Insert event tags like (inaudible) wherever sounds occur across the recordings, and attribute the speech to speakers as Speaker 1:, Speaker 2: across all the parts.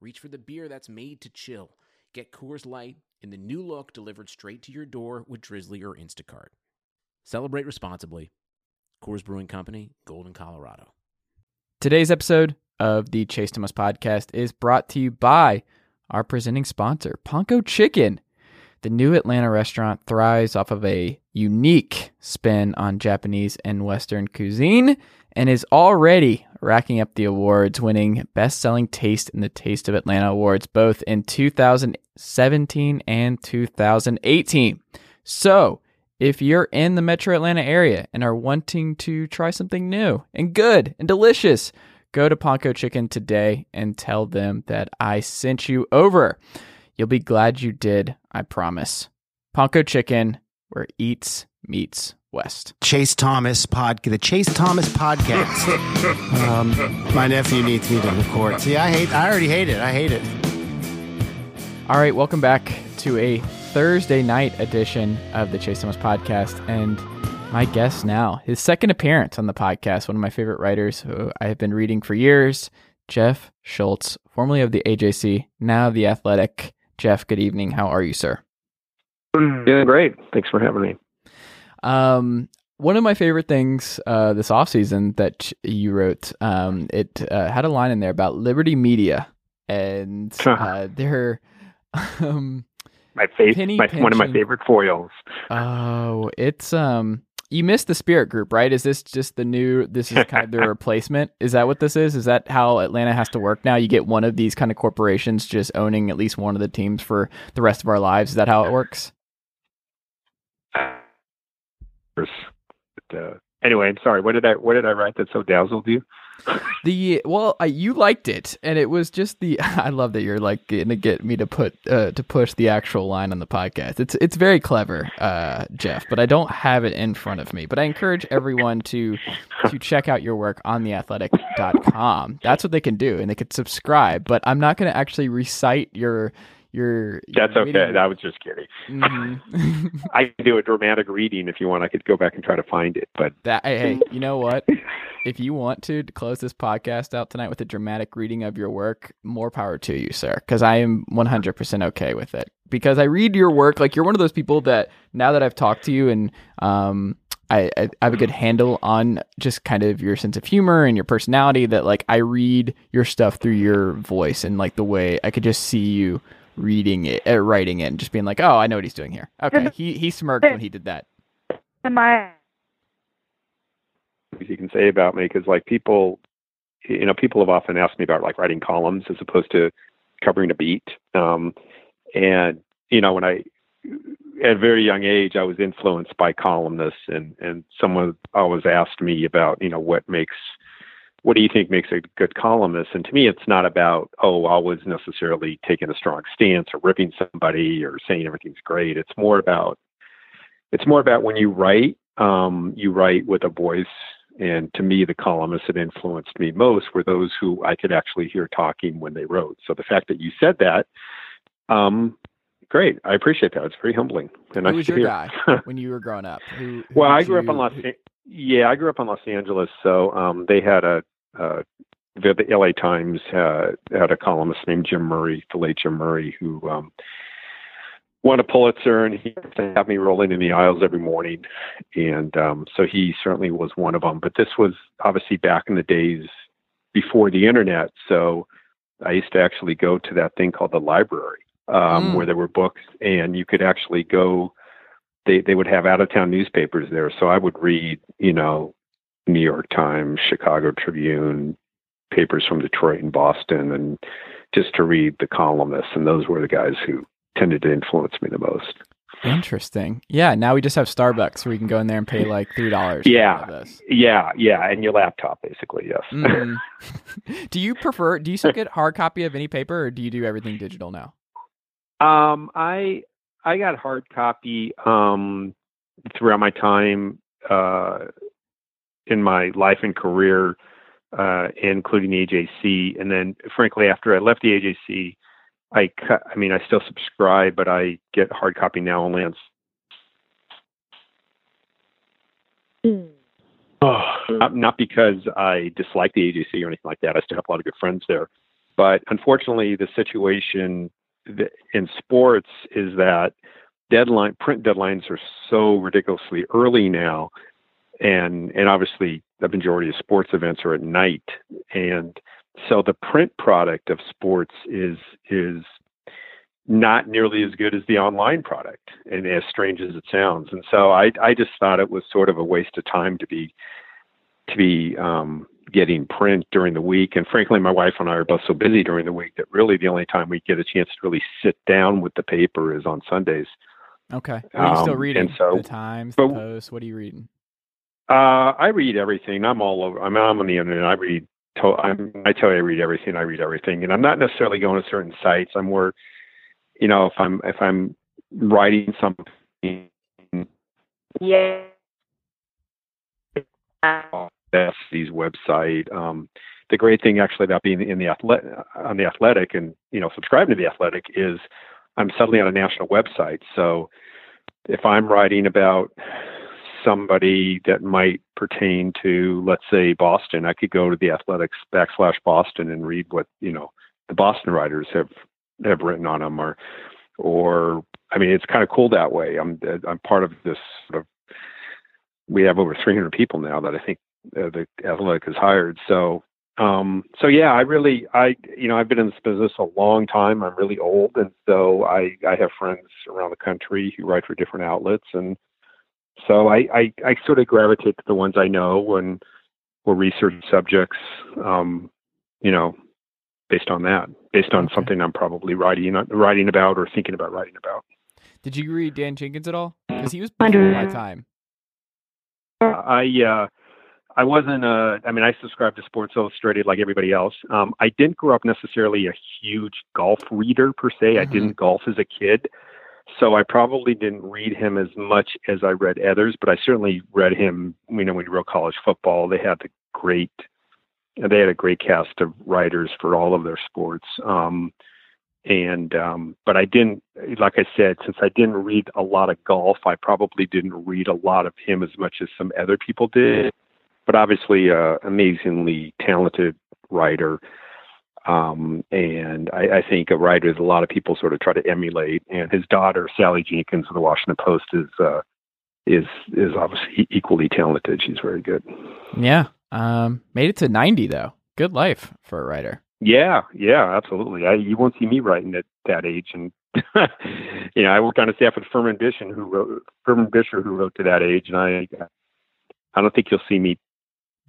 Speaker 1: reach for the beer that's made to chill. Get Coors Light in the new look delivered straight to your door with Drizzly or Instacart. Celebrate responsibly. Coors Brewing Company, Golden, Colorado.
Speaker 2: Today's episode of the Chase Thomas podcast is brought to you by our presenting sponsor, Ponko Chicken. The new Atlanta restaurant thrives off of a unique spin on Japanese and Western cuisine and is already racking up the awards, winning Best Selling Taste in the Taste of Atlanta Awards both in 2017 and 2018. So, if you're in the metro Atlanta area and are wanting to try something new and good and delicious, go to Ponko Chicken today and tell them that I sent you over. You'll be glad you did, I promise. Ponko Chicken, where eats meets West.
Speaker 3: Chase Thomas pod, the Chase Thomas podcast. um, my nephew needs me to record. See, I hate. I already hate it. I hate it.
Speaker 2: All right, welcome back to a Thursday night edition of the Chase Thomas podcast, and my guest now, his second appearance on the podcast, one of my favorite writers who I have been reading for years, Jeff Schultz, formerly of the AJC, now the Athletic. Jeff, good evening. How are you, sir?
Speaker 4: Doing great. Thanks for having me.
Speaker 2: Um, one of my favorite things uh, this offseason that you wrote, um, it uh, had a line in there about Liberty Media, and uh, they're (laughs) um,
Speaker 4: my favorite, one of my favorite foils.
Speaker 2: Oh, it's um, you missed the Spirit Group, right? Is this just the new? This is kind of the (laughs) replacement. Is that what this is? Is that how Atlanta has to work now? You get one of these kind of corporations just owning at least one of the teams for the rest of our lives. Is that how it works?
Speaker 4: But, uh, anyway, I'm sorry. What did I what did I write that so dazzled you? (laughs)
Speaker 2: the well, I, you liked it, and it was just the. (laughs) I love that you're like gonna get me to put uh, to push the actual line on the podcast. It's it's very clever, uh, Jeff, but I don't have it in front of me. But I encourage everyone to to check out your work on theathletic.com. That's what they can do, and they could subscribe. But I'm not going to actually recite your your
Speaker 4: that's okay. reading. i was just kidding. Mm-hmm. (laughs) i can do a dramatic reading if you want. I could go back and try to find it but
Speaker 2: that hey you know what? (laughs) If you want to close this podcast out tonight with a dramatic reading of your work more power to you sir because i am 100% okay with it. Because i read your work like you're one of those people that now that i've talked to you and um I, I, have a good handle on just kind of your sense of humor and your personality that like I read your stuff through your voice and like the way I could just see you reading it, uh, writing it, and just being like, "Oh, I know what he's doing here." (laughs) Okay, he he smirked when he did that.
Speaker 5: Am I?
Speaker 4: You can say about me because like people, you know, people have often asked me about like writing columns as opposed to covering a beat. Um, and you know, when I at a very young age, I was influenced by columnists, and and someone always asked me about you know what makes what do you think makes a good columnist? And to me, it's not about, oh, always necessarily taking a strong stance or ripping somebody or saying everything's great. It's more about, it's more about when you write, um, you write with a voice. And to me, the columnists that influenced me most were those who I could actually hear talking when they wrote. So the fact that you said that, um, great. I appreciate that. It's very humbling.
Speaker 2: And
Speaker 4: who
Speaker 2: was your guy (laughs) when you were growing up? Who,
Speaker 4: who well, I grew you, up in Los. Yeah, I grew up in Los Angeles, so um, they had a uh, the, the LA Times had, had a columnist named Jim Murray, the late Jim Murray, who um, won a Pulitzer, and he used to have me rolling in the aisles every morning, and um, so he certainly was one of them. But this was obviously back in the days before the internet, so I used to actually go to that thing called the library, um, mm. where there were books, and you could actually go. They they would have out of town newspapers there, so I would read, you know, New York Times, Chicago Tribune, papers from Detroit and Boston, and just to read the columnists. And those were the guys who tended to influence me the most.
Speaker 2: Interesting. Yeah. Now we just have Starbucks where we can go in there and pay like three dollars.
Speaker 4: Yeah. Yeah, yeah, and your laptop basically, yes.
Speaker 2: Mm. (laughs) do you prefer? Do you still get hard copy of any paper, or do you do everything digital now?
Speaker 4: Um, I I got hard copy um, throughout my time uh, in my life and career, uh, including the AJC, and then frankly, after I left the AJC, I cut. I mean, I still subscribe, but I get hard copy now only on. Oh, not, not because I dislike the AJC or anything like that. I still have a lot of good friends there, but unfortunately, the situation in sports is that deadline print deadlines are so ridiculously early now and and obviously the majority of sports events are at night and so the print product of sports is is not nearly as good as the online product and as strange as it sounds and so i i just thought it was sort of a waste of time to be to be um getting print during the week. And frankly, my wife and I are both so busy during the week that really the only time we get a chance to really sit down with the paper is on Sundays.
Speaker 2: Okay. Are you still um, reading so, the Times, but, the Post? What are you reading?
Speaker 4: Uh, I read everything. I'm all over. I'm, I'm on the internet. I read. To, I'm, I tell you, I read everything. I read everything, and I'm not necessarily going to certain sites. I'm more, you know, if I'm if I'm writing something.
Speaker 5: Yeah.
Speaker 4: Uh, Beth's website. Um, the great thing actually about being in the athletic on the athletic and you know subscribing to the athletic is I'm suddenly on a national website. So if I'm writing about somebody that might pertain to, let's say, Boston, I could go to the athletics backslash Boston and read what you know the Boston writers have have written on them, or or I mean, it's kind of cool that way. I'm I'm part of this sort of. We have over 300 people now that I think uh, the athletic has hired. So, um, so yeah, I really, I, you know, I've been in this business a long time. I'm really old, and so I, I have friends around the country who write for different outlets, and so I, I, I sort of gravitate to the ones I know and or research subjects, um, you know, based on that, based on okay. something I'm probably writing writing about or thinking about writing about.
Speaker 2: Did you read Dan Jenkins at all? Because he was before my time.
Speaker 4: Uh, I uh, I wasn't a, I mean, I subscribed to Sports Illustrated like everybody else. Um, I didn't grow up necessarily a huge golf reader per se. Mm-hmm. I didn't golf as a kid. So I probably didn't read him as much as I read others, but I certainly read him, you know, when he wrote college football, they had the great, they had a great cast of writers for all of their sports. Um, and, um, but I didn't, like I said, since I didn't read a lot of golf, I probably didn't read a lot of him as much as some other people did but obviously uh, amazingly talented writer. Um, and I, I think a writer that a lot of people sort of try to emulate. And his daughter, Sally Jenkins of the Washington Post, is uh, is is obviously equally talented. She's very good.
Speaker 2: Yeah, um, made it to ninety though. Good life for a writer.
Speaker 4: Yeah, yeah, absolutely. I, you won't see me writing at that age, and (laughs) you know, I worked on a staff with Furman Bisher, who wrote Furman Bisher, who wrote to that age, and I, I don't think you'll see me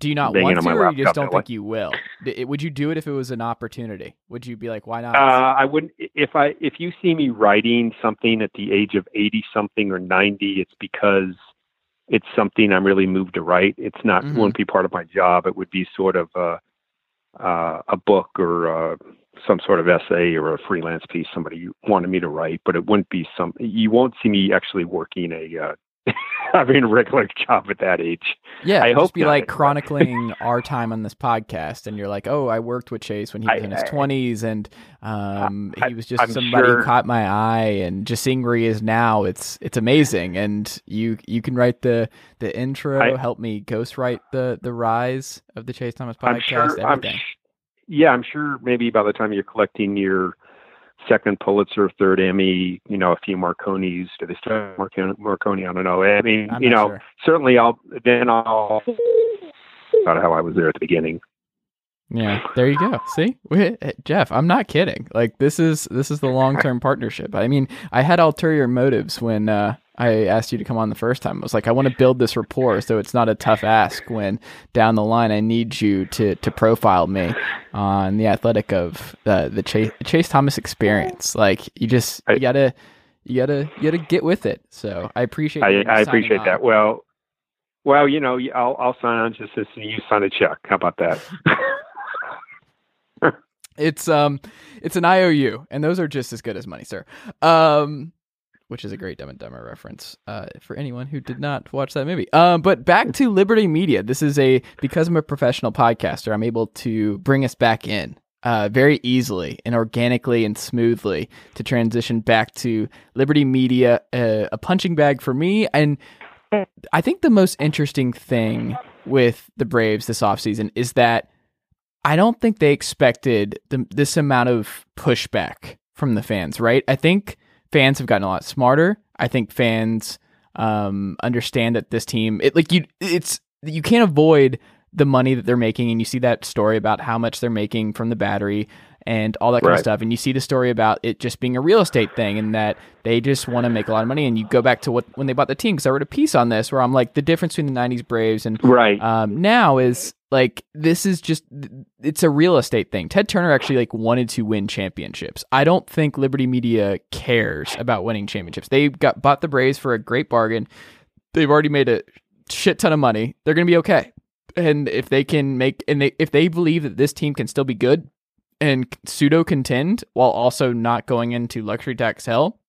Speaker 2: do you not want to, or you just don't think you will? Would you do it if it was an opportunity? Would you be like, why not?
Speaker 4: Uh, I wouldn't. If I if you see me writing something at the age of eighty something or ninety, it's because it's something I'm really moved to write. It's not mm-hmm. won't be part of my job. It would be sort of a uh, a book or uh, some sort of essay or a freelance piece somebody wanted me to write, but it wouldn't be some. You won't see me actually working a uh, (laughs) having a regular job at that age.
Speaker 2: Yeah, I hope be like chronicling (laughs) our time on this podcast, and you're like, "Oh, I worked with Chase when he was I, in his twenties, and um, I, he was just I'm somebody sure. who caught my eye, and just seeing where he is now, it's it's amazing." And you you can write the the intro, I, help me ghostwrite the the rise of the Chase Thomas podcast. I'm sure, I'm sh-
Speaker 4: yeah, I'm sure. Maybe by the time you're collecting your second Pulitzer, third Emmy, you know, a few Marconis. Do they start Marconi? I don't know. I mean, I'm you know, sure. certainly I'll then I'll about how I was there at the beginning.
Speaker 2: Yeah, there you go. See, Jeff, I'm not kidding. Like this is this is the (laughs) long term partnership. I mean, I had ulterior motives when uh, I asked you to come on the first time. I was like, I want to build this rapport so it's not a tough ask when down the line I need you to to profile me on the athletic of uh, the Chase, Chase Thomas experience. Like you just you gotta you gotta you gotta get with it. So I appreciate.
Speaker 4: I,
Speaker 2: you
Speaker 4: I appreciate
Speaker 2: on.
Speaker 4: that. Well, well, you know, I'll I'll sign on just as you sign a check. How about that? (laughs)
Speaker 2: It's um, it's an IOU, and those are just as good as money, sir. Um, which is a great Dumb and Dumber reference uh, for anyone who did not watch that movie. Um, but back to Liberty Media. This is a because I'm a professional podcaster, I'm able to bring us back in uh, very easily and organically and smoothly to transition back to Liberty Media, uh, a punching bag for me. And I think the most interesting thing with the Braves this offseason is that I don't think they expected the, this amount of pushback from the fans, right? I think fans have gotten a lot smarter. I think fans um, understand that this team, it, like you, it's you can't avoid the money that they're making, and you see that story about how much they're making from the battery and all that kind of stuff. And you see the story about it just being a real estate thing, and that they just want to make a lot of money. And you go back to what when they bought the team, because I wrote a piece on this where I'm like, the difference between the '90s Braves and
Speaker 4: right.
Speaker 2: um, now is like this is just it's a real estate thing. Ted Turner actually like wanted to win championships. I don't think Liberty Media cares about winning championships. They got bought the Braves for a great bargain. They've already made a shit ton of money. They're going to be okay. And if they can make and they, if they believe that this team can still be good and pseudo contend while also not going into luxury tax hell,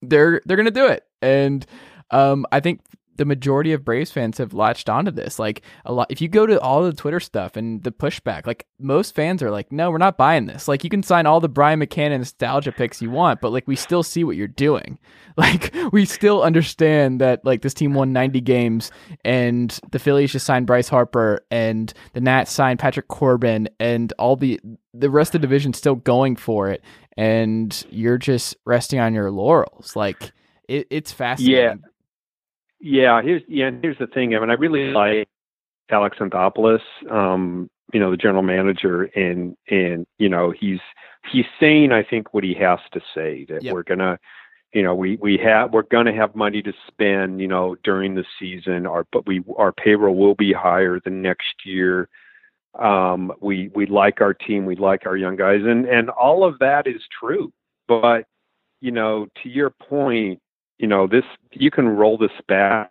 Speaker 2: they're they're going to do it. And um, I think the majority of Braves fans have latched onto this. Like a lot, if you go to all the Twitter stuff and the pushback, like most fans are like, "No, we're not buying this." Like you can sign all the Brian McCann nostalgia picks you want, but like we still see what you're doing. (laughs) Like we still understand that like this team won 90 games, and the Phillies just signed Bryce Harper, and the Nats signed Patrick Corbin, and all the the rest of the division still going for it, and you're just resting on your laurels. Like it, it's fascinating.
Speaker 4: Yeah, here's yeah, here's the thing. I mean, I really like Alex Anthopoulos, um, you know, the general manager, and and you know, he's he's saying, I think, what he has to say that
Speaker 2: Yep.
Speaker 4: we're gonna, you know, we we have we're gonna have money to spend, you know, during the season. Our but we our payroll will be higher the next year. Um, we we like our team, we like our young guys, and and all of that is true. But you know, to your point, you know, this you can roll this back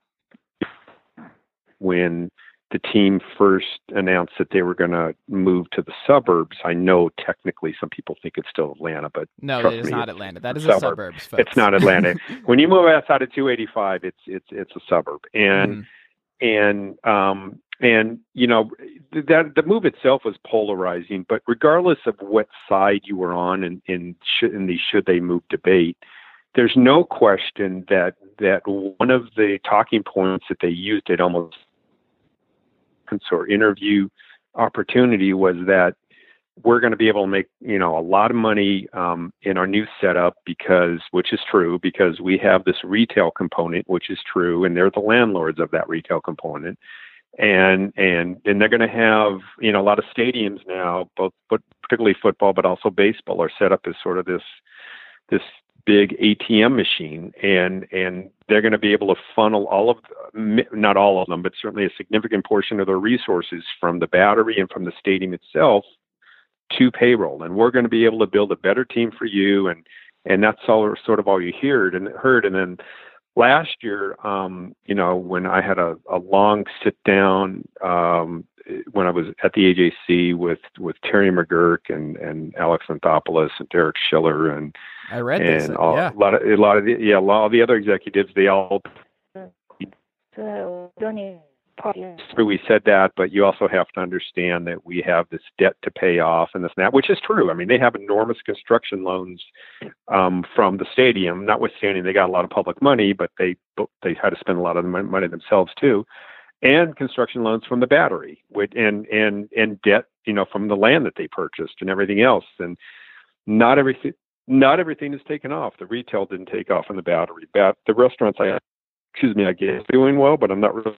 Speaker 4: when the team first announced that they were going to move to the suburbs. I know technically some people think it's still Atlanta, but
Speaker 2: No, it is
Speaker 4: me,
Speaker 2: not Atlanta. That
Speaker 4: a suburb.
Speaker 2: suburbs. Folks.
Speaker 4: it's not Atlanta. (laughs) when you move outside of 285, it's it's it's a suburb, and
Speaker 2: Mhm.
Speaker 4: and um and you know that the move itself was polarizing but regardless of what side you were on in in, should, in the should they move debate there's no question that that one of the talking points that they used at almost or interview opportunity was that we're going to be able to make you know a lot of money um, in our new setup because which is true because we have this retail component which is true and they're the landlords of that retail component. And and and they're going to have you know a lot of stadiums now both but particularly football but also baseball are set up as sort of this this big ATM machine and and they're going to be able to funnel all of not all of them but certainly a significant portion of their resources from the battery and from the stadium itself to payroll. And we're going to be able to build a better team for you and and that's all sort of all you heard and heard. And then last year um you know when i had a, a long sit down um when i was at the ajc with with terry mcguirk and and alex anthopoulos and derek schiller and
Speaker 2: I read this.
Speaker 4: and all,
Speaker 2: yeah.
Speaker 4: a lot of a lot of the, yeah a lot of the other executives they all
Speaker 5: So don't need party.
Speaker 4: we said that, but you also have to understand that we have this debt to pay off and this and that, which is true. I mean, they have enormous construction loans um, from the stadium, notwithstanding they got a lot of public money, but they they had to spend a lot of the money themselves too, and construction loans from the battery, with and and and debt, you know, from the land that they purchased and everything else, and not everything. Not everything is taken off. The retail didn't take off in the battery. Bat- the restaurants, I excuse me, I guess doing well, but I'm not really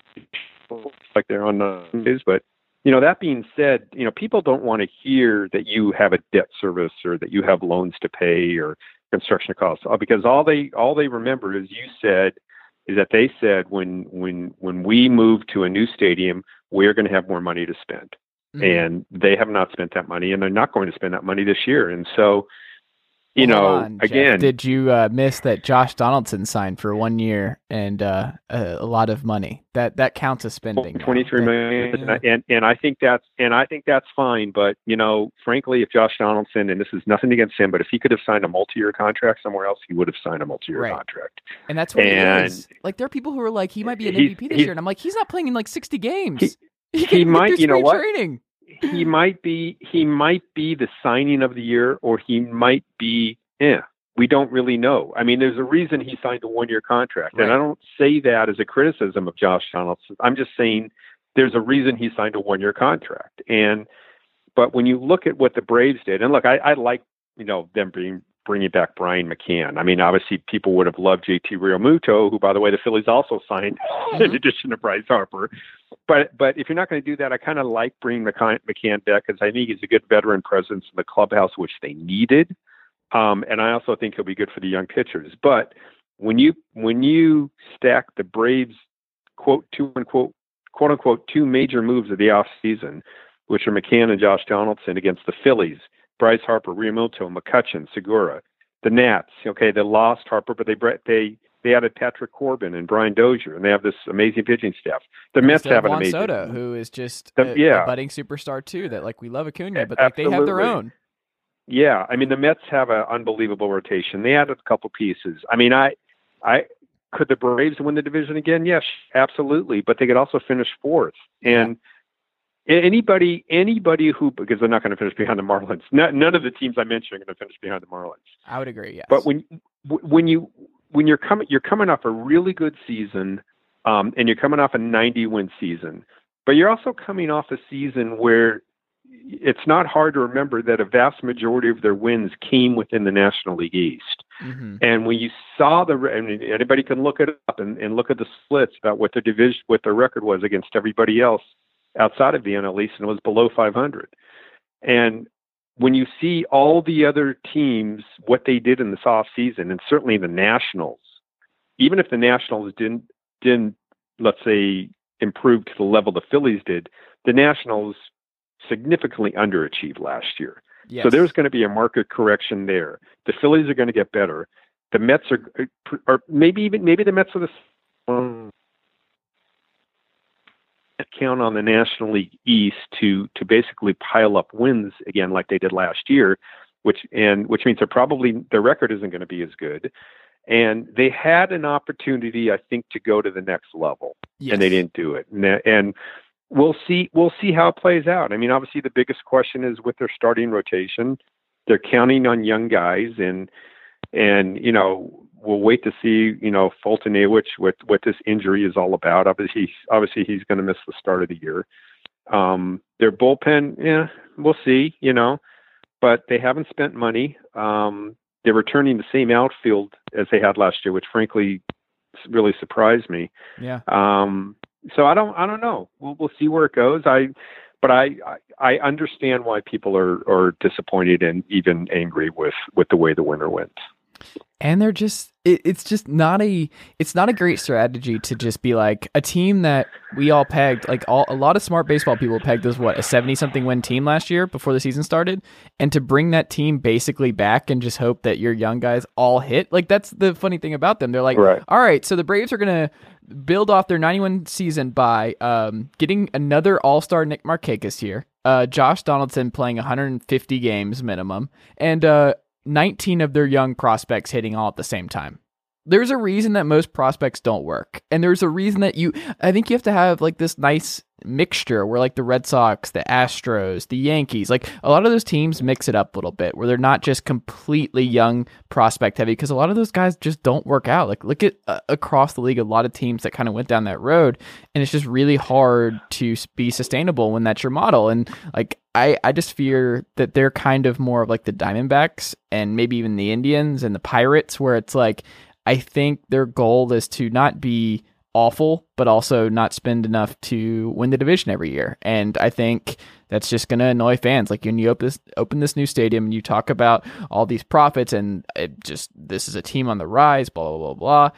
Speaker 4: like they're on the news. But you know, that being said, you know, people don't want to hear that you have a debt service or that you have loans to pay or construction costs uh, because all they all they remember is you said is that they said when when when we move to a new stadium, we're going to have more money to spend
Speaker 2: Mhm.
Speaker 4: and they have not spent that money and they're not going to spend that money this year and so you
Speaker 2: Hold
Speaker 4: know,
Speaker 2: on, Jeff.
Speaker 4: again,
Speaker 2: did you uh, miss that Josh Donaldson signed for one year and uh, a, a lot of money? That that counts as spending. now.
Speaker 4: twenty three
Speaker 2: That-
Speaker 4: million,
Speaker 2: yeah.
Speaker 4: and, and and I think that's and I think that's fine. But you know, frankly, if Josh Donaldson, and this is nothing against him, but if he could have signed a multi year contract somewhere else, he would have signed a multi year
Speaker 2: Right.
Speaker 4: contract.
Speaker 2: And that's what
Speaker 4: And-
Speaker 2: he is. Like there are people who are like, he might be an MVP this year, and I'm like, he's not playing in like 60 games.
Speaker 4: He-
Speaker 2: He, (laughs)
Speaker 4: he
Speaker 2: can't even get
Speaker 4: might- you know what?
Speaker 2: Training.
Speaker 4: He might be he might be the signing of the year or he might be yeah we don't really know. I mean there's a reason he signed a one year contract. And i don't say that as a criticism of josh donaldson. I'm just saying there's a reason he signed a one year contract. And but when you look at what the braves did and look i, I like you know them being bringing back brian mccann i mean obviously people would have loved jt realmuto who by the way the phillies also signed in addition to bryce harper but but if you're not going to do that, I kind of like bringing McCann, McCann back because I think he's a good veteran presence in the clubhouse, which they needed. Um, and I also think he'll be good for the young pitchers. But when you when you stack the Braves quote two unquote quote unquote two major moves of the off season, which are McCann and Josh Donaldson against the Phillies, Bryce Harper, Realmuto, McCutcheon, Segura, the Nats. Okay, they lost Harper, but they they they added Patrick Corbin and Brian Dozier, and they have this amazing pitching staff. The Mets have an
Speaker 2: Juan
Speaker 4: amazing.
Speaker 2: Soto, who is just
Speaker 4: The-
Speaker 2: a,
Speaker 4: yeah.
Speaker 2: a budding superstar too. That like we love Acuna, but like they have their own.
Speaker 4: Yeah, I mean the Mets have an unbelievable rotation. They added a couple pieces. I mean, I, I could the Braves win the division again? Yes, absolutely. But they could also finish fourth. And a- anybody, anybody who because they're not going to finish behind the Marlins. No, none of the teams I mentioned are going to finish behind the Marlins.
Speaker 2: I would agree. Yes,
Speaker 4: But when when you when you're coming you're coming off a really good season, um, and you're coming off a 90 win season, but you're also coming off a season where it's not hard to remember that a vast majority of their wins came within the National League East.
Speaker 2: hmm
Speaker 4: And when you saw the, I mean, anybody can look it up and, and look at the splits about what their division, what their record was against everybody else outside of the NL East, and was below 500. And when you see all the other teams, what they did in this off season, and certainly the Nationals, even if the Nationals didn't didn't let's say improve to the level the Phillies did, the Nationals significantly underachieved last year.
Speaker 2: yes.
Speaker 4: So there's going to be a market correction there. The Phillies are going to get better. The Mets are, uh, or maybe even maybe the Mets are the count on the National League East to to basically pile up wins again like they did last year, which and which means they're probably their record isn't going to be as good. And they had an opportunity, I think, to go to the next level
Speaker 2: yes.
Speaker 4: and they didn't do it. And, and we'll see we'll see how it plays out. I mean, obviously the biggest question is with their starting rotation. They're counting on young guys and and you know, we'll wait to see, you know, Foltynewicz what what this injury is all about. Obviously he's obviously he's gonna miss the start of the year. Um their bullpen, yeah, we'll see, you know. But they haven't spent money. Um they're returning the same outfield as they had last year, which frankly really surprised me.
Speaker 2: Yeah.
Speaker 4: Um, so I don't, I don't know. We'll, we'll see where it goes. I, but I, I, I understand why people are, are disappointed and even angry with, with the way the winter went.
Speaker 2: And they're just it, it's just not a it's not a great strategy to just be like a team that we all pegged like all a lot of smart baseball people pegged as what a 70 something win team last year before the season started and to bring that team basically back and just hope that your young guys all hit like that's the funny thing about them they're like
Speaker 4: Right.
Speaker 2: all right so the braves are gonna build off their 91 season by um, getting another all-star nick markakis here uh, josh donaldson playing 150 games minimum and uh, 19 of their young prospects hitting all at the same time. There's a reason that most prospects don't work. And there's a reason that you I think you have to have like this nice mixture where like the Red Sox, the Astros, the Yankees, like a lot of those teams mix it up a little bit where they're not just completely young prospect heavy because a lot of those guys just don't work out. Like look at uh, across the league a lot of teams that kind of went down that road and it's just really hard to be sustainable when that's your model and like I, I just fear that they're kind of more of like the Diamondbacks and maybe even the Indians and the Pirates, where it's like, I think their goal is to not be awful, but also not spend enough to win the division every year. And I think that's just going to annoy fans. Like when you open this, open this new stadium and you talk about all these profits and it just, this is a team on the rise, blah, blah, blah, blah.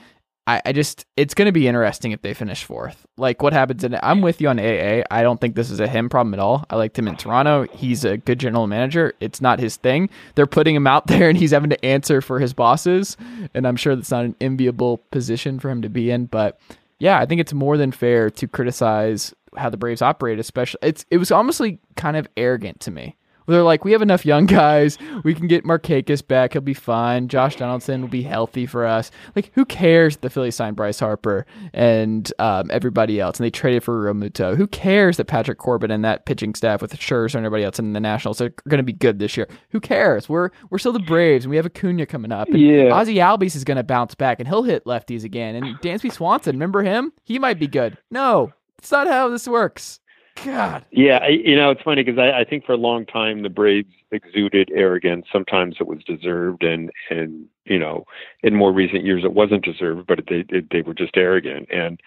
Speaker 2: I, I just it's going to be interesting if they finish fourth. Like what happens in I'm with you on AA. I don't think this is a him problem at all. I liked him in Toronto. He's a good general manager. It's not his thing. They're putting him out (laughs) there and he's having to answer for his bosses, and I'm sure that's not an enviable position for him to be in, but yeah, I think it's more than fair to criticize how the Braves operate, especially it's it was honestly kind of arrogant to me they're like, we have enough young guys. We can get Markakis back. He'll be fine. Josh Donaldson will be healthy for us. Like, who cares? The Phillies signed Bryce Harper and um, everybody else, and they traded for Realmuto. Who cares that Patrick Corbin and that pitching staff with Scherzer and everybody else in the Nationals are going to be good this year? Who cares? We're we're still the Braves, and we have Acuna coming up. And
Speaker 4: Yeah.
Speaker 2: Ozzie Albies is going to bounce back, and he'll hit lefties again. And Dansby Swanson, remember him? He might be good. No, it's not how this works. God.
Speaker 4: Yeah, you know, it's funny because I, I think for a long time the Braves exuded arrogance. Sometimes it was deserved, and and you know, in more recent years it wasn't deserved, but they they, they were just arrogant. And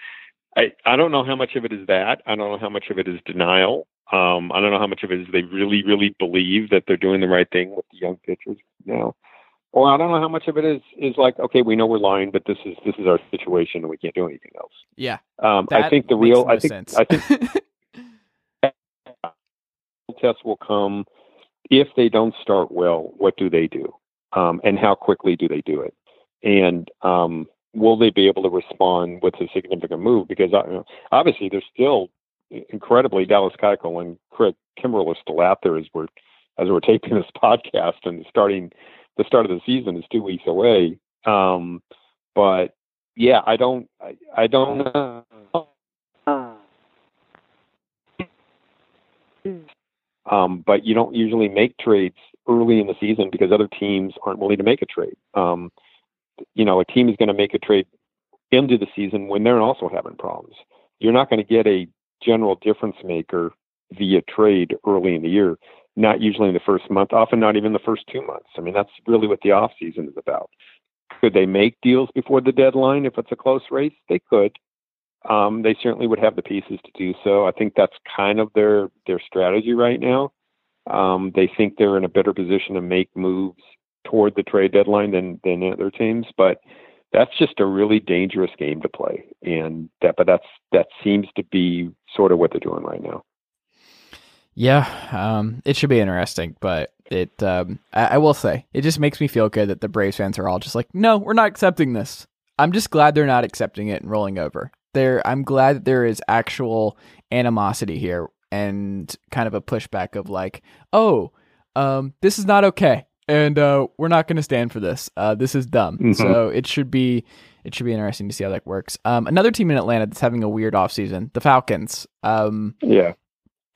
Speaker 4: I I don't know how much of it is that. I don't know how much of it is denial. Um, I don't know how much of it is they really really believe that they're doing the right thing with the young pitchers now. Or I don't know how much of it is is like, okay, we know we're lying, but this is this is our situation and we can't do anything else.
Speaker 2: Yeah.
Speaker 4: Um, I think the real, I think,
Speaker 2: sense.
Speaker 4: I think (laughs) test will come if they don't start well. What do they do, um, and how quickly do they do it? And um, will they be able to respond with a significant move? Because uh, obviously, they're still incredibly Dallas Keuchel and Craig Kimbrel are still out there as we're as we're taping this (laughs) podcast, and starting the start of the season is two weeks away. Um, but yeah, I don't, I, I don't know. Um, but you don't usually make trades early in the season because other teams aren't willing to make a trade. Um, you know, a team is going to make a trade into the season when they're also having problems. You're not going to get a general difference maker via trade early in the year. Not usually in the first month, often not even the first two months. I mean, that's really what the off season is about. Could they make deals before the deadline if it's a close race? They could. Um, they certainly would have the pieces to do so. I think that's kind of their their strategy right now. Um, they think they're in a better position to make moves toward the trade deadline than than other teams, but that's just a really dangerous game to play. And that, but that's that seems to be sort of what they're doing right now.
Speaker 2: Yeah, um, it should be interesting, but it um, I, I will say it just makes me feel good that the Braves fans are all just like, no, we're not accepting this. I'm just glad they're not accepting it and rolling over. There, I'm glad that there is actual animosity here and kind of a pushback of like, oh, um, this is not okay, and uh, we're not going to stand for this. Uh, this is dumb.
Speaker 4: Mhm.
Speaker 2: So it should be it should be interesting to see how that works. Um, another team in Atlanta that's having a weird offseason, the Falcons. Um,
Speaker 4: Yeah.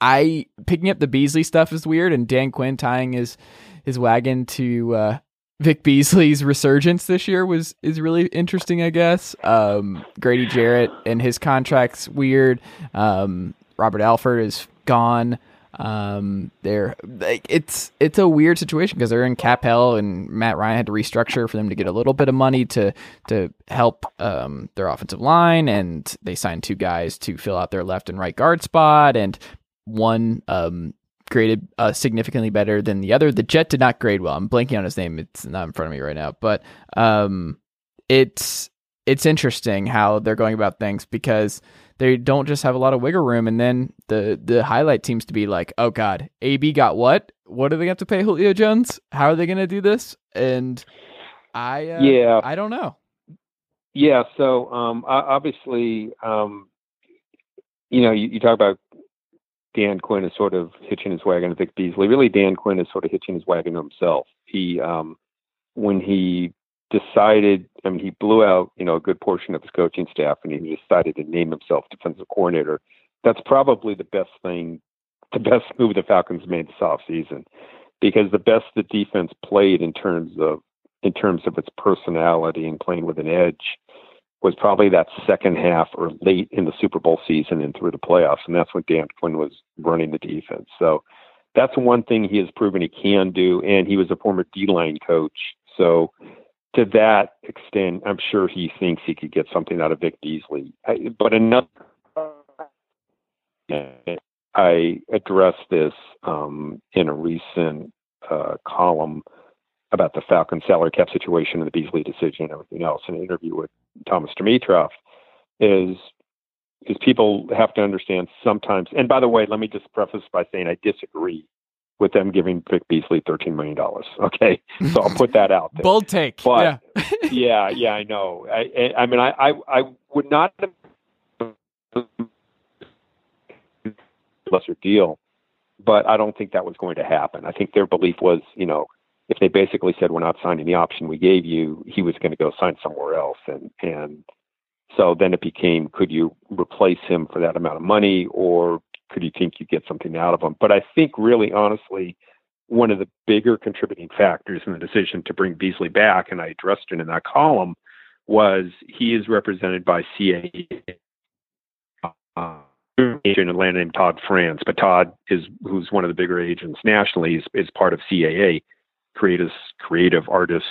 Speaker 2: I picking up the Beasley stuff is weird, and Dan Quinn tying his his wagon to uh, Vic Beasley's resurgence this year was is really interesting. I guess um, Grady Jarrett and his contract's weird. Um, Robert Alford is gone. Um, they're like it's it's a weird situation because they're in cap hell, and Matt Ryan had to restructure for them to get a little bit of money to to help um, their offensive line, and they signed two guys to fill out their left and right guard spot, and one um, graded uh, significantly better than the other. The Jet did not grade well. I'm blanking on his name. It's not in front of me right now, but um, it's it's interesting how they're going about things because they don't just have a lot of wiggle room, and then the the highlight seems to be like, oh god, AB got what? What do they have to pay Julio Jones? How are they going to do this? And I uh,
Speaker 4: Yeah.
Speaker 2: I don't know.
Speaker 4: Yeah. So um, obviously, um, you know, you, you talk about Dan Quinn is sort of hitching his wagon to Vic Beasley. Really, Dan Quinn is sort of hitching his wagon to himself. He, um, when he decided, I mean, he blew out, you know, a good portion of his coaching staff, and he decided to name himself defensive coordinator. That's probably the best thing, the best move the Falcons made this offseason, because the best the defense played in terms of in terms of its personality and playing with an edge was probably that second half or late in the Super Bowl season and through the playoffs. And that's when Dan Quinn was running the defense. So that's one thing he has proven he can do. And he was a former D line coach. So to that extent, I'm sure he thinks he could get something out of Vic Beasley. I, but another, I addressed this um, in a recent uh, column about the Falcons salary cap situation and the Beasley decision and everything else in an interview with Thomas Dimitroff is is people have to understand sometimes. And by the way, let me just preface by saying I disagree with them giving Vic Beasley thirteen million dollars. (laughs) Okay, so I'll put that out there.
Speaker 2: Bold take.
Speaker 4: But
Speaker 2: yeah. (laughs)
Speaker 4: yeah, yeah, I know. I, I, I mean, I, I, I would not lesser deal, but I don't think that was going to happen. I think their belief was, you know, if they basically said we're not signing the option we gave you, he was going to go sign somewhere else, and and so then it became, could you replace him for that amount of money, or could you think you get something out of him? But I think really, honestly, one of the bigger contributing factors in the decision to bring Beasley back, and I addressed it in that column, was he is represented by CAA uh, agent in Atlanta named Todd France, but Todd is who's one of the bigger agents nationally is, is part of CAA, creative creative artists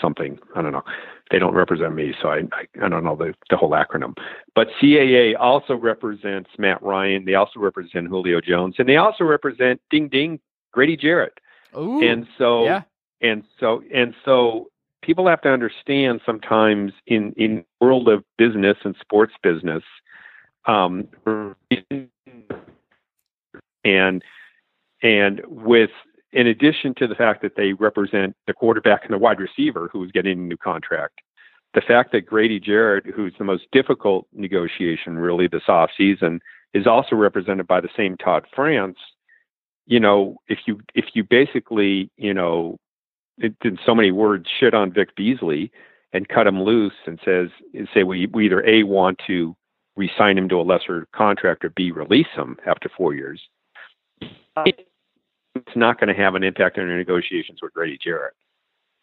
Speaker 4: something. I don't know. They don't represent me, so I I, I don't know the, the whole acronym. But CAA also represents Matt Ryan. They also represent Julio Jones, and they also represent Ding Ding Grady Jarrett.
Speaker 2: Ooh,
Speaker 4: and so
Speaker 2: yeah.
Speaker 4: and so and so people have to understand sometimes in in world of business and sports business um and and with in addition to the fact that they represent the quarterback and the wide receiver who's getting a new contract the fact that Grady Jarrett who's the most difficult negotiation really this off season is also represented by the same Todd France you know, if you if you basically, you know, in so many words, shit on Vic Beasley and cut him loose and says say we, we either a want to resign him to a lesser contract or b release him after four years, uh, it's not going to have an impact on your negotiations with Grady Jarrett.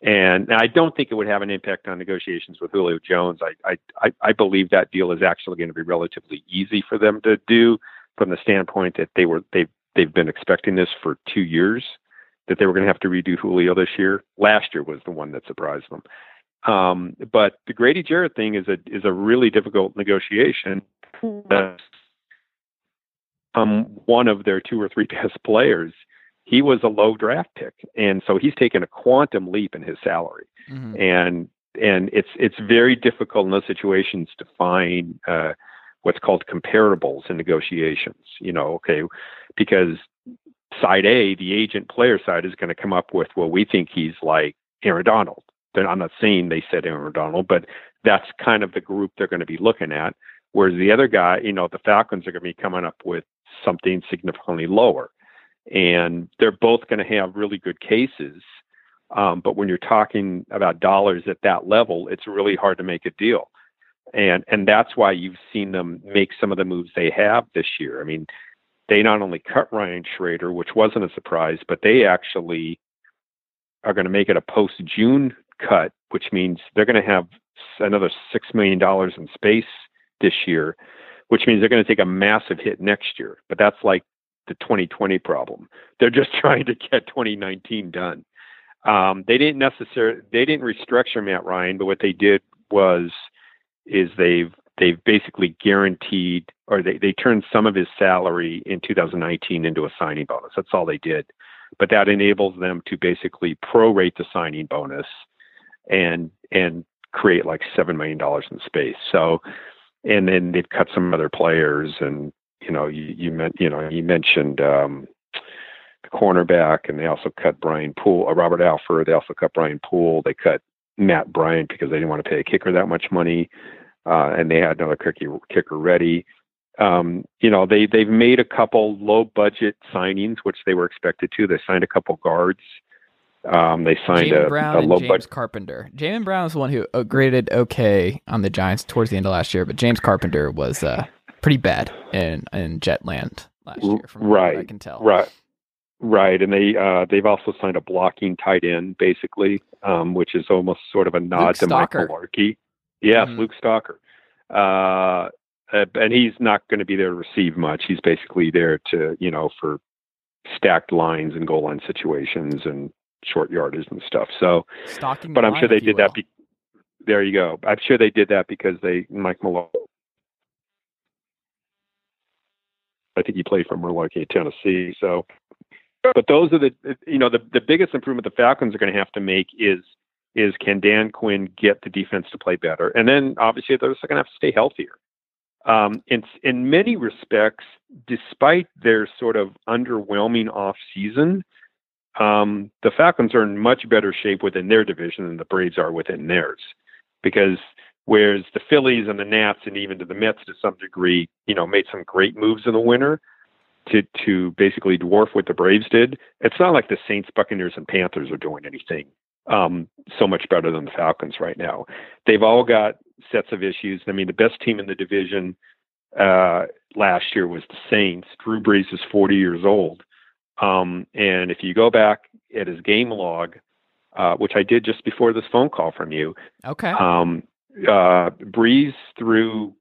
Speaker 4: And I don't think it would have an impact on negotiations with Julio Jones. I, I, I believe that deal is actually going to be relatively easy for them to do from the standpoint that they were they they've been expecting this for two years that they were going to have to redo Julio this year. Last year was the one that surprised them. Um, but the Grady Jarrett thing is a is a really difficult negotiation. That's um, one of their two or three (laughs) best players. He was a low draft pick, and so he's taken a quantum leap in his salary.
Speaker 2: Mhm.
Speaker 4: And and it's it's very difficult in those situations to find uh, what's called comparables in negotiations. You know, okay, because side A, the agent player side, is going to come up with, well, we think he's like Aaron Donald. Then I'm not saying they said Aaron Donald, but that's kind of the group they're going to be looking at. Whereas the other guy, you know, the Falcons are going to be coming up with something significantly lower. And they're both going to have really good cases. Um, but when you're talking about dollars at that level, it's really hard to make a deal. And and that's why you've seen them make some of the moves they have this year. I mean, they not only cut Ryan Schraeder, which wasn't a surprise, but they actually are going to make it a post June cut, which means they're going to have another six million dollars in space this year, which means they're going to take a massive hit next year. But that's like the 2020 problem. They're just (laughs) trying to get 2019 done. Um, they didn't necessarily they didn't restructure Matt Ryan, but what they did was is they've they've basically guaranteed or they, they turned some of his salary in 2019 into a signing bonus. That's all they did. But that enables them to basically prorate the signing bonus and and create like seven million dollars in space. So and then they've cut some other players and you know you you meant you know you mentioned um the cornerback and they also cut Brian Poole, uh, Robert Alford. They also cut Brian Poole. They cut Matt Bryant because they didn't want to pay a kicker that much money uh, and they had another kicker, kicker ready. Um, you know, they they've made a couple low budget signings, which they were expected to. They signed a couple guards. Um, they signed
Speaker 2: Jamon
Speaker 4: a,
Speaker 2: Brown
Speaker 4: a low
Speaker 2: James
Speaker 4: budget.
Speaker 2: Carpenter. Jamon Brown was the one who graded okay on the Giants towards the end of last year, but James Carpenter was uh, pretty bad in in Jetland last year, from what I can tell.
Speaker 4: Right, right, and they uh, they've also signed a blocking tight end, basically, um, which is almost sort of a nod
Speaker 2: Luke
Speaker 4: to Mike
Speaker 2: Stocker.
Speaker 4: Malarkey. Yes,
Speaker 2: Mhm.
Speaker 4: Luke Stocker. Uh, uh, and he's not going to be there to receive much. He's basically there to, you know, for stacked lines and goal line situations and short yardage and stuff. So,
Speaker 2: Stalking
Speaker 4: but I'm
Speaker 2: line,
Speaker 4: sure they did that. Be- there you go. I'm sure they did that because they Mike Malone. I think he played for Milwaukee Tennessee. So, but those are the you know the the biggest improvement the Falcons are going to have to make is is can Dan Quinn get the defense to play better? And then obviously they're going to have to stay healthier. Um, in, in many respects, despite their sort of underwhelming off season, um, the Falcons are in much better shape within their division than the Braves are within theirs. Because whereas the Phillies and the Nats and even to the Mets to some degree, you know, made some great moves in the winter to to basically dwarf what the Braves did. It's not like the Saints, Buccaneers, and Panthers are doing anything um, so much better than the Falcons right now. They've all got sets of issues. I mean, the best team in the division uh, last year was the Saints. Drew Brees is 40 years old. Um, and if you go back at his game log, uh, which I did just before this phone call from you,
Speaker 2: okay.
Speaker 4: Um, uh, Brees threw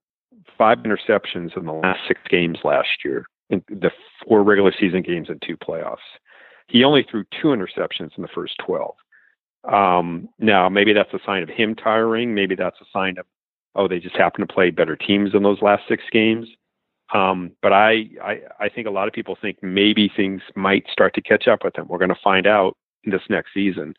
Speaker 4: five interceptions in the last six games last year, in the four regular season games and two playoffs. He only threw two interceptions in the first 12. Um, now, maybe that's a sign of him tiring. Maybe that's a sign of, oh, they just happen to play better teams in those last six games. Um, but I, I, I think a lot of people think maybe things might start to catch up with them. We're going to find out this next season.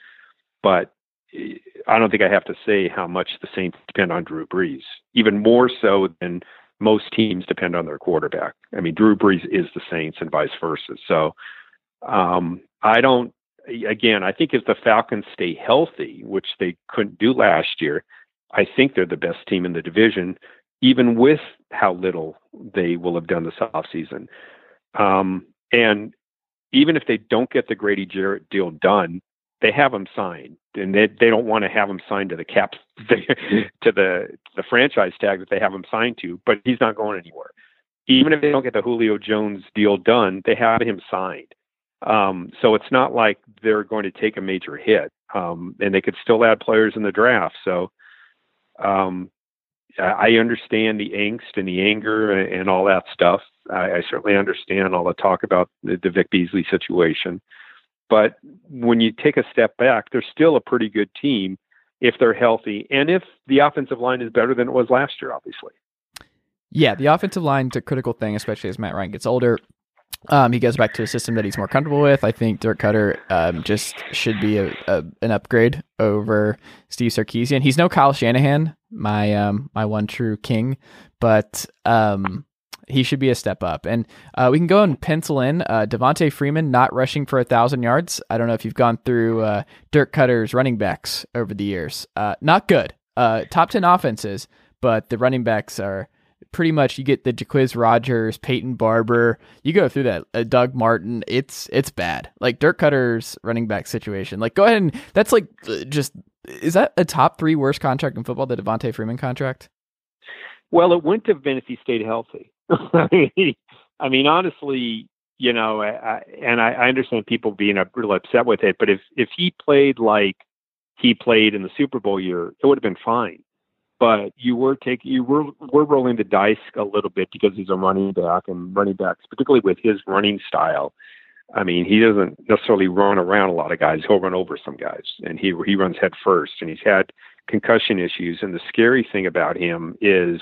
Speaker 4: But eh, I don't think I have to say how much the Saints depend on Drew Brees, even more so than most teams depend on their quarterback. I mean, Drew Brees is the Saints and vice versa. So um, I don't again, I think if the Falcons stay healthy, which they couldn't do last year, I think they're the best team in the division, even with how little they will have done this offseason. Um, and even if they don't get the Grady Jarrett deal done, they have him signed, and they they don't want to have him signed to the cap (laughs) to the the franchise tag that they have him signed to. But he's not going anywhere. Even if they don't get the Julio Jones deal done, they have him signed. Um, so it's not like they're going to take a major hit, um, and they could still add players in the draft. So um, I understand the angst and the anger and, and all that stuff. I, I, certainly understand all the talk about the, the Vic Beasley situation. But when you take a step back, they're still a pretty good team if they're healthy and if the offensive line is better than it was last year, obviously.
Speaker 2: Yeah, the offensive line's a critical thing, especially as Matt Ryan gets older. Um, he goes back to a system that he's more comfortable with. I think Dirk Koetter um, just should be a, a, an upgrade over Steve Sarkisian. He's no Kyle Shanahan, my um, my one true king, but um, he should be a step up. And uh, we can go and pencil in uh, Freeman not rushing for a thousand yards. I don't know if you've gone through uh, Koetter's running backs over the years. Uh, not good. Uh, top ten offenses, but the running backs are pretty much you get the Jacquizz Rodgers, Peyton Barber. You go through that. Uh, Doug Martin. It's it's bad. Like Dirk Koetter's running back situation. Like go ahead and that's like uh, just is that a top three worst contract in football? The Devonta Freeman contract.
Speaker 4: Well, it wouldn't have been if he stayed healthy. (laughs) I mean, honestly, you know, I, and I, I understand people being real upset with it, but if if he played like he played in the Super Bowl year, it would have been fine but you were taking you were were rolling the dice a little bit because he's a running back and running backs, particularly with his running style. I mean, he doesn't necessarily run around a lot of guys. He'll run over some guys, and he he runs head first. And he's had concussion issues. And the scary thing about him is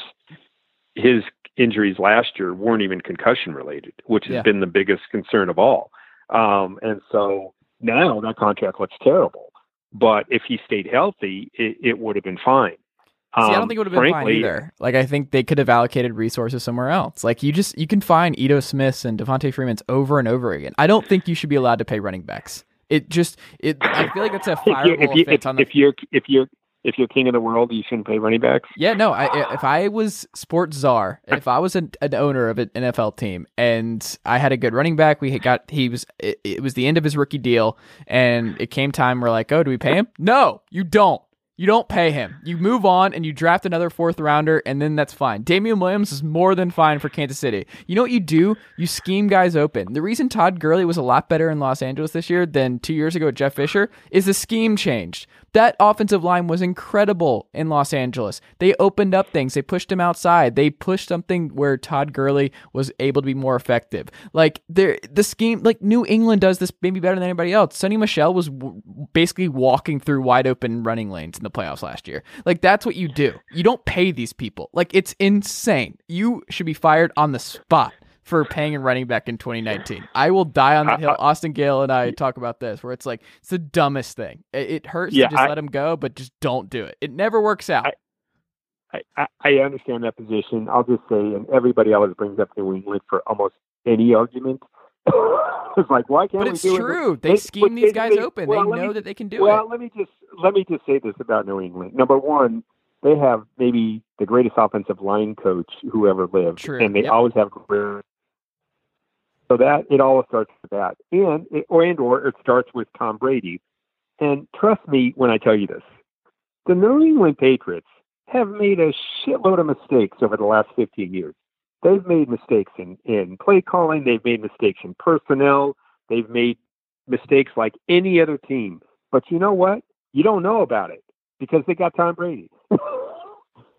Speaker 4: his injuries last year weren't even concussion related, which has yeah. been the biggest concern of all. Um, and so now that contract looks terrible. But if he stayed healthy, it, it would have been fine.
Speaker 2: See, I don't um, think it would have been frankly, fine either. Like, I think they could have allocated resources somewhere else. Like, you just you can find Ito Smiths and Devonta Freeman's over and over again. I don't think you should be allowed to pay running backs. It just it. I feel like it's a fireball (laughs)
Speaker 4: if, you,
Speaker 2: if,
Speaker 4: on the. If you're if you're if you're king of the world, you shouldn't pay running backs.
Speaker 2: Yeah, no. I, if I was sports czar, if I was an, an, owner of an NFL team and I had a good running back, we got he was it, it was the end of his rookie deal, and it came time we're like, oh, do we pay him? No, you don't. You don't pay him. You move on and you draft another fourth rounder, and then that's fine. Damien Williams is more than fine for Kansas City. You know what you do? You scheme guys open. The reason Todd Gurley was a lot better in Los Angeles this year than two years ago with Jeff Fisher is the scheme changed. That offensive line was incredible in Los Angeles. They opened up things. They pushed him outside. They pushed something where Todd Gurley was able to be more effective. Like the scheme, like New England does this maybe better than anybody else. Sony Michel was w- basically walking through wide open running lanes in the playoffs last year. Like that's what you do. You don't pay these people. Like it's insane. You should be fired on the spot for paying a running back in 2019. I will die on the hill. Austin Gale and I talk about this, where it's like it's the dumbest thing. It, it hurts
Speaker 4: Yeah,
Speaker 2: to just
Speaker 4: I-
Speaker 2: let him go, but just don't do it. It never works out.
Speaker 4: I- I, I, understand that position. I'll just say, and everybody always brings up New England for almost any argument. (laughs) it's like, why can't
Speaker 2: but
Speaker 4: we
Speaker 2: it's
Speaker 4: do it?
Speaker 2: true. They
Speaker 4: They-
Speaker 2: scheme these
Speaker 4: they-
Speaker 2: guys
Speaker 4: they-
Speaker 2: open.
Speaker 4: well,
Speaker 2: they know
Speaker 4: me-
Speaker 2: that they can do
Speaker 4: well,
Speaker 2: it.
Speaker 4: Well, let me just let me just say this about New England. Number one, they have maybe the greatest offensive line coach who ever lived,
Speaker 2: True.
Speaker 4: and they
Speaker 2: Yep.
Speaker 4: always have great. So that it all starts with that, and it, or and or it starts with Tom Brady. And trust me when I tell you this, the New England Patriots have made a shitload of mistakes over the last 15 years. They've made mistakes in, in play calling. They've made mistakes in personnel. They've made mistakes like any other team. But you know what? You don't know about it because they got Tom Brady. (laughs)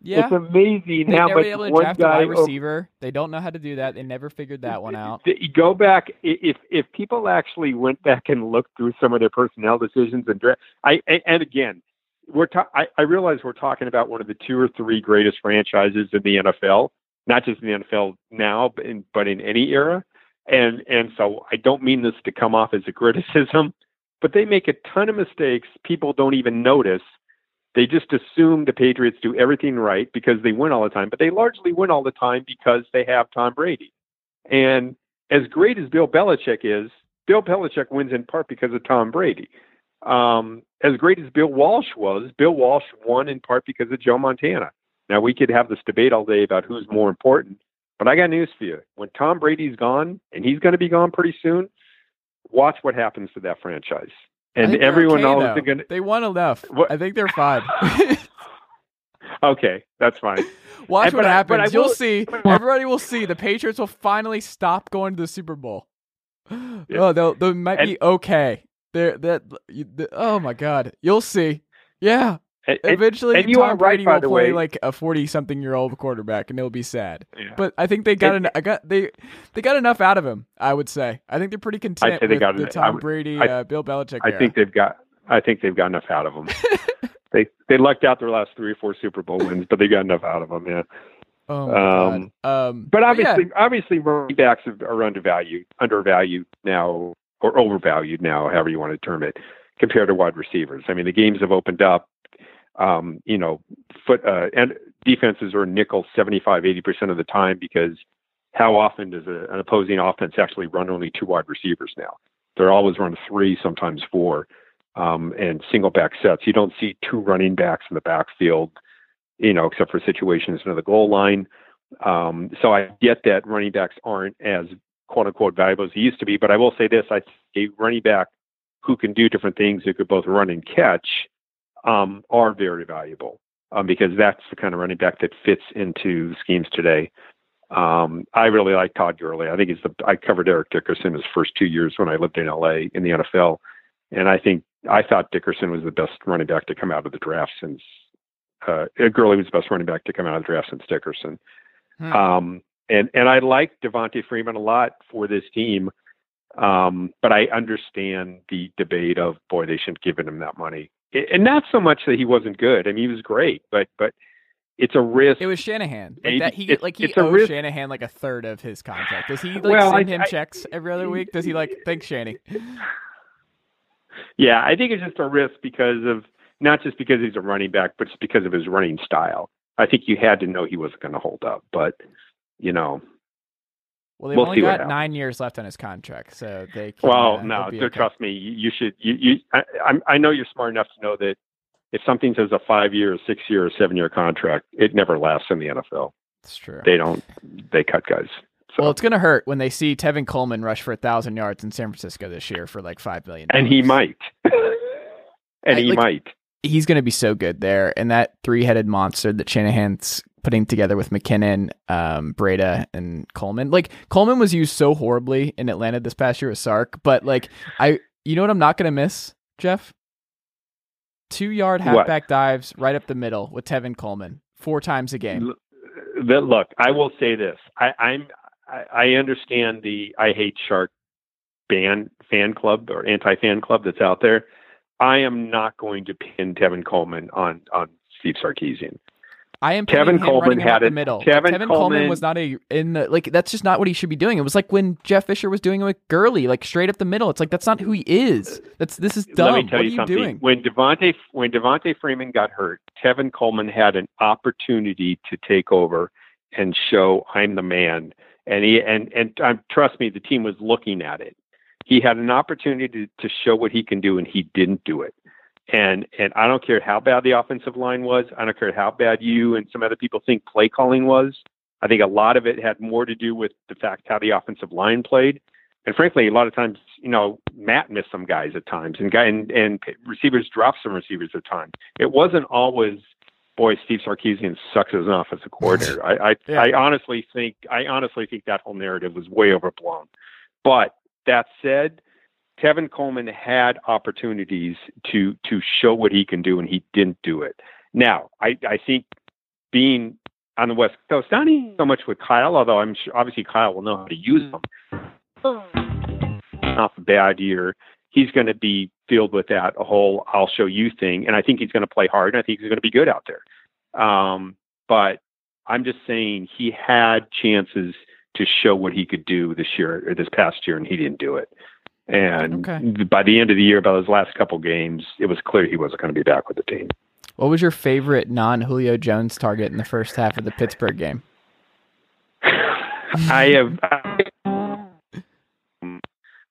Speaker 2: yeah.
Speaker 4: It's amazing
Speaker 2: They've
Speaker 4: how much
Speaker 2: able to
Speaker 4: one
Speaker 2: draft a
Speaker 4: guy
Speaker 2: wide receiver. They don't know how to do that. They never figured that one out.
Speaker 4: Go back if if people actually went back and looked through some of their personnel decisions and draft. I and, and again, we're ta- I, I realize we're talking about one of the two or three greatest franchises in the NFL, not just in the NFL now, but in, but in any era. And and so I don't mean this to come off as a criticism, but they make a ton of mistakes people don't even notice. They just assume the Patriots do everything right because they win all the time, but they largely win all the time because they have Tom Brady. And as great as Bill Belichick is, Bill Belichick wins in part because of Tom Brady. Um, as great as Bill Walsh was, Bill Walsh won in part because of Joe Montana. Now we could have this debate all day about who's more important, but I got news for you. When Tom Brady's gone, and he's going to be gone pretty soon, watch what happens to that franchise. And everyone
Speaker 2: okay, though.
Speaker 4: they're going to.
Speaker 2: They won enough.
Speaker 4: What-
Speaker 2: I think they're fine. (laughs)
Speaker 4: Okay, that's fine. (laughs)
Speaker 2: Watch
Speaker 4: And-
Speaker 2: what
Speaker 4: but I-
Speaker 2: happens.
Speaker 4: I
Speaker 2: You'll
Speaker 4: will-
Speaker 2: see. (laughs) Everybody will see. The Patriots will finally stop going to the Super Bowl. (gasps) Oh, they'll they might
Speaker 4: And-
Speaker 2: be okay. They're that. Oh my God, you'll see. Yeah,
Speaker 4: And-
Speaker 2: eventually
Speaker 4: and you
Speaker 2: Tom
Speaker 4: are right,
Speaker 2: Brady
Speaker 4: by
Speaker 2: will play
Speaker 4: way.
Speaker 2: like a forty-something-year-old quarterback, and it'll be sad.
Speaker 4: yeah.
Speaker 2: But I think they got
Speaker 4: And-
Speaker 2: en- I got they they got enough out of him. I would say. I think they're pretty content with
Speaker 4: got
Speaker 2: the.
Speaker 4: I
Speaker 2: Tom
Speaker 4: would-
Speaker 2: Brady,
Speaker 4: I-
Speaker 2: uh, Bill Belichick.
Speaker 4: I
Speaker 2: era.
Speaker 4: think they've got. I think they've got enough out of them. (laughs) they they lucked out their last three or four Super Bowl wins, but they got enough out of them. Yeah.
Speaker 2: Oh my
Speaker 4: um,
Speaker 2: God. Um,
Speaker 4: But
Speaker 2: yeah.
Speaker 4: obviously, obviously, running backs are undervalued, undervalued now, or overvalued now, however you want to term it, compared to wide receivers. I mean, the games have opened up. Um, you know, foot uh, and defenses are nickel 75, 80 percent of the time because how often does a, an opposing offense actually run only two wide receivers now? They're always running three, sometimes four, um, and single back sets. You don't see two running backs in the backfield, you know, except for situations near the goal line. Um, so I get that running backs aren't as quote unquote valuable as they used to be, but I will say this: I a running back who can do different things, who could both run and catch, um, are very valuable um, because that's the kind of running back that fits into schemes today. Um, I really like Todd Gurley. I think he's the. I covered Eric Dickerson his first two years when I lived in LA in the NFL, and I think I thought Dickerson was the best running back to come out of the draft since. Uh, Gurley was the best running back to come out of the draft since Dickerson.
Speaker 2: Hmm.
Speaker 4: Um, and and I like Devonta Freeman a lot for this team, um, but I understand the debate of boy they shouldn't have given him that money, and not so much that he wasn't good. I mean he was great, but but it's a risk.
Speaker 2: It was Shanahan. Like that. He
Speaker 4: it's-
Speaker 2: like he owes
Speaker 4: risk-
Speaker 2: Shanahan like a third of his contract. Does he like
Speaker 4: Well,
Speaker 2: send
Speaker 4: I-
Speaker 2: him
Speaker 4: I-
Speaker 2: checks every other week? Does he like thanks Shanny? (laughs)
Speaker 4: Yeah, I think it's just a risk because of not just because he's a running back, but just because of his running style. I think you had to know he wasn't going to hold up, but you know,
Speaker 2: Well, they've
Speaker 4: We'll
Speaker 2: only got nine years left on his contract, so they. Can,
Speaker 4: well,
Speaker 2: uh,
Speaker 4: no, so
Speaker 2: okay.
Speaker 4: trust me, you, should. You, you I, I'm- I know you're smart enough to know that if something says a five-year, six-year, or seven-year contract, it never lasts in the NFL.
Speaker 2: It's true.
Speaker 4: They don't. They cut guys. So.
Speaker 2: Well, it's gonna hurt when they see Tevin Coleman rush for a thousand yards in San Francisco this year for like five million.
Speaker 4: and he might. and
Speaker 2: I-
Speaker 4: he
Speaker 2: like-
Speaker 4: might.
Speaker 2: He's gonna be so good there, and that three-headed monster that Shanahan's putting together with McKinnon, um, Breida, and Coleman. Like Coleman was used so horribly in Atlanta this past year with Sark, but like I, you know what I'm not gonna miss, Jeff? Two-yard
Speaker 4: What?
Speaker 2: halfback dives right up the middle with Tevin Coleman four times a game.
Speaker 4: That look, I will say this. I, I'm I, I understand the I hate shark ban fan club or anti fan club that's out there. I am not going to pin Tevin Coleman on on Steve Sarkisian.
Speaker 2: I am Tevin
Speaker 4: Coleman had it.
Speaker 2: middle.
Speaker 4: Tevin
Speaker 2: Tevin Coleman
Speaker 4: Coleman-
Speaker 2: was not a in the like that's just not what he should be doing. It was like when Jeff Fisher was doing it with Gurley, like straight up the middle. It's like that's not who he is. That's this is dumb.
Speaker 4: Let me tell
Speaker 2: what
Speaker 4: you
Speaker 2: are you
Speaker 4: something.
Speaker 2: doing?
Speaker 4: When Devonta when Devonta Freeman got hurt, Tevin Coleman had an opportunity to take over and show I'm the man. And he and and um, trust me, the team was looking at it. He had an opportunity to, to show what he can do, and he didn't do it. And and I don't care how bad the offensive line was. I don't care how bad you and some other people think play calling was. I think a lot of it had more to do with the fact how the offensive line played. And frankly, a lot of times, you know, Matt missed some guys at times, and guy and, and receivers dropped some receivers at times. It wasn't always, boy, Steve Sarkisian sucks as an offensive coordinator. I I,
Speaker 2: Yeah.
Speaker 4: I honestly think I honestly think that whole narrative was way overblown. But that said, Tevin Coleman had opportunities to to show what he can do, and he didn't do it. Now, I I think being on the West Coast, not even so much with Kyle, although I'm sure obviously Kyle will know how to use them. Off a bad year, he's going to be filled with that whole "I'll show you" thing, and I think he's going to play hard, and I think he's going to be good out there. Um, but I'm just saying he had chances to show what he could do this year or this past year, and he didn't do it. And
Speaker 2: Okay.
Speaker 4: by the end of the year, by his last couple games, it was clear he wasn't going to be back with the team.
Speaker 2: What was your favorite non Julio Jones target in the first half of the Pittsburgh game? (laughs)
Speaker 4: I have I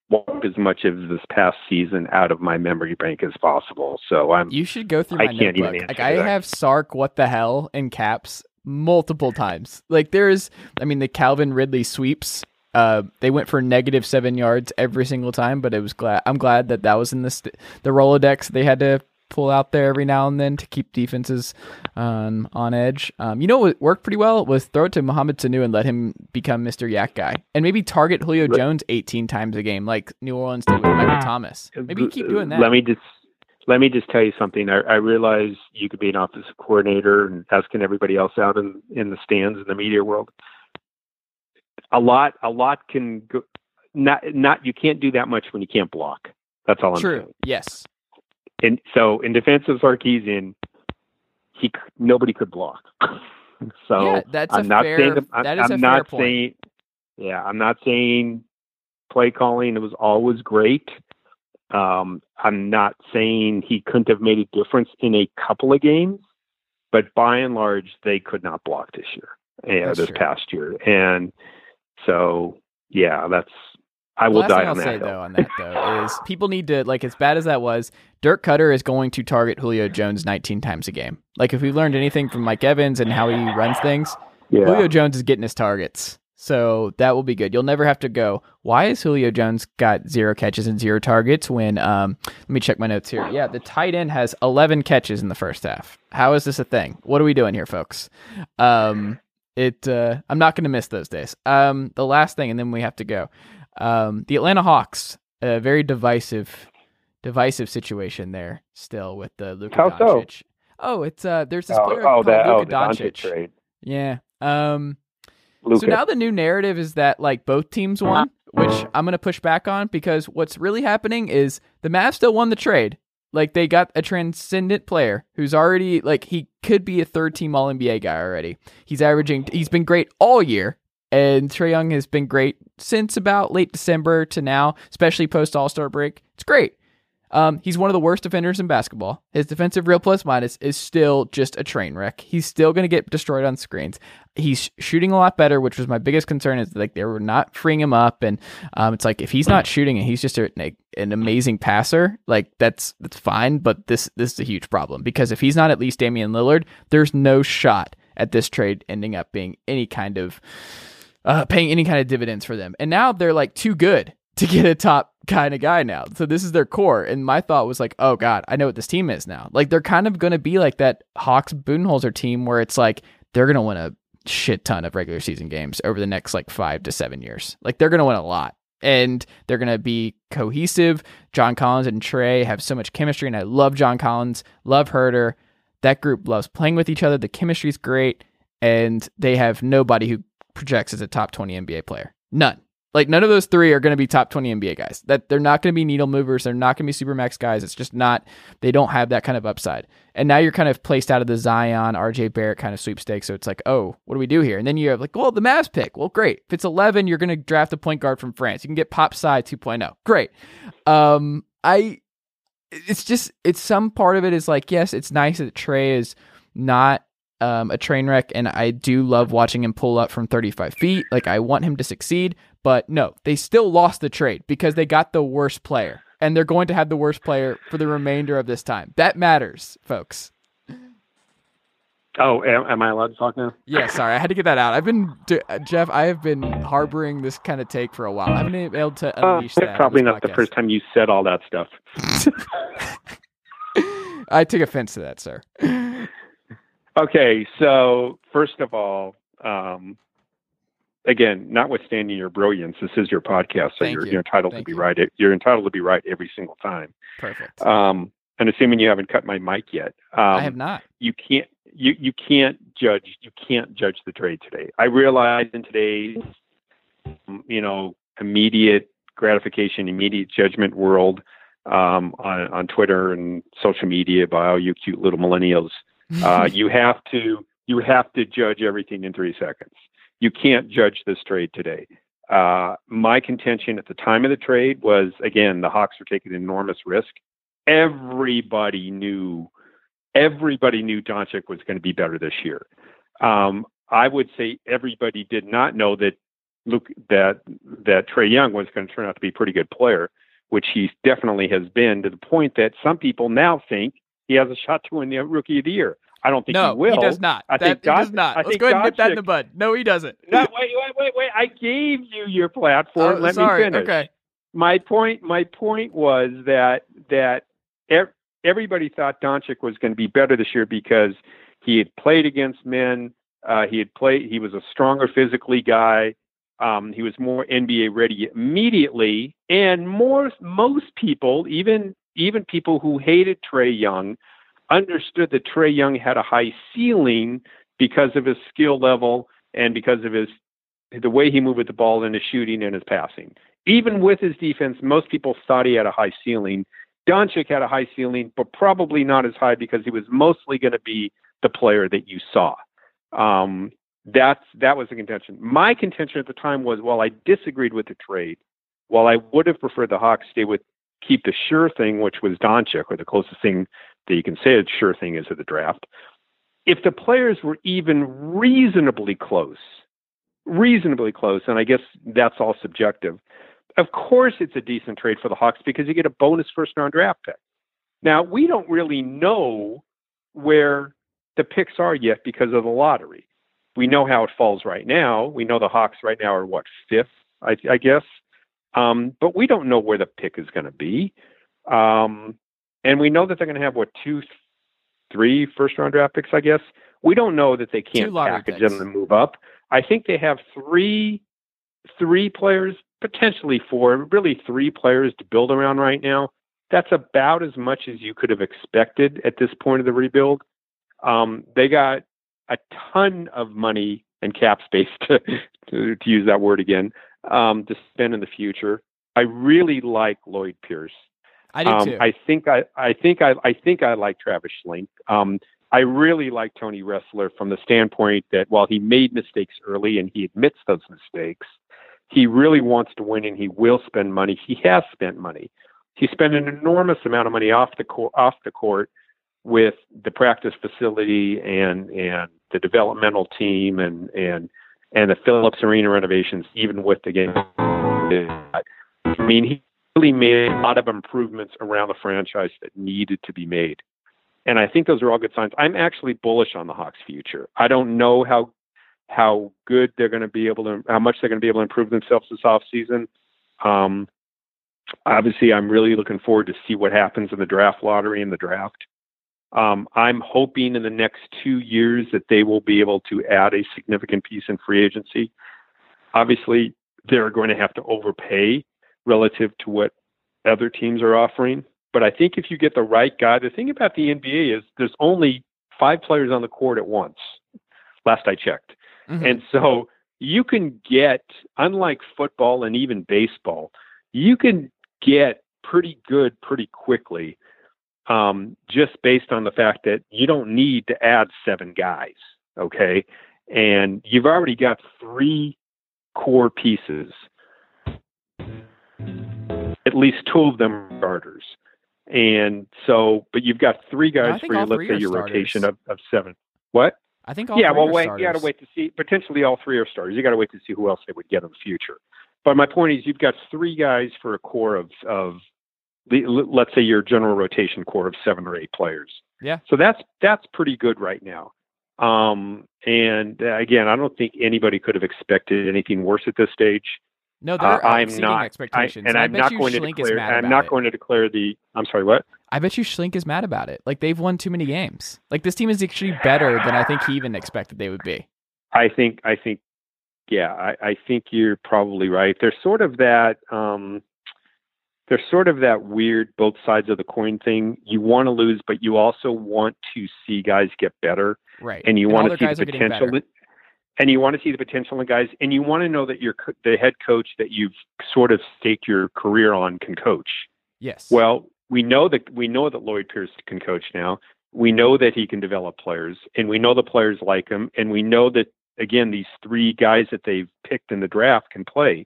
Speaker 4: wiped as much of this past season out of my memory bank as possible. So I'm
Speaker 2: You should go through
Speaker 4: I can't even
Speaker 2: notebook.
Speaker 4: answer
Speaker 2: Like I
Speaker 4: that.
Speaker 2: have Sark what the hell in caps multiple times. Like there's I mean the Calvin Ridley sweeps uh they went for negative 7 yards every single time, but it was glad I'm glad that that was in the st- the Rolodex they had to pull out there every now and then to keep defenses um, on edge. Um, you know what worked pretty well was throw it to Mohamed Sanu and let him become Mr. YAC guy, and maybe target Julio Jones 18 times a game like New Orleans did with Michael (clears throat) Thomas. Maybe keep doing that.
Speaker 4: Let me just let me just tell you something. I, I realize you could be an offensive coordinator, and asking everybody else out in in the stands in the media world. A lot, a lot can go. Not, not you can't do that much when you can't block. That's all I'm saying.
Speaker 2: True.
Speaker 4: saying.
Speaker 2: Yes.
Speaker 4: And so, in defense of Sarkisian, he nobody could block. (laughs) so
Speaker 2: yeah, that's
Speaker 4: I'm
Speaker 2: a
Speaker 4: not
Speaker 2: fair.
Speaker 4: saying I'm,
Speaker 2: that is
Speaker 4: I'm
Speaker 2: a
Speaker 4: not
Speaker 2: fair point.
Speaker 4: saying yeah i'm not saying play calling it was always great um i'm not saying he couldn't have made a difference in a couple of games but by and large they could not block this year yeah
Speaker 2: That's
Speaker 4: this
Speaker 2: true.
Speaker 4: past year and so yeah that's i will
Speaker 2: Last
Speaker 4: die
Speaker 2: thing I'll
Speaker 4: on that
Speaker 2: say though on that though is (laughs) people need to like as bad as that was. Dirk Koetter is going to target Julio Jones 19 times a game. Like if we've learned anything from Mike Evans and how he runs things,
Speaker 4: yeah
Speaker 2: Julio Jones is getting his targets. So that will be good. You'll never have to go. Why is Julio Jones got zero catches and zero targets when um let me check my notes here. Yeah, the tight end has 11 catches in the first half. How is this a thing? What are we doing here, folks? Um it uh I'm not going to miss those days. Um the last thing and then we have to go. Um the Atlanta Hawks, a very divisive divisive situation there still with the Luka
Speaker 4: How so?
Speaker 2: Doncic. Oh, it's uh there's this
Speaker 4: oh,
Speaker 2: player
Speaker 4: oh
Speaker 2: called
Speaker 4: that oh
Speaker 2: Luka
Speaker 4: the Doncic
Speaker 2: Doncic.
Speaker 4: trade
Speaker 2: Yeah. Um
Speaker 4: Luka.
Speaker 2: so now the new narrative is that like both teams won, which I'm going to push back on because what's really happening is the Mavs still won the trade. Like they got a transcendent player who's already like he could be a third team All NBA guy already. He's averaging he's been great all year and Trae Young has been great since about late December to now, especially post All-Star break. It's great. Um, he's one of the worst defenders in basketball. His defensive real plus minus is still just a train wreck. He's still going to get destroyed on screens. He's shooting a lot better, which was my biggest concern. Is like they were not freeing him up, and um, it's like if he's not shooting and he's just a, an amazing passer, like that's that's fine. But this this is a huge problem because if he's not at least Damian Lillard, there's no shot at this trade ending up being any kind of uh, paying any kind of dividends for them. And now they're like too good to get a top kind of guy now. So this is their core. And my thought was like, oh God, I know what this team is now. Like they're kind of going to be like that Hawks Budenholzer team where it's like they're going to win a shit ton of regular season games over the next like five to seven years. Like they're going to win a lot. And they're going to be cohesive. John Collins and Trae have so much chemistry, and I love John Collins, love Huerter. That group loves playing with each other. The chemistry's great, and they have nobody who projects as a top 20 NBA player. None. Like none of those three are going to be top 20 NBA guys. That they're not going to be needle movers. They're not going to be supermax guys. It's just not. They don't have that kind of upside. And now you're kind of placed out of the Zion, RJ Barrett kind of sweepstakes. So it's like, oh, what do we do here? And then you have like, well, the Mavs pick. Well, great. If it's 11, you're going to draft a point guard from France. You can get Pape Sy 2.0. Great. Um, I. It's just it's some part of it is like yes, it's nice that Trae is not um, a train wreck, and I do love watching him pull up from 35 feet. Like I want him to succeed, but no, they still lost the trade because they got the worst player, and they're going to have the worst player for the remainder of this time. That matters, folks.
Speaker 4: Oh, am, am I allowed to talk now?
Speaker 2: Yeah, sorry, I had to get that out. I've been uh, Jeff. I have been harboring this kind of take for a while. I haven't been able to
Speaker 4: Uh,
Speaker 2: unleash that.
Speaker 4: probably not the first time you said all that stuff. (laughs) (laughs)
Speaker 2: I take offense to that, sir.
Speaker 4: Okay, so first of all, um, again, notwithstanding your brilliance, this is your podcast, so you're,
Speaker 2: you.
Speaker 4: you're entitled
Speaker 2: Thank
Speaker 4: to be
Speaker 2: you.
Speaker 4: right. You're entitled to be right every single time.
Speaker 2: Perfect.
Speaker 4: Um, and assuming you haven't cut my mic yet, um,
Speaker 2: I have not.
Speaker 4: you can't you you can't judge you can't judge the trade today. I realize in today's you know immediate gratification, immediate judgment world um, on on Twitter and social media by all you cute little millennials, uh, (laughs) you have to you have to judge everything in three seconds. You can't judge this trade today. Uh, my contention at the time of the trade was again the Hawks were taking enormous risk. Everybody knew everybody knew Doncic was going to be better this year. Um, I would say everybody did not know that Luke that that Trae Young was going to turn out to be a pretty good player, which he definitely has been to the point that some people now think he has a shot to win the Rookie of the Year. I don't think
Speaker 2: no,
Speaker 4: he will.
Speaker 2: He does not.
Speaker 4: I
Speaker 2: that,
Speaker 4: think
Speaker 2: he does not.
Speaker 4: I
Speaker 2: Let's go ahead and nip that in the bud. No, he doesn't.
Speaker 4: No, wait, wait, wait, wait! I gave you your platform.
Speaker 2: Oh,
Speaker 4: Let
Speaker 2: sorry.
Speaker 4: me finish
Speaker 2: Okay.
Speaker 4: my point my point was that that ev- everybody thought Doncic was going to be better this year because he had played against men. Uh, he had played. He was a stronger physically guy. Um, he was more NBA ready immediately, and more most people, even even people who hated Trae Young, understood that Trae Young had a high ceiling because of his skill level and because of his the way he moved with the ball and his shooting and his passing even with his defense, most people thought he had a high ceiling. Doncic had a high ceiling, but probably not as high because he was mostly going to be the player that you saw. Um, that's that was the contention. My contention at the time was, while I disagreed with the trade, while I would have preferred the Hawks stay with keep the sure thing, which was Doncic, or the closest thing that you can say a sure thing is at the draft. If the players were even reasonably close, reasonably close, and I guess that's all subjective of course it's a decent trade for the Hawks because you get a bonus first round draft pick. Now, we don't really know where the picks are yet because of the lottery. We know how it falls right now. We know the Hawks right now are what, fifth, I, I guess. Um, but we don't know where the pick is going to be. Um, and we know that they're going to have what, two, three first round draft picks, I guess. We don't know that they can't package
Speaker 2: picks.
Speaker 4: them and move up. I think they have three three players, potentially four, really three players to build around right now. That's about as much as you could have expected at this point of the rebuild. Um, they got a ton of money and cap space (laughs) to, to, to use that word again um, to spend in the future. I really like Lloyd Pierce.
Speaker 2: I do
Speaker 4: Um,
Speaker 2: too.
Speaker 4: I think I, I think I, I think I like Travis Schlenk. Um, I really like Tony Ressler from the standpoint that while he made mistakes early and he admits those mistakes, he really wants to win and he will spend money. He has spent money. He spent an enormous amount of money off the court, off the court with the practice facility and and the developmental team and and and the Phillips Arena renovations, even with the game. I mean, he really made a lot of improvements around the franchise that needed to be made. And I think those are all good signs. I'm actually bullish on the Hawks' future. I don't know how how good they're going to be able to, how much they're going to be able to improve themselves this offseason. Um, obviously, I'm really looking forward to see what happens in the draft lottery and the draft. Um, I'm hoping in the next two years that they will be able to add a significant piece in free agency. Obviously, they're going to have to overpay relative to what other teams are offering. But I think if you get the right guy, the thing about the NBA is there's only five players on the court at once. Last I checked.
Speaker 2: Mhm.
Speaker 4: And so you can get, unlike football and even baseball, you can get pretty good pretty quickly um, just based on the fact that you don't need to add seven guys. Okay. And you've already got three core pieces. At least two of them are starters. And so, but you've got three guys for your, let's say, your rotation of, of seven. What?
Speaker 2: I think all
Speaker 4: yeah, well, wait,
Speaker 2: starters.
Speaker 4: you got to wait to see. Potentially, all three are starters. You got to wait to see who else they would get in the future. But my point is, you've got three guys for a core of of let's say your general rotation core of seven or eight players.
Speaker 2: Yeah.
Speaker 4: So that's that's pretty good right now. Um, and uh, again, I don't think anybody could have expected anything worse at this stage.
Speaker 2: No,
Speaker 4: Uh,
Speaker 2: they're
Speaker 4: I'm
Speaker 2: exceeding
Speaker 4: not, I,
Speaker 2: expectations.
Speaker 4: and
Speaker 2: I
Speaker 4: I'm not going to
Speaker 2: Schlenk
Speaker 4: declare. I'm not
Speaker 2: it.
Speaker 4: going to declare the. I'm sorry. What?
Speaker 2: I bet you Schlenk is mad about it. Like they've won too many games. Like this team is actually better than I think he even expected they would be.
Speaker 4: I think I think yeah, I, I think you're probably right. There's sort of that um there's sort of that weird both sides of the coin thing. You want to lose, but you also want to see guys get better
Speaker 2: Right.
Speaker 4: and you
Speaker 2: all
Speaker 4: want to see the potential and you want to see the potential in guys and you want to know that your co- the head coach that you've sort of staked your career on can coach.
Speaker 2: Yes.
Speaker 4: Well, we know that we know that Lloyd Pierce can coach now. We know that he can develop players, and we know the players like him, and we know that again these three guys that they've picked in the draft can play.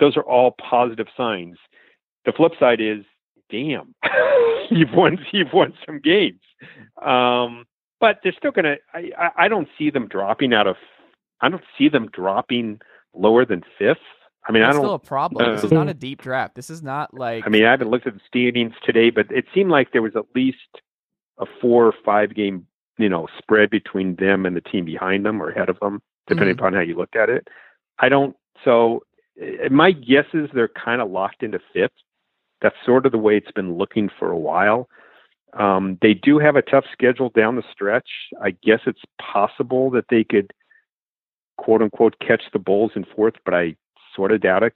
Speaker 4: Those are all positive signs. The flip side is, damn, (laughs) you've won you've won some games, um, but they're still gonna. I, I I don't see them dropping out of. I don't see them dropping lower than fifth. I mean,
Speaker 2: That's
Speaker 4: I don't.
Speaker 2: still a problem. this is
Speaker 4: uh,
Speaker 2: not a deep draft. This is not like
Speaker 4: I mean, I haven't looked at the standings today, but it seemed like there was at least a four or five game, you know, spread between them and the team behind them or ahead of them, depending
Speaker 2: Mhm.
Speaker 4: upon how you looked at it. I don't. So uh, my guess is they're kind of locked into fifth. That's sort of the way it's been looking for a while. Um, they do have a tough schedule down the stretch. I guess it's possible that they could, quote unquote, catch the Bulls in fourth, but I sort of doubt it.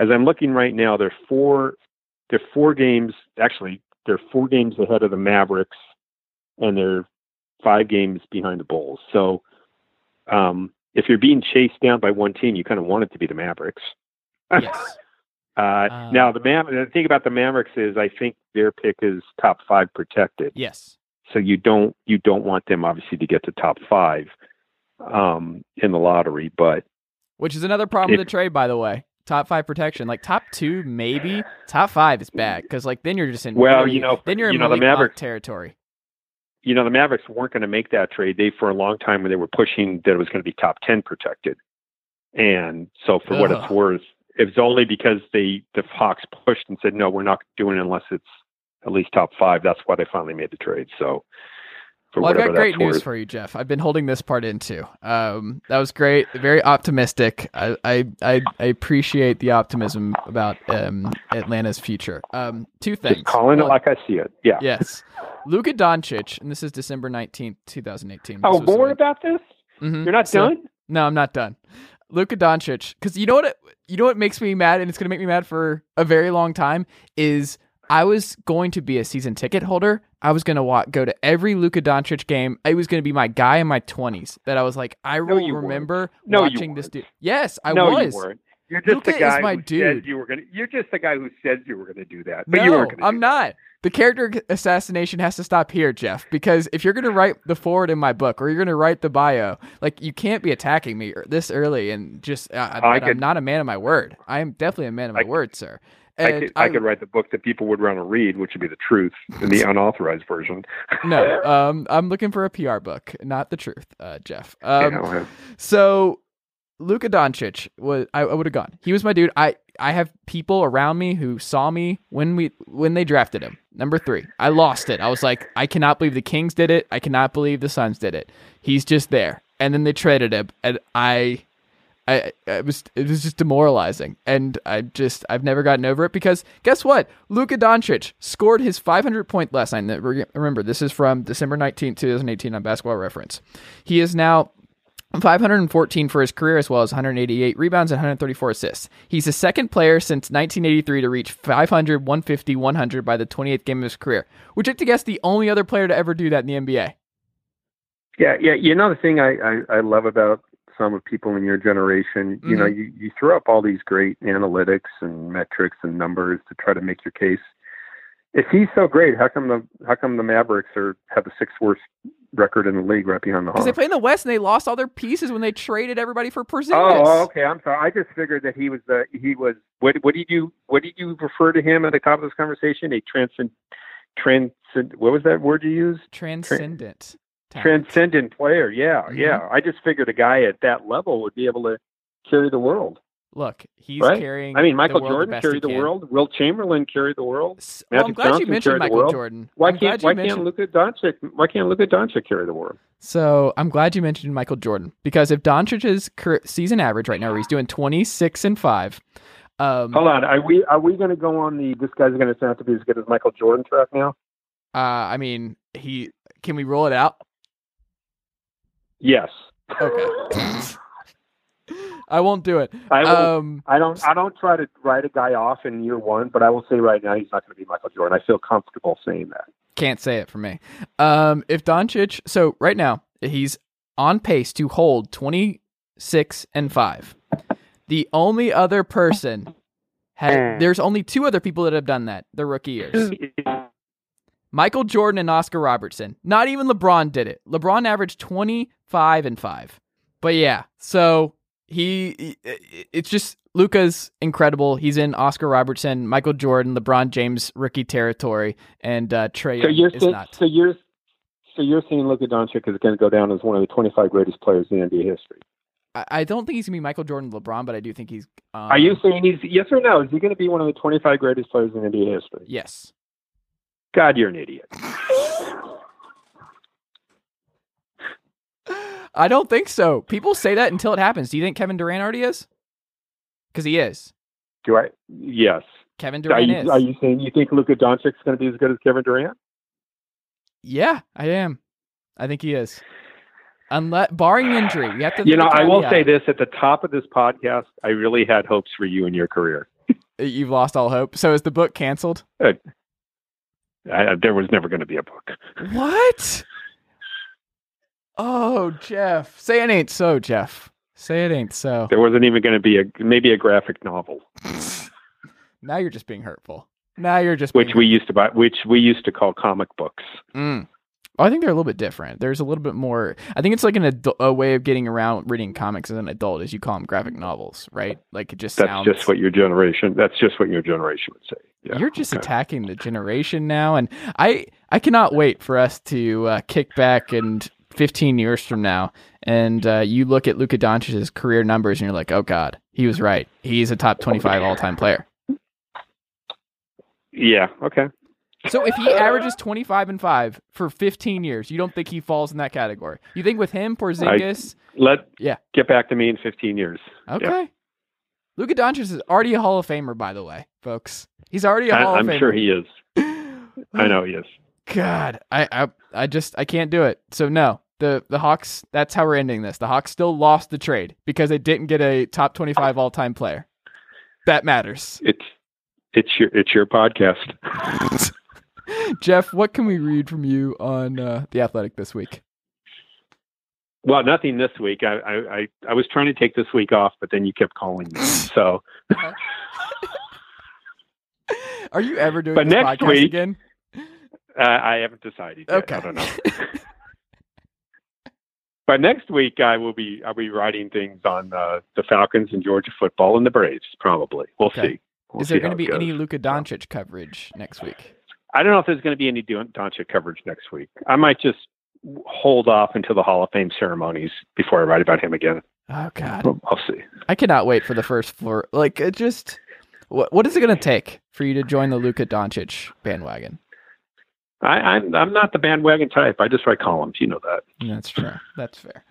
Speaker 4: As I'm looking right now, they're four, they're four games. Actually, they're four games ahead of the Mavericks, and they're five games behind the Bulls. So, um, if you're being chased down by one team, you kind of want it to be the Mavericks.
Speaker 2: yes. (laughs)
Speaker 4: Uh,
Speaker 2: Uh,
Speaker 4: now the Mav- the thing about the Mavericks is I think their pick is top five protected,
Speaker 2: Yes.
Speaker 4: so you don't you don't want them obviously to get to top five um, in the lottery. But
Speaker 2: Which is another problem with
Speaker 4: If-
Speaker 2: the trade, by the way. Top five protection, like top two, maybe top five is bad because like then you're just in
Speaker 4: Well, you know,
Speaker 2: then you're in
Speaker 4: you know, the
Speaker 2: Malik
Speaker 4: Mavericks-
Speaker 2: territory.
Speaker 4: you know the Mavericks weren't going to make that trade. They for a long time when they were pushing that it was going to be top ten protected, and so for what it's worth, it was only because they the Hawks pushed and said no, we're not doing it unless it's at least top five. That's why they finally made the trade. So.
Speaker 2: Well, I've got great news
Speaker 4: worth.
Speaker 2: for you, Jeff. I've been holding this part in too. Um, that was great, very optimistic. I I, I, I appreciate the optimism about um, Atlanta's future. Um, two things.
Speaker 4: Just calling
Speaker 2: One-
Speaker 4: it like I see it. Yeah.
Speaker 2: yes, Luka Doncic, and this is December nineteenth, two thousand eighteen.
Speaker 4: Oh, more about this?
Speaker 2: Mhm.
Speaker 4: You're not
Speaker 2: So-
Speaker 4: done?
Speaker 2: No, I'm not done. Luka Doncic, because you know what? It, you know what makes me mad, and it's going to make me mad for a very long time. Is I was going to be a season ticket holder. I was going to go to every Luka Doncic game. It was going to be my guy in my 20s. That I was like, I
Speaker 4: No,
Speaker 2: will remember
Speaker 4: No,
Speaker 2: watching this dude. Yes, I
Speaker 4: no,
Speaker 2: was.
Speaker 4: you weren't. You're just
Speaker 2: Luka
Speaker 4: the guy
Speaker 2: my
Speaker 4: who
Speaker 2: dude.
Speaker 4: said you were gonna. You're just the guy who said you were gonna do that. But
Speaker 2: No,
Speaker 4: you weren't gonna
Speaker 2: I'm not. The character assassination has to stop here, Jeff, because if you're going to write the forward in my book or you're going to write the bio, like you can't be attacking me this early and just uh,
Speaker 4: I
Speaker 2: I'm not a man of my word. I am definitely a man of my
Speaker 4: I
Speaker 2: word, sir.
Speaker 4: I could, I, could write the book that people would want to read, which would be the truth in the unauthorized version. (laughs)
Speaker 2: no, um, I'm looking for a PR book, not the truth, uh, Jeff. Um,
Speaker 4: know,
Speaker 2: So Luka Doncic was I, I would have gone. He was my dude. I I have people around me who saw me when we when they drafted him. Number three. I lost it. I was like, I cannot believe the Kings did it. I cannot believe the Suns did it. He's just there. And then they traded him and I I it was it was just demoralizing. And I just I've never gotten over it because guess what? Luka Doncic scored his 500 point last night. Remember, this is from December 19, 2018 on Basketball Reference. He is now 514 for his career, as well as 188 rebounds and 134 assists. He's the second player since 1983 to reach 500, 150, 100 by the 28th game of his career, which I to guess the only other player to ever do that in the NBA.
Speaker 4: yeah, yeah. You know the thing I, I, I love about some of people in your generation. You know, mm-hmm. you you throw up all these great analytics and metrics and numbers to try to make your case. If he's so great, how come the how come the Mavericks are have the sixth worst record in the league, right behind the
Speaker 2: Because they play in the West and they lost all their pieces when they traded everybody for Porzingis.
Speaker 4: Oh, okay. I'm sorry. I just figured that he was the he was what what did you what did you refer to him at the top of this conversation? A transcend transcend what was that word you used?
Speaker 2: Transcendent. Talent.
Speaker 4: Transcendent player. Yeah,
Speaker 2: Mhm.
Speaker 4: yeah. I just figured a guy at that level would be able to carry the world.
Speaker 2: Look, he's
Speaker 4: Right.
Speaker 2: carrying.
Speaker 4: I mean, Michael Jordan carried the world. Wilt Chamberlain carried the world.
Speaker 2: Well, I'm glad you mentioned Michael. Jordan.
Speaker 4: Why
Speaker 2: I'm
Speaker 4: can't
Speaker 2: you
Speaker 4: Why
Speaker 2: mentioned-
Speaker 4: can't Luka Doncic? Why can't Luka Doncic carry the world?
Speaker 2: So I'm glad you mentioned Michael Jordan because if Doncic's season average right now, where he's doing 26 and five, um,
Speaker 4: Hold on. Are we Are we going to go on the? This guy's going to have to be as good as Michael Jordan track now?
Speaker 2: uh, I mean, he can we roll it out?
Speaker 4: Yes.
Speaker 2: Okay. I won't do it.
Speaker 4: I will,
Speaker 2: Um,
Speaker 4: I don't. I don't try to write a guy off in year one, but I will say right now he's not going to be Michael Jordan. I feel comfortable saying that.
Speaker 2: Can't say it for me. Um, if Doncic, so right now he's on pace to hold 26 and 5. The only other person, had, there's only two other people that have done that the rookie years Michael Jordan and Oscar Robertson. Not even LeBron did it. LeBron averaged 25 and 5. But yeah, so he, it's just Luka's incredible. He's in Oscar Robertson, Michael Jordan, LeBron James rookie territory, and uh, Trae
Speaker 4: So you're
Speaker 2: is
Speaker 4: saying,
Speaker 2: not.
Speaker 4: so you're so you're saying Luka Doncic is going to go down as one of the 25 greatest players in NBA history.
Speaker 2: I, I don't think he's gonna be Michael Jordan, LeBron, but I do think he's. Um,
Speaker 4: Are you saying he's yes or no? Is he going to be one of the 25 greatest players in NBA history?
Speaker 2: Yes.
Speaker 4: God, you're an idiot.
Speaker 2: I don't think so. People say that until it happens. Do you think Kevin Durant already is? Because he is.
Speaker 4: Do I? Yes.
Speaker 2: Kevin
Speaker 4: Are
Speaker 2: Durant
Speaker 4: you,
Speaker 2: is.
Speaker 4: are you saying you think Luka Doncic's going to be as good as Kevin Durant?
Speaker 2: Yeah, I am. I think he is. Unless barring injury, you have to.
Speaker 4: You know, I will say this at the top of this podcast. I really had hopes for you and your career.
Speaker 2: You've lost all hope. So is the book canceled?
Speaker 4: I, there was never going to be a book.
Speaker 2: What? Oh, Jeff. Say it ain't so, Jeff. Say it ain't so.
Speaker 4: There wasn't even going to be a maybe a graphic novel, (laughs)
Speaker 2: Now you're just being hurtful. Now you're just
Speaker 4: which
Speaker 2: being
Speaker 4: we used to buy, which we used to call comic books.
Speaker 2: Mm. I think they're a little bit different. There's a little bit more. I think it's like an a way of getting around reading comics as an adult, as you call them graphic novels, right? Like it just
Speaker 4: That's
Speaker 2: sounds.
Speaker 4: just what your generation. That's just what your generation would say. Yeah.
Speaker 2: You're just
Speaker 4: okay.
Speaker 2: attacking the generation now, and I I cannot wait for us to uh, kick back and 15 years from now, and uh, you look at Luka Doncic's career numbers, and you're like, oh god, he was right. He's a top 25 all time player.
Speaker 4: Yeah. Okay.
Speaker 2: So if he averages 25 and five for 15 years, you don't think he falls in that category? You think with him, Porzingis?
Speaker 4: Let
Speaker 2: Yeah.
Speaker 4: get back to me in 15 years.
Speaker 2: Okay. Luka Doncic is already a Hall of Famer, by the way, folks. He's already a
Speaker 4: I,
Speaker 2: Hall of
Speaker 4: I'm
Speaker 2: Famer.
Speaker 4: sure he is. (gasps) I know he is.
Speaker 2: God, I, I, I just, I can't do it. So no, the the Hawks. That's how we're ending this. The Hawks still lost the trade because they didn't get a top twenty-five all-time player. That matters.
Speaker 4: It's it's your it's your podcast. (laughs)
Speaker 2: Jeff, what can we read from you on uh, the Athletic this week?
Speaker 4: Well, nothing this week. I, I I I was trying to take this week off, but then you kept calling me. (laughs) So (laughs)
Speaker 2: Are you ever doing
Speaker 4: But
Speaker 2: this
Speaker 4: next
Speaker 2: podcast
Speaker 4: week-
Speaker 2: again?
Speaker 4: uh, I haven't decided. Yet.
Speaker 2: Okay.
Speaker 4: I don't know. (laughs) but next week I will be I'll be writing things on uh, the Falcons and Georgia football and the Braves. Probably we'll
Speaker 2: Okay.
Speaker 4: see. We'll
Speaker 2: Is there going to be any. Luka Doncic coverage next week?
Speaker 4: I don't know if there's going to be any Don- Doncic coverage next week. I might just hold off until the Hall of Fame ceremonies before I write about him again.
Speaker 2: Oh God,
Speaker 4: I'll see.
Speaker 2: I cannot wait for the first floor. Like it just, what what is it going to take for you to join the Luka Doncic bandwagon?
Speaker 4: I, I'm I'm not the bandwagon type. I just write columns. You know that.
Speaker 2: That's true. That's fair.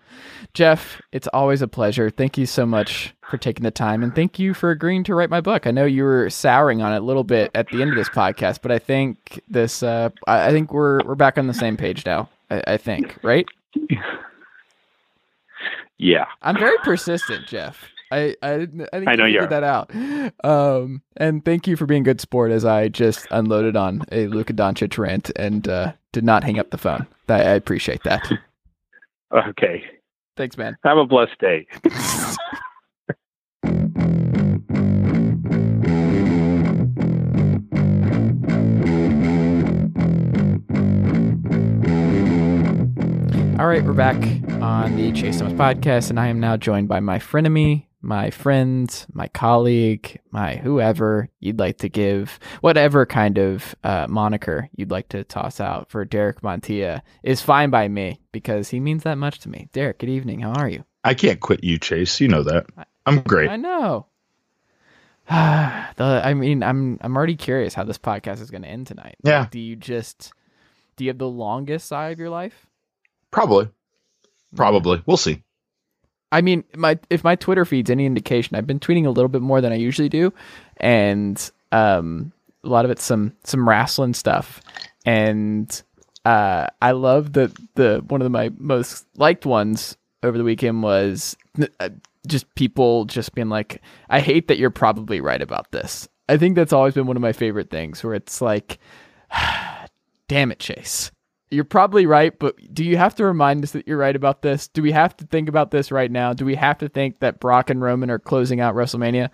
Speaker 2: Jeff, it's always a pleasure. Thank you so much for taking the time and thank you for agreeing to write my book. I know you were souring on it a little bit at the end of this podcast, but I think this uh I I think we're we're back on the same page now. I, I think, right? (laughs)
Speaker 4: Yeah.
Speaker 2: I'm very persistent, Jeff. I I, didn't- I think
Speaker 4: I know
Speaker 2: you
Speaker 4: you
Speaker 2: figured that out. Um, and thank you for being good sport as I just unloaded on a Luka Doncic rant and uh, did not hang up the phone. I, I appreciate that. (laughs)
Speaker 4: Okay.
Speaker 2: Thanks, man.
Speaker 4: Have a blessed day.
Speaker 2: All right, we're back on the Chase Thomas podcast, and I am now joined by my frenemy, my friend, my colleague, my whoever you'd like to give, whatever kind of uh, moniker you'd like to toss out for Derek Montilla is fine by me because he means that much to me. Derek, good evening. How are you?
Speaker 5: I can't quit you, Chase. You know that. I'm great.
Speaker 2: I know. (sighs) the, I mean, I'm I'm already curious how this podcast is going to end tonight.
Speaker 5: Yeah.
Speaker 2: Like, do you just do you have the longest sigh of your life?
Speaker 5: Probably. Probably. We'll see.
Speaker 2: I mean, my if my Twitter feed's any indication, I've been tweeting a little bit more than I usually do, and um, a lot of it's some some wrestling stuff, and uh, I love the the one of my most liked ones over the weekend was uh, just people just being like, I hate that you're probably right about this. I think that's always been one of my favorite things, where it's like, (sighs) damn it, Chase. You're probably right, but do you have to remind us that you're right about this? Do we have to think about this right now? Do we have to think that Brock and Roman are closing out WrestleMania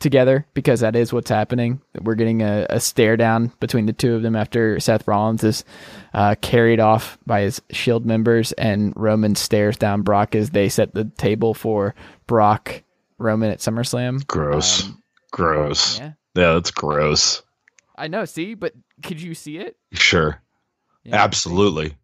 Speaker 2: together? Because that is what's happening. We're getting a, a stare down between the two of them after Seth Rollins is uh, carried off by his Shield members, and Roman stares down Brock as they set the table for Brock Roman at SummerSlam.
Speaker 5: Gross.
Speaker 2: Um,
Speaker 5: gross.
Speaker 2: Yeah,
Speaker 5: Yeah, that's gross.
Speaker 2: I know. See, but could you see it?
Speaker 5: Sure.
Speaker 2: Yeah.
Speaker 5: Absolutely.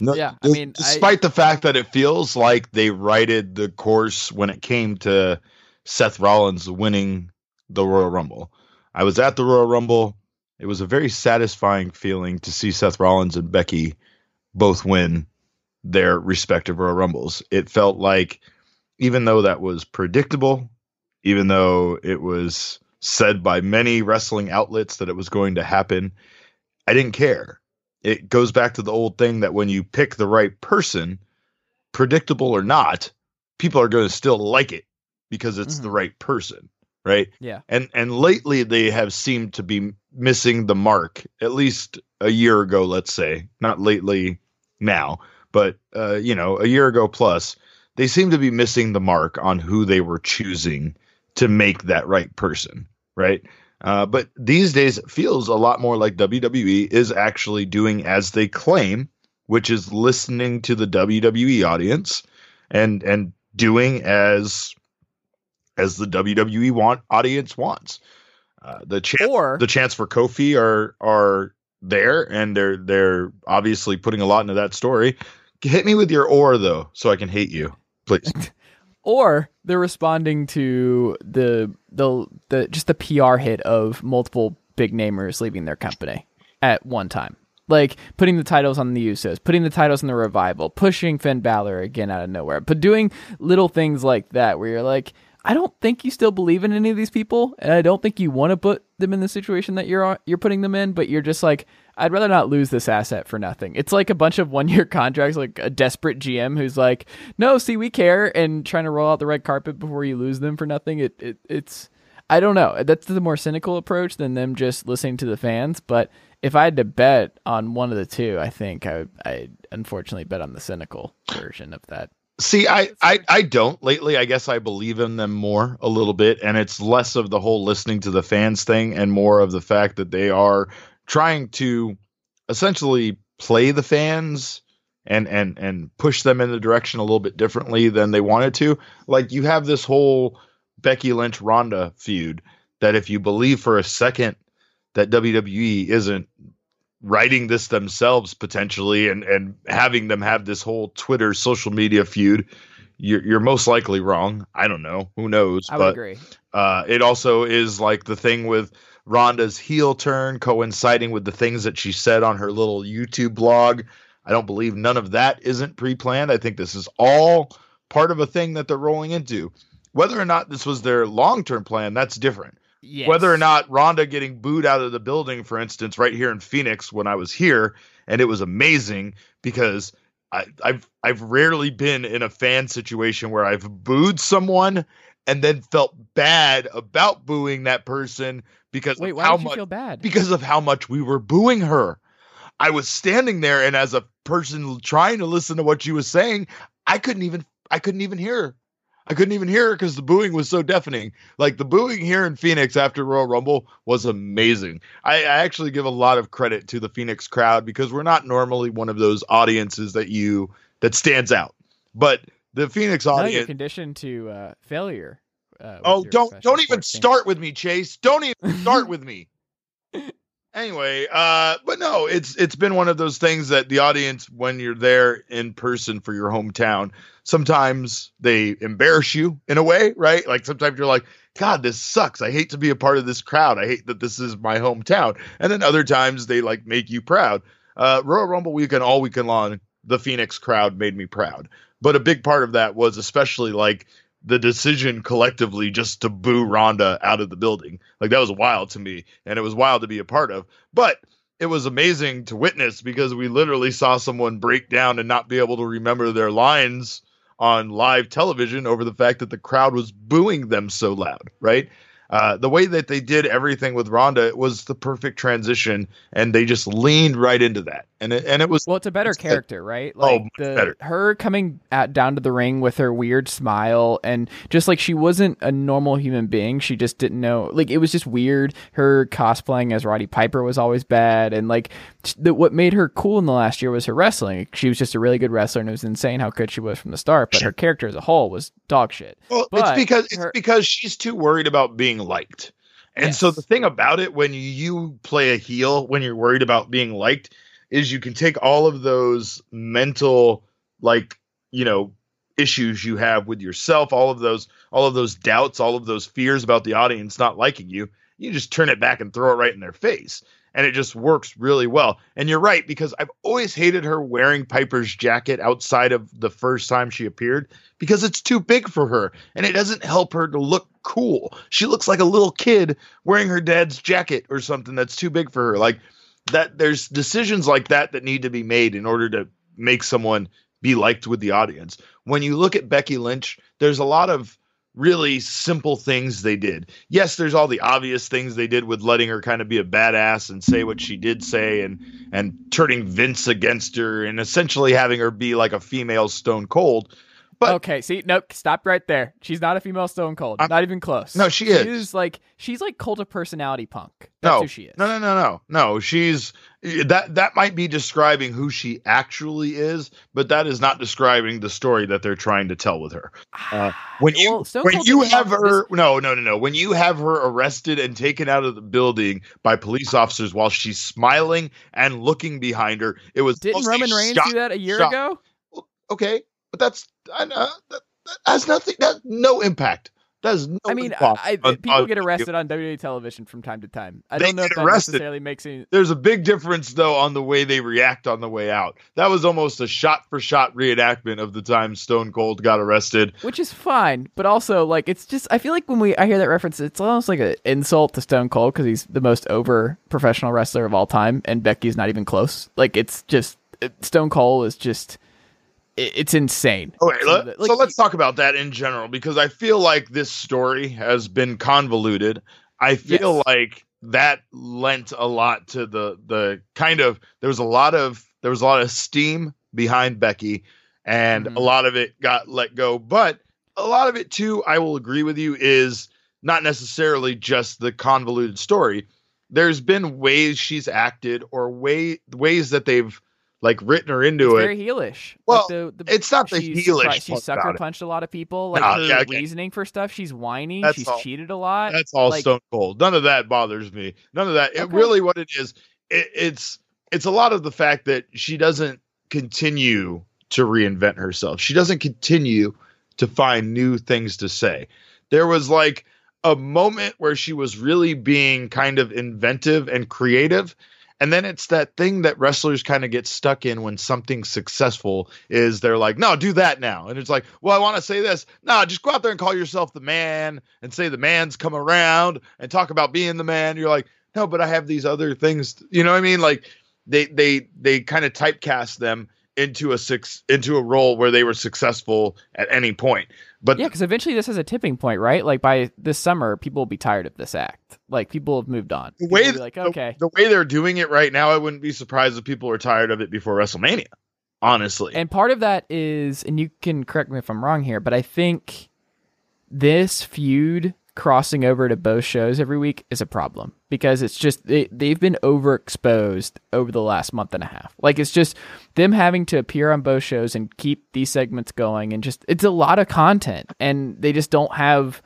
Speaker 5: No,
Speaker 2: Yeah, I mean, I-
Speaker 5: despite the fact that it feels like they righted the course when it came to Seth Rollins winning the Royal Rumble. I was at the Royal Rumble. It was a very satisfying feeling to see Seth Rollins and Becky both win their respective Royal Rumbles. It felt like, even though that was predictable, even though it was said by many wrestling outlets that it was going to happen, I didn't care. It goes back to the old thing that when you pick the right person, predictable or not, people are going to still like it because it's the
Speaker 2: Mhm.
Speaker 5: right person, right?
Speaker 2: Yeah.
Speaker 5: And and lately they have seemed to be missing the mark. At least a year ago, let's say, not lately now, but uh, you know, a year ago plus, they seem to be missing the mark on who they were choosing to make that right person, right? Uh, but these days, it feels a lot more like WWE is actually doing as they claim, which is listening to the WWE audience and and doing as as the WWE want audience wants. Uh, the chance
Speaker 2: Or
Speaker 5: the chance for Kofi are are there, and they're they're obviously putting a lot into that story. Hit me with your or though, so I can hate you, please. (laughs)
Speaker 2: or they're responding to the the the just the PR hit of multiple big namers leaving their company at one time. Like putting the titles on the Usos, putting the titles on the revival, pushing Finn Balor again out of nowhere, but doing little things like that where you're like, I don't think you still believe in any of these people, and I don't think you want to put them in the situation that you're you're putting them in, but you're just like, I'd rather not lose this asset for nothing. It's like a bunch of one year (laughs) contracts, like a desperate GM who's like, no, see, we care, and trying to roll out the red carpet before you lose them for nothing. It, it it's, I don't know. That's the more cynical approach than them just listening to the fans. But if I had to bet on one of the two, I think I I unfortunately bet on the cynical version of that.
Speaker 5: See, I, I I don't lately. I guess I believe in them more a little bit, and it's less of the whole listening to the fans thing, and more of the fact that they are trying to essentially play the fans and and and push them in the direction a little bit differently than they wanted to. Like you have this whole Becky Lynch Ronda feud that if you believe for a second that WWE isn't writing this themselves potentially and and having them have this whole Twitter social media feud, you're you're most likely wrong. I don't know. Who knows?
Speaker 2: I would
Speaker 5: but
Speaker 2: agree.
Speaker 5: uh, it also is like the thing with Ronda's heel turn coinciding with the things that she said on her little YouTube blog. I don't believe none of that isn't pre-planned. I think this is all part of a thing that they're rolling into. Whether or not this was their long-term plan, that's different.
Speaker 2: Yes.
Speaker 5: Whether or not Ronda getting booed out of the building, for instance, right here in Phoenix when I was here, and it was amazing because I, I've I've rarely been in a fan situation where I've booed someone and then felt bad about booing that person because
Speaker 2: Wait,
Speaker 5: of
Speaker 2: why
Speaker 5: how
Speaker 2: did you
Speaker 5: much
Speaker 2: feel bad?
Speaker 5: because of how much we were booing her. I was standing there, and as a person trying to listen to what she was saying, I couldn't even I couldn't even hear her. I couldn't even hear her because the booing was so deafening. Like the booing here in Phoenix after Royal Rumble was amazing. I, I, actually give a lot of credit to the Phoenix crowd because we're not normally one of those audiences that you that stands out. But the Phoenix audience,
Speaker 2: no, you're conditioned to uh, failure.
Speaker 5: Uh, oh, don't don't even start with me, Chase. Don't even start (laughs) with me. Anyway, uh, but no, it's it's been one of those things that the audience, when you're there in person for your hometown, sometimes they embarrass you in a way, right? Like sometimes you're like, God, this sucks. I hate to be a part of this crowd. I hate that this is my hometown. And then other times they like make you proud. Uh, Royal Rumble weekend, all weekend long, the Phoenix crowd made me proud. But a big part of that was especially like the decision collectively just to boo Ronda out of the building. Like that was wild to me, and it was wild to be a part of. But it was amazing to witness because we literally saw someone break down and not be able to remember their lines on live television over the fact that the crowd was booing them so loud, right? uh, the way that they did everything with Ronda was the perfect transition, and they just leaned right into that. And it, and it was
Speaker 2: well, it's a better it's character, right? Oh, like oh, the, better. Her coming at, down to the ring with her weird smile, and just like she wasn't a normal human being, she just didn't know. Like it was just weird. Her cosplaying as Roddy Piper was always bad, and like the, what made her cool in the last year was her wrestling. She was just a really good wrestler, and it was insane how good she was from the start. But her character as a whole was dog shit.
Speaker 5: Well,
Speaker 2: but
Speaker 5: it's because it's because she's too worried about being liked. And yes. so the thing about it when you play a heel when you're worried about being liked is you can take all of those mental like, you know, issues you have with yourself, all of those all of those doubts, all of those fears about the audience not liking you, you just turn it back and throw it right in their face and it just works really well. And you're right because I've always hated her wearing Piper's jacket outside of the first time she appeared because it's too big for her and it doesn't help her to look cool. She looks like a little kid wearing her dad's jacket or something that's too big for her. Like that there's decisions like that that need to be made in order to make someone be liked with the audience. When you look at Becky Lynch, there's a lot of really simple things they did. Yes, there's all the obvious things they did with letting her kind of be a badass and say what she did say and and turning Vince against her and essentially having her be like a female Stone Cold. But
Speaker 2: okay, see, nope, stop right there. She's not a female Stone Cold. I'm, not even close.
Speaker 5: No, she is.
Speaker 2: She's like she's like cult of personality punk. That's
Speaker 5: no,
Speaker 2: who she is.
Speaker 5: No, no, no, no, no. She's that that might be describing who she actually is, but that is not describing the story that they're trying to tell with her. Uh, (sighs) when you well, when you have her, this... no, no, no, no. When you have her arrested and taken out of the building by police officers while she's smiling and looking behind her, it was
Speaker 2: didn't Roman Reigns shot, do that a year shot. ago?
Speaker 5: Okay, but that's I know that, that has nothing. That no impact. Does no impact
Speaker 2: I mean, I, on, people on, get arrested on WWE television from time to time. I don't know if that arrested. necessarily makes any.
Speaker 5: There's a big difference though on the way they react on the way out. That was almost a shot for shot reenactment of the time Stone Cold got arrested,
Speaker 2: which is fine. But also, like, it's just I feel like when we I hear that reference, it's almost like an insult to Stone Cold because he's the most over professional wrestler of all time, and Becky's not even close. Like, it's just Stone Cold is just it's insane.
Speaker 5: Okay, so, let, like, so let's talk about that in general because I feel like this story has been convoluted. I feel yes. like that lent a lot to the the kind of there was a lot of there was a lot of steam behind Becky and mm-hmm. a lot of it got let go, but a lot of it too, I will agree with you, is not necessarily just the convoluted story. There's been ways she's acted or way ways that they've like written her into
Speaker 2: it's
Speaker 5: it.
Speaker 2: Very heelish.
Speaker 5: Well, like the, the, it's not the heelish.
Speaker 2: She sucker punched a lot of people. Like her yeah, reasoning for stuff. She's whiny. That's she's all, cheated a lot.
Speaker 5: That's all like, stone cold. None of that bothers me. None of that. Okay. It really what it is. It, it's it's a lot of the fact that she doesn't continue to reinvent herself. She doesn't continue to find new things to say. There was like a moment where she was really being kind of inventive and creative and then it's that thing that wrestlers kind of get stuck in when something's successful is they're like, no, do that now. And it's like, well, I want to say this. No, just go out there and call yourself the man and say the man's come around and talk about being the man. You're like, no, but I have these other things. You know what I mean? Like they they they kind of typecast them into a six into a role where they were successful at any point. But
Speaker 2: Yeah, because eventually this is a tipping point, right? Like by this summer, people will be tired of this act. Like people have moved on.
Speaker 5: the
Speaker 2: People
Speaker 5: way
Speaker 2: like,
Speaker 5: the-
Speaker 2: okay,
Speaker 5: the, way they're doing it right now, I wouldn't be surprised if people are tired of it before WrestleMania. Honestly,
Speaker 2: And part of that is, and you can correct me if I'm wrong here, but I think this feud crossing over to both shows every week is a problem because it's just they, they've been overexposed over the last month and a half. Like it's just them having to appear on both shows and keep these segments going, and just it's a lot of content, and they just don't have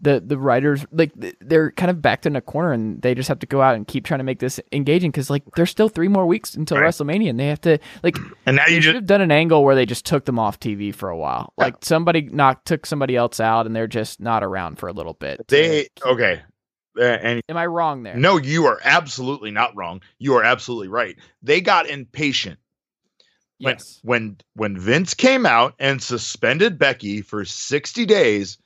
Speaker 2: the the writers like they're kind of backed in a corner and they just have to go out and keep trying to make this engaging because like there's still three more weeks until
Speaker 5: Right.
Speaker 2: WrestleMania and they have to like (clears throat)
Speaker 5: and now you
Speaker 2: should
Speaker 5: just
Speaker 2: have done an angle where they just took them off TV for a while.
Speaker 5: Yeah.
Speaker 2: Like somebody knocked took somebody else out and they're just not around for a little bit.
Speaker 5: they okay. Uh, and
Speaker 2: Am I wrong there?
Speaker 5: no, you are absolutely not wrong. You are absolutely right. They got impatient when
Speaker 2: Yes.
Speaker 5: when when Vince came out and suspended Becky for 60 days,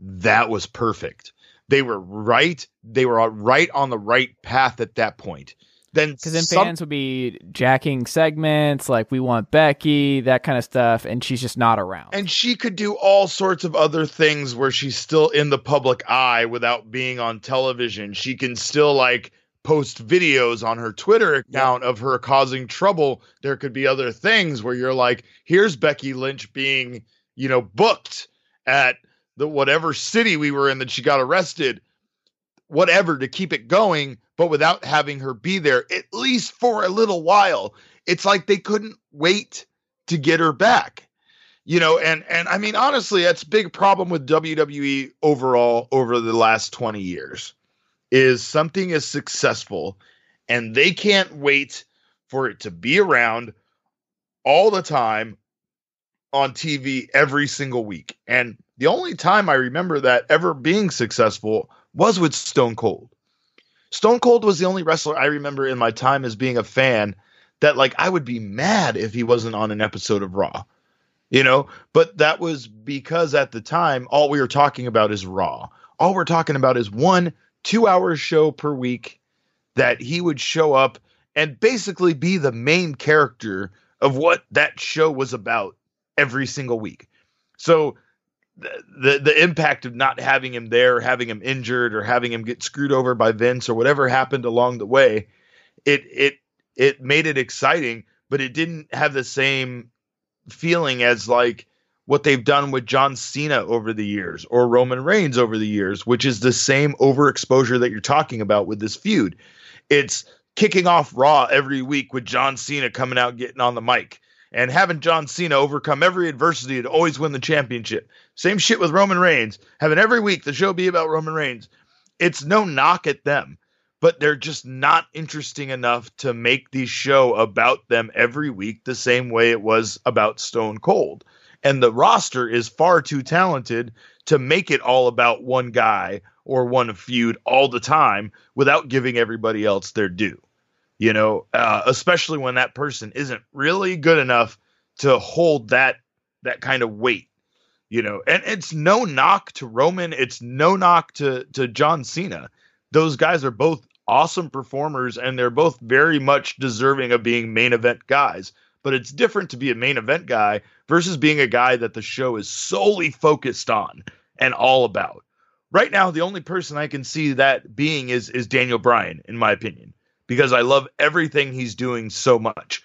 Speaker 5: that was perfect. They were right. They were right on the right path at that point. Then
Speaker 2: Because then
Speaker 5: some-
Speaker 2: fans would be jacking segments like we want Becky, that kind of stuff, and she's just not around.
Speaker 5: and she could do all sorts of other things where she's still in the public eye without being on television. She can still like post videos on her Twitter account of her causing trouble. There could be other things where you're like, here's Becky Lynch being, you know, booked at the whatever city we were in that she got arrested, whatever to keep it going, but without having her be there at least for a little while. It's like they couldn't wait to get her back you know and and i mean honestly that's big problem with wwe overall over the last 20 years is something is successful and they can't wait for it to be around all the time on tv every single week and the only time i remember that ever being successful was with stone cold. Stone cold was the only wrestler i remember in my time as being a fan that like i would be mad if he wasn't on an episode of raw you know? But that was because at the time all we were talking about is raw. All we're talking about is one two hour show per week that he would show up and basically be the main character of what that show was about every single week. So the, the impact of not having him there having him injured or having him get screwed over by Vince or whatever happened along the way it it it made it exciting but it didn't have the same feeling as like what they've done with John Cena over the years or Roman Reigns over the years, which is the same overexposure that you're talking about with this feud. It's kicking off Raw every week with John Cena coming out getting on the mic and having John Cena overcome every adversity to always win the championship. Same shit with Roman Reigns, having every week the show be about Roman Reigns. It's no knock at them, but they're just not interesting enough to make the show about them every week the same way it was about Stone Cold. And the roster is far too talented to make it all about one guy or one feud all the time without giving everybody else their due. You know, uh, especially when that person isn't really good enough to hold that that kind of weight. You know, and it's no knock to Roman, it's no knock to to John Cena. Those guys are both awesome performers and they're both very much deserving of being main event guys. But it's different to be a main event guy versus being a guy that the show is solely focused on and all about. Right now, the only person I can see that being is is Daniel Bryan, in my opinion, because I love everything he's doing so much.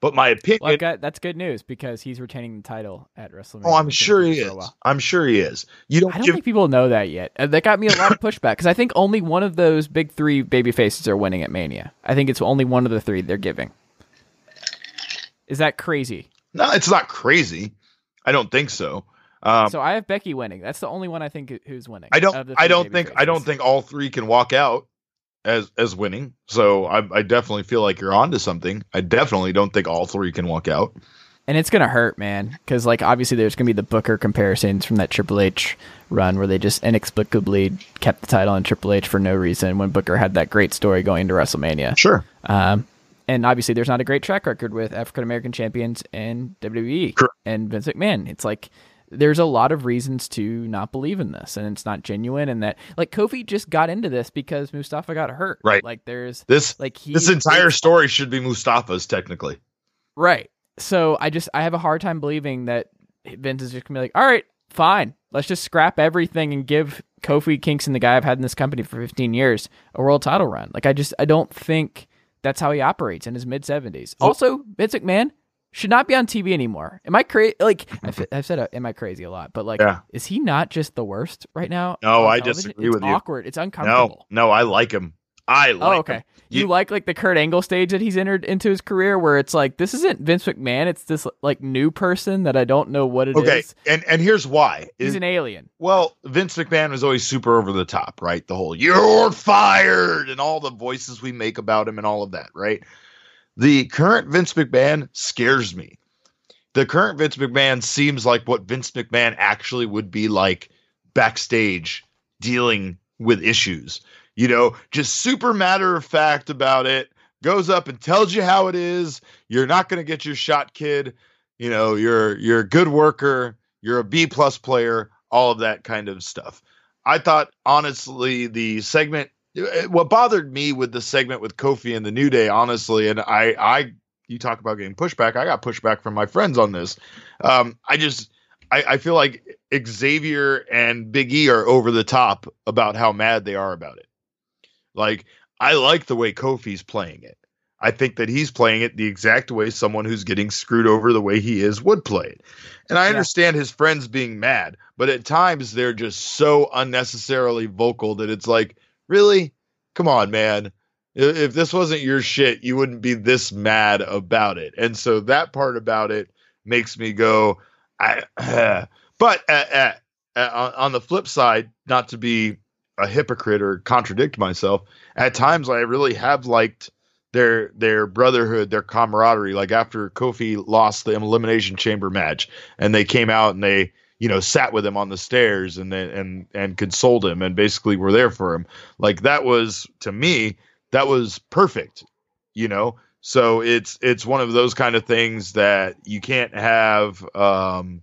Speaker 5: But my opinion
Speaker 2: well, got, that's good news because he's retaining the title at WrestleMania.
Speaker 5: oh, I'm sure he is. I'm sure he is. You don't,
Speaker 2: I don't
Speaker 5: give
Speaker 2: think people know that yet. Uh, That got me a lot of pushback because I think only one of those big three baby faces are winning at Mania. I think it's only one of the three they're giving. Is that crazy?
Speaker 5: no, it's not crazy. I don't think so. Um,
Speaker 2: so I have Becky winning. That's the only one I think who's winning.
Speaker 5: I don't. I don't think. I don't think all three can walk out as as winning. So I, I definitely feel like you're onto something. I definitely don't think all three can walk out.
Speaker 2: And it's gonna hurt, man, because like obviously there's gonna be the Booker comparisons from that Triple H run where they just inexplicably kept the title on Triple H for no reason when Booker had that great story going to WrestleMania.
Speaker 5: Sure.
Speaker 2: Um, and obviously there's not a great track record with African American champions and WWE
Speaker 5: Correct.
Speaker 2: and Vince McMahon. It's like there's a lot of reasons to not believe in this, and it's not genuine. And that like Kofi just got into this because Mustafa got hurt.
Speaker 5: Right.
Speaker 2: Like there's
Speaker 5: This
Speaker 2: like he
Speaker 5: this entire story should be Mustafa's technically.
Speaker 2: Right. so I just I have a hard time believing that Vince is just gonna be like, all right, fine, let's just scrap everything and give Kofi Kingston, the guy I've had in this company for 15 years, a world title run. Like I just I don't think that's how he operates in his mid 70s. Also, Vince McMahon should not be on TV anymore. Am I crazy? Like I've, I've said, uh, am I crazy a lot? But like,
Speaker 5: Yeah.
Speaker 2: is he not just the worst right now?
Speaker 5: No, I
Speaker 2: television?
Speaker 5: disagree
Speaker 2: It's
Speaker 5: with you.
Speaker 2: Awkward. It's uncomfortable.
Speaker 5: No, no, I like him. I like
Speaker 2: oh, okay.
Speaker 5: him.
Speaker 2: You,
Speaker 5: You-
Speaker 2: like like the Kurt Angle stage that he's entered into his career, where it's like this isn't Vince McMahon. It's this like new person that I don't know what it is.
Speaker 5: Okay, and and here's why.
Speaker 2: He's
Speaker 5: Is-
Speaker 2: an alien.
Speaker 5: well, Vince McMahon was always super over the top, right? The whole "you're fired" and all the voices we make about him and all of that, right? The current Vince McMahon scares me. The current Vince McMahon seems like what Vince McMahon actually would be like backstage dealing with issues. You know, just super matter of fact about it. Goes up and tells you how it is. You're not going to get your shot, kid. You know, you're you're a good worker. You're a B plus player. All of that kind of stuff. I thought honestly the segment. What bothered me with the segment with Kofi and the New Day, honestly, and I, I, you talk about getting pushback. I got pushback from my friends on this. Um, I just, I, I feel like Xavier and Big E are over the top about how mad they are about it. Like, I like the way Kofi's playing it. I think that he's playing it the exact way someone who's getting screwed over the way he is would play it. And I
Speaker 2: Yeah.
Speaker 5: understand his friends being mad, but at times they're just so unnecessarily vocal that it's like, really? Come on, man. If this wasn't your shit, you wouldn't be this mad about it. And so that part about it makes me go, I, (clears throat) but uh, uh, uh, on the flip side, not to be a hypocrite or contradict myself, at times I really have liked their their brotherhood, their camaraderie. Like after Kofi lost the elimination chamber match, and they came out and they you know sat with him on the stairs and and and consoled him and basically were there for him. Like that was to me that was perfect, you know. So it's it's one of those kind of things that you can't have. Um,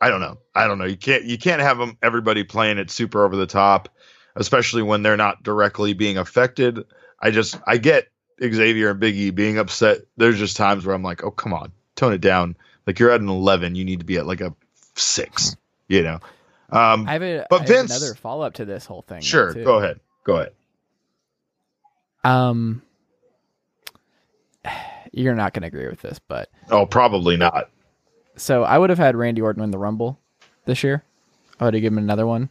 Speaker 5: I don't know. I don't know. You can't you can't have them everybody playing it super over the top, especially when they're not directly being affected. I just I get Xavier and Biggie being upset. There's just times where I'm like, oh come on, tone it down. Like you're at an 11, you need to be at like a six. You know. Um,
Speaker 2: I have, a,
Speaker 5: But
Speaker 2: I have
Speaker 5: Vince-
Speaker 2: another follow up to this whole thing.
Speaker 5: sure. Go ahead. Go ahead.
Speaker 2: Um, (sighs) you're not going to agree with this, but
Speaker 5: Oh, probably not.
Speaker 2: so I would have had Randy Orton win the Rumble this year. I would have given him another one,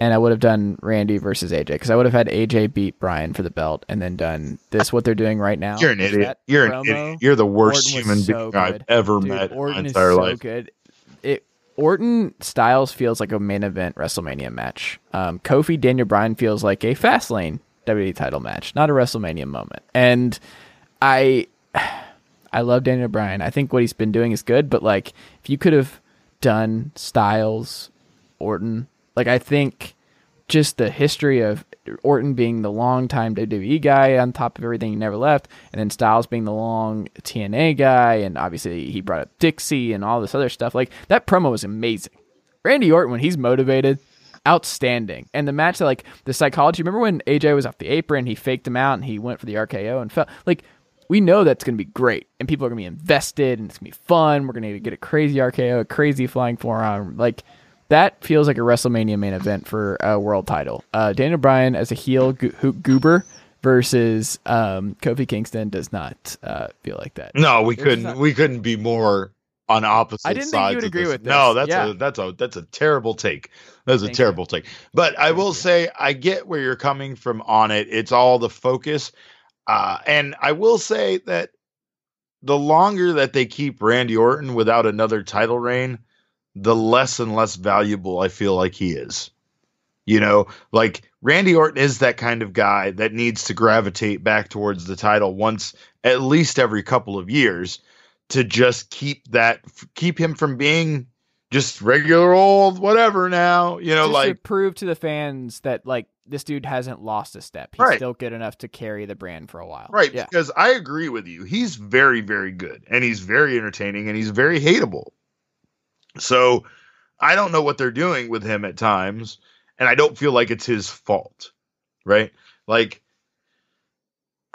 Speaker 2: and I would have done Randy versus AJ because I would have had AJ beat Brian for the belt, and then done this what they're doing right now.
Speaker 5: You're an idiot. You're an idiot. You're the worst
Speaker 2: Orton
Speaker 5: human
Speaker 2: so
Speaker 5: being I've ever
Speaker 2: Dude,
Speaker 5: met in
Speaker 2: Orton
Speaker 5: my
Speaker 2: is so
Speaker 5: life.
Speaker 2: good. It Orton Styles feels like a main event WrestleMania match. Um, Kofi Daniel Bryan feels like a Fastlane WWE title match, not a WrestleMania moment. And I, I love Daniel Bryan. I think what he's been doing is good, but like if you could have done Styles, Orton, like I think just the history of Orton being the longtime WWE guy on top of everything he never left, and then Styles being the long TNA guy, and obviously he brought up Dixie and all this other stuff. Like that promo was amazing. Randy Orton when he's motivated, outstanding. And the match, like the psychology. Remember when AJ was off the apron, he faked him out, and he went for the RKO and fell. Like we know that's going to be great, and people are going to be invested, and it's going to be fun. We're going to get a crazy RKO, a crazy flying forearm, like. That feels like a WrestleMania main event for a world title. Uh, Daniel Bryan as a heel go- goober versus um, Kofi Kingston does not uh, feel like that.
Speaker 5: No, we
Speaker 2: There's
Speaker 5: couldn't.
Speaker 2: not-
Speaker 5: we couldn't be more on opposite
Speaker 2: I didn't think you would agree
Speaker 5: this.
Speaker 2: with this.
Speaker 5: No, that's
Speaker 2: Yeah.
Speaker 5: a that's a that's a terrible take. That's a
Speaker 2: Thank you.
Speaker 5: terrible take. But I will say I get where you're coming from on it. It's all the focus, uh, and I will say that the longer that they keep Randy Orton without another title reign, the less and less valuable I feel like he is. You know, like Randy Orton is that kind of guy that needs to gravitate back towards the title once at least every couple of years to just keep that keep him from being just regular old whatever now, you know,
Speaker 2: Just to
Speaker 5: like
Speaker 2: prove to the fans that like this dude hasn't lost a step. He's
Speaker 5: Right.
Speaker 2: still good enough to carry the brand for a while.
Speaker 5: right
Speaker 2: Yeah.
Speaker 5: because I agree with you. He's very very good and he's very entertaining and he's very hateable. So I don't know what they're doing with him at times and I don't feel like it's his fault. Right? Like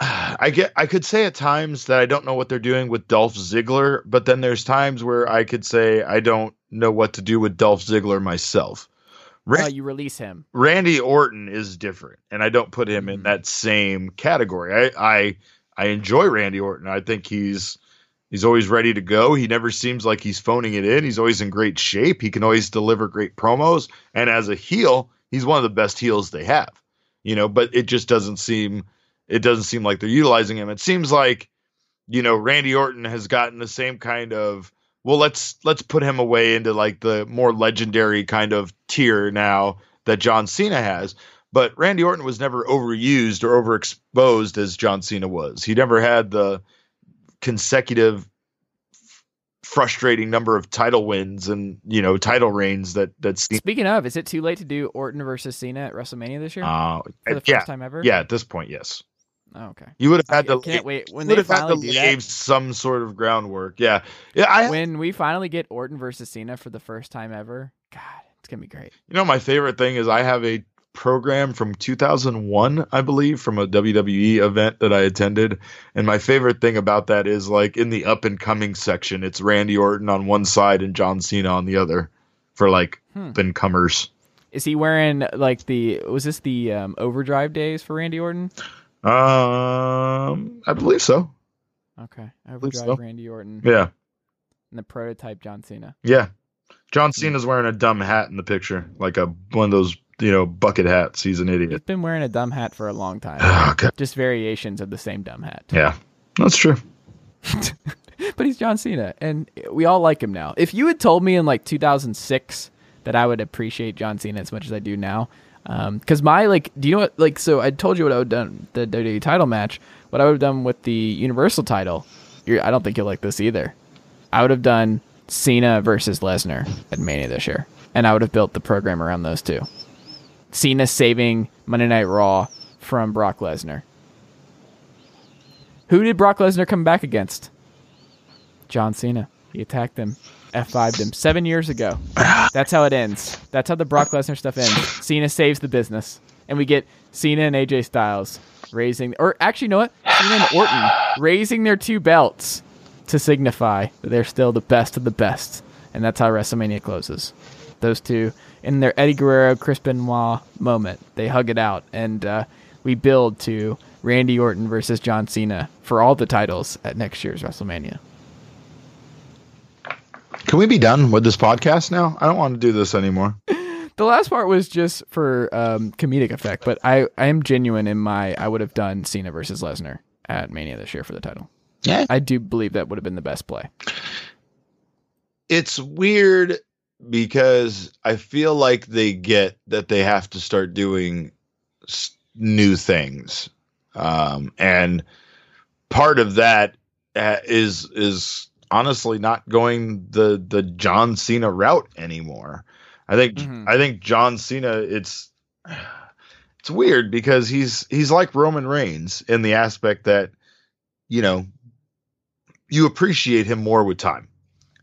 Speaker 5: (sighs) I get I could say at times that I don't know what they're doing with Dolph Ziggler, but then there's times where I could say I don't know what to do with Dolph Ziggler myself.
Speaker 2: Uh, you release him.
Speaker 5: Randy Orton is different, and I don't put him in
Speaker 2: Mhm.
Speaker 5: that same category. I, I I enjoy Randy Orton. I think he's he's always ready to go. He never seems like he's phoning it in. He's always in great shape. He can always deliver great promos, and as a heel, he's one of the best heels they have. You know, but it just doesn't seem it doesn't seem like they're utilizing him. It seems like you know Randy Orton has gotten the same kind of well let's let's put him away into like the more legendary kind of tier now that John Cena has. But Randy Orton was never overused or overexposed as John Cena was. He never had the consecutive frustrating number of title wins and you know title reigns that that Cena.
Speaker 2: Speaking of, is it too late to do Orton versus Cena at WrestleMania this year
Speaker 5: Uh,
Speaker 2: for the first
Speaker 5: yeah,
Speaker 2: time ever?
Speaker 5: yeah. At this point, yes.
Speaker 2: Oh, okay.
Speaker 5: You would have had
Speaker 2: I
Speaker 5: to.
Speaker 2: can't wait when they
Speaker 5: have had to
Speaker 2: finally do that.
Speaker 5: some sort of groundwork. Yeah, yeah. I
Speaker 2: When we finally get Orton versus Cena for the first time ever, God, it's gonna be great.
Speaker 5: You know, my favorite thing is I have a program from 2001, I believe, from a WWE event that I attended. And my favorite thing about that is like in the up and coming section, it's Randy Orton on one side and John Cena on the other for like
Speaker 2: Hmm.
Speaker 5: up and comers.
Speaker 2: Is he wearing like the? Was this the um, Overdrive days for Randy Orton?
Speaker 5: Um, I believe so.
Speaker 2: Okay, Overdrive
Speaker 5: so.
Speaker 2: Randy Orton
Speaker 5: Yeah,
Speaker 2: and the prototype John Cena.
Speaker 5: yeah. John. Cena's wearing a dumb hat in the picture, like a one of those you know bucket hats. He's an
Speaker 2: He's
Speaker 5: idiot.
Speaker 2: been wearing a dumb hat for a long time. (sighs)
Speaker 5: Oh, God.
Speaker 2: Just variations of the same dumb hat.
Speaker 5: Yeah, that's true. (laughs)
Speaker 2: but he's John Cena, and we all like him now. If you had told me in like 2006 that I would appreciate John Cena as much as I do now, um, because my like, do you know what? Like, so I told you what I would have done the WWE title match. What I would have done with the Universal title. You're, I don't think you'll like this either. I would have done Cena versus Lesnar at Mania this year, and I would have built the program around those two. Cena saving Monday Night Raw from Brock Lesnar. Who did Brock Lesnar come back against? John Cena. He attacked him, F5'd him seven years ago. That's how it ends. That's how the Brock Lesnar stuff ends. Cena saves the business. And we get Cena and AJ Styles raising, or actually, you know what? Cena and Orton raising their two belts to signify that they're still the best of the best. And that's how WrestleMania closes. Those two, in their Eddie Guerrero, Chris Benoit moment, they hug it out. And uh, we build to Randy Orton versus John Cena for all the titles at next year's WrestleMania.
Speaker 5: Can we be done with this podcast now? I don't want to do this anymore. (laughs)
Speaker 2: The last part was just for um, comedic effect, but I, I am genuine in my I would have done Cena versus Lesnar at Mania this year for the title.
Speaker 5: Yeah.
Speaker 2: I do believe that would have been the best play.
Speaker 5: it's weird because I feel like they get that they have to start doing s- new things, um, and part of that uh, is is honestly not going the the John Cena route anymore. I think
Speaker 2: Mhm.
Speaker 5: I think John Cena it's it's weird because he's he's like Roman Reigns in the aspect that you know you appreciate him more with time.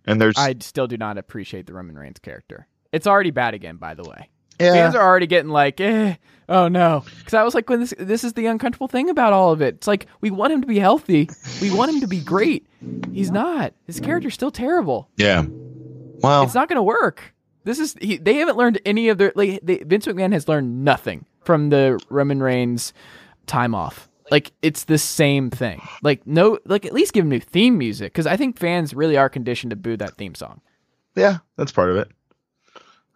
Speaker 5: And there's
Speaker 2: I still do not appreciate the Roman Reigns character. It's already bad again, by the way.
Speaker 5: yeah.
Speaker 2: Fans are already getting like, eh, oh no. Because I was like, when this this is the uncomfortable thing about all of it. It's like we want him to be healthy, we want him to be great. He's not. His character's still terrible.
Speaker 5: Yeah. Well,
Speaker 2: It's not going to work. This is he, they haven't learned any of their like they, Vince McMahon has learned nothing from the Roman Reigns time off. Like it's the same thing. Like no, like at least give him new theme music because I think fans really are conditioned to boo that theme song.
Speaker 5: yeah, that's part of it.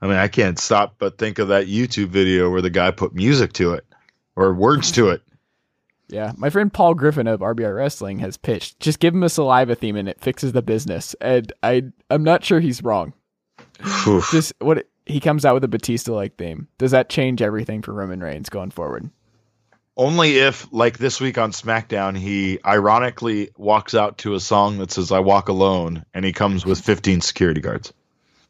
Speaker 5: I mean, I can't stop but think of that YouTube video where the guy put music to it or words to it. (laughs)
Speaker 2: Yeah, my friend Paul Griffin of RBI Wrestling has pitched just give him a saliva theme and it fixes the business. And I I'm not sure he's wrong.
Speaker 5: Oof.
Speaker 2: Just what he comes out with a Batista like theme. Does that change everything for Roman Reigns going forward?
Speaker 5: Only if, like this week on SmackDown, he ironically walks out to a song that says "I Walk Alone" and he comes with 15 security guards.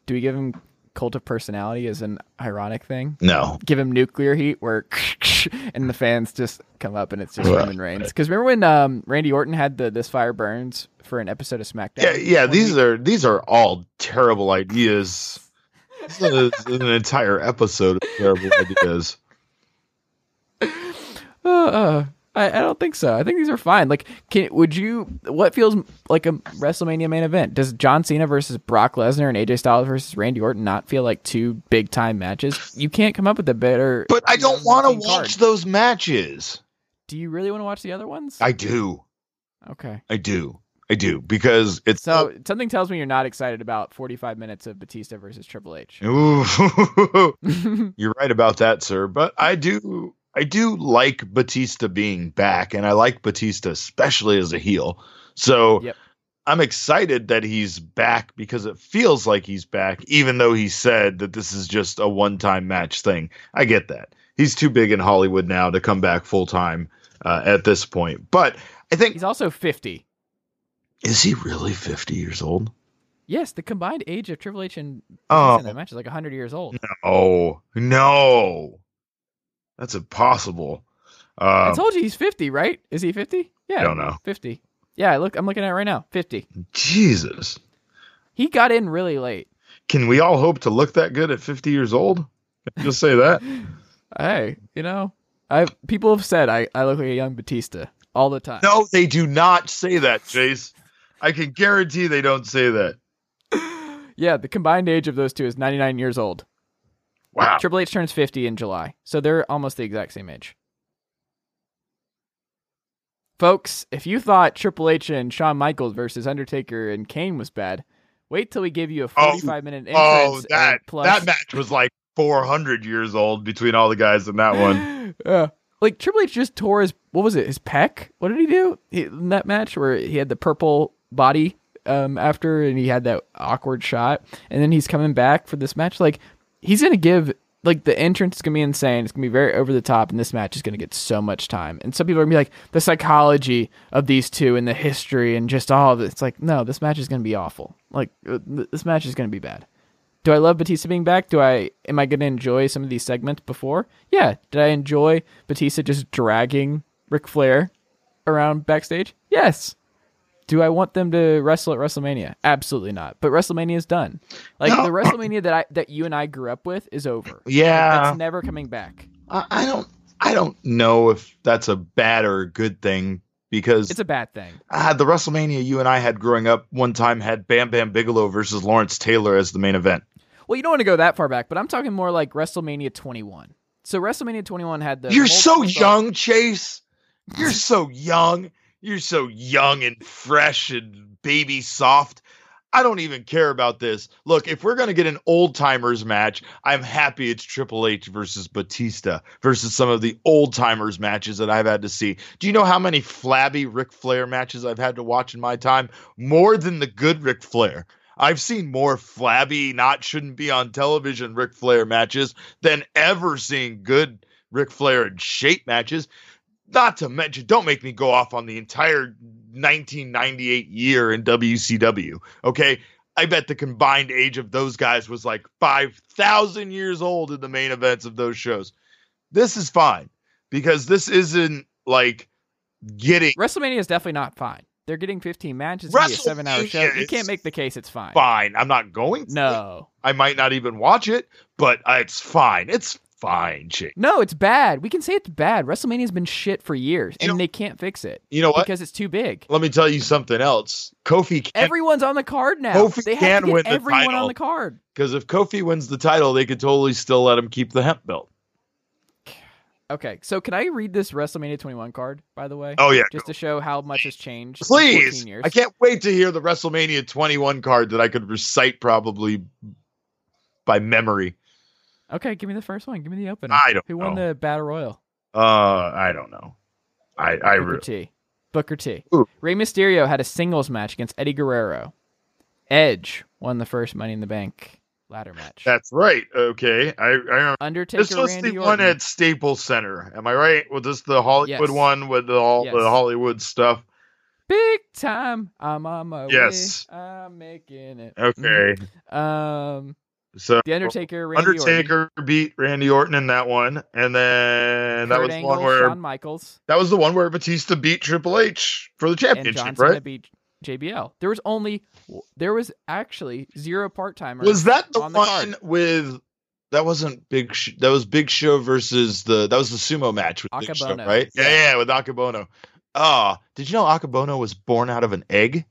Speaker 2: Do we give him cult of personality as an ironic thing?
Speaker 5: No,
Speaker 2: Give him nuclear heat where (laughs) and the fans just come up and it's just. Roman Reigns. Because remember when um, Randy Orton had the "This Fire Burns" for an episode of SmackDown?
Speaker 5: yeah, yeah. These
Speaker 2: week?
Speaker 5: are these are all terrible ideas. This is an entire episode of terrible (laughs) ideas.
Speaker 2: Uh, uh, I, I don't think so. I think these are fine. Like, can would you? What feels like a WrestleMania main event? Does John Cena versus Brock Lesnar and AJ Styles versus Randy Orton not feel like two big time matches? You can't come up with a better.
Speaker 5: But I don't want to
Speaker 2: 2019 card.
Speaker 5: watch those matches.
Speaker 2: Do you really want to watch the other ones?
Speaker 5: I do.
Speaker 2: okay.
Speaker 5: I do. I do because it's
Speaker 2: So something tells me you're not excited about 45 minutes of Batista versus Triple H.
Speaker 5: Ooh. (laughs) (laughs) You're right about that, sir. But I do I do like Batista being back, and I like Batista especially as a heel. So
Speaker 2: Yep.
Speaker 5: I'm excited that he's back because it feels like he's back, even though he said that this is just a one time match thing. I get that. He's too big in Hollywood now to come back full time uh, at this point. But I think
Speaker 2: He's also 50.
Speaker 5: is he really 50 years old?
Speaker 2: Yes, the combined age of Triple H and
Speaker 5: Oh
Speaker 2: in that match is like 100 years old.
Speaker 5: no, no, that's impossible.
Speaker 2: I
Speaker 5: Um,
Speaker 2: told you he's 50, right? Is he 50? Yeah.
Speaker 5: I don't know.
Speaker 2: 50. Yeah, I look, I'm looking at it right now. 50.
Speaker 5: Jesus.
Speaker 2: He got in really late.
Speaker 5: Can we all hope to look that good at 50 years old? Just say that. (laughs)
Speaker 2: Hey, you know, I people have said I, I look like a young Batista all the time.
Speaker 5: No, they do not say that, Chase. I can guarantee they don't say that. (laughs)
Speaker 2: Yeah, the combined age of those two is 99 years old.
Speaker 5: Wow.
Speaker 2: Triple H turns 50 in July. So they're almost the exact same age. Folks, if you thought Triple H and Shawn Michaels versus Undertaker and Kane was bad, wait till we give you a 45 minute entrance.
Speaker 5: Oh, that
Speaker 2: plus
Speaker 5: that match was like 400 years old between all the guys in that one. (laughs)
Speaker 2: Yeah. Like Triple H just tore his what was it? His pec? What did he do he, in that match where he had the purple body um after and he had that awkward shot and then he's coming back for this match like he's going to give like the entrance is to be insane. It's to be very over the top and this match is to get so much time. And some people are to be like the psychology of these two and the history and just all of it. It's like no, this match is to be awful. Like uh, this match is to be bad. Do I love Batista being back? Do I am I to enjoy some of these segments before? Yeah. Did I enjoy Batista just dragging Ric Flair around backstage? Yes. Do I want them to wrestle at WrestleMania? Absolutely not. But WrestleMania is done. Like
Speaker 5: No.
Speaker 2: the WrestleMania that I that you and I grew up with is over.
Speaker 5: Yeah.
Speaker 2: That's never coming back.
Speaker 5: I, I don't I don't know if that's a bad or a good thing because
Speaker 2: It's a bad thing.
Speaker 5: ah, the WrestleMania you and I had growing up one time had Bam Bam Bigelow versus Lawrence Taylor as the main event.
Speaker 2: Well, you don't want to go that far back, but I'm talking more like WrestleMania 21. So WrestleMania 21 had the
Speaker 5: You're so young, Chase. You're so young. You're so young and fresh and baby soft. I don't even care about this. Look, if we're going to get an old timers match, I'm happy it's Triple H versus Batista versus some of the old timers matches that I've had to see. Do you know how many flabby Ric Flair matches I've had to watch in my time? More than the good Ric Flair. I've seen more flabby, not shouldn't be on television Ric Flair matches than ever seeing good Ric Flair and shape matches. Not to mention, don't make me go off on the entire 1998 year in WCW. Okay. I bet the combined age of those guys was like 5,000 years old in the main events of those shows. This is fine because this isn't like getting
Speaker 2: WrestleMania is definitely not fine. They're getting 15 matches. Be a seven hour show. You can't make the case it's fine.
Speaker 5: fine. I'm not going to.
Speaker 2: No.
Speaker 5: I might not even watch it, but it's fine. It's fine, chick.
Speaker 2: No, it's bad. We can say it's bad. WrestleMania's been shit for years,
Speaker 5: You
Speaker 2: and
Speaker 5: know-
Speaker 2: they can't fix it
Speaker 5: You know what?
Speaker 2: because it's too big.
Speaker 5: Let me tell you something else. Kofi can't
Speaker 2: Everyone's on the card now.
Speaker 5: Kofi
Speaker 2: they have
Speaker 5: can
Speaker 2: to get
Speaker 5: win the
Speaker 2: everyone
Speaker 5: title.
Speaker 2: on the card.
Speaker 5: because if Kofi wins the title, they could totally still let him keep the hemp belt.
Speaker 2: Okay, so can I read this WrestleMania 21 card, by the way?
Speaker 5: Oh yeah,
Speaker 2: Just to show how much has changed.
Speaker 5: please.
Speaker 2: 14 years.
Speaker 5: I can't wait to hear the WrestleMania 21 card that I could recite probably by memory.
Speaker 2: Okay, give me the first one. Give me the opener.
Speaker 5: I don't
Speaker 2: Who won
Speaker 5: know.
Speaker 2: the Battle Royal?
Speaker 5: Uh, I don't know. I I
Speaker 2: Booker
Speaker 5: re-
Speaker 2: T. Booker T.
Speaker 5: Ooh.
Speaker 2: Rey Mysterio had a singles match against Eddie Guerrero. Edge won the first Money in the Bank ladder match.
Speaker 5: that's right. Okay, I I remember.
Speaker 2: Undertaker,
Speaker 5: This was
Speaker 2: Randy
Speaker 5: the
Speaker 2: Orton.
Speaker 5: one at Staples Center. Am I right? Was this the Hollywood
Speaker 2: Yes.
Speaker 5: one with all
Speaker 2: Yes.
Speaker 5: the Hollywood stuff?
Speaker 2: Big time. I'm on my
Speaker 5: Yes.
Speaker 2: way. I'm making it.
Speaker 5: Okay,
Speaker 2: Mhm. (laughs) Um,
Speaker 5: so
Speaker 2: the Undertaker, Randy Orton,
Speaker 5: Undertaker beat Randy Orton in that one, and then that
Speaker 2: Kurt
Speaker 5: was the
Speaker 2: Angle,
Speaker 5: one where
Speaker 2: Shawn Michaels,
Speaker 5: that was the one where Batista beat Triple H for the
Speaker 2: and John
Speaker 5: championship,
Speaker 2: Cena
Speaker 5: right?
Speaker 2: beat JBL. There was only, there was actually zero part timers.
Speaker 5: Was that the
Speaker 2: on the
Speaker 5: one
Speaker 2: card.
Speaker 5: with that wasn't big. Sh- that was Big Show versus the. That was the sumo match with Big Show,
Speaker 2: Akebono.
Speaker 5: right? Yeah, yeah, with Akebono. Ah, did you know Akebono was born out of an egg?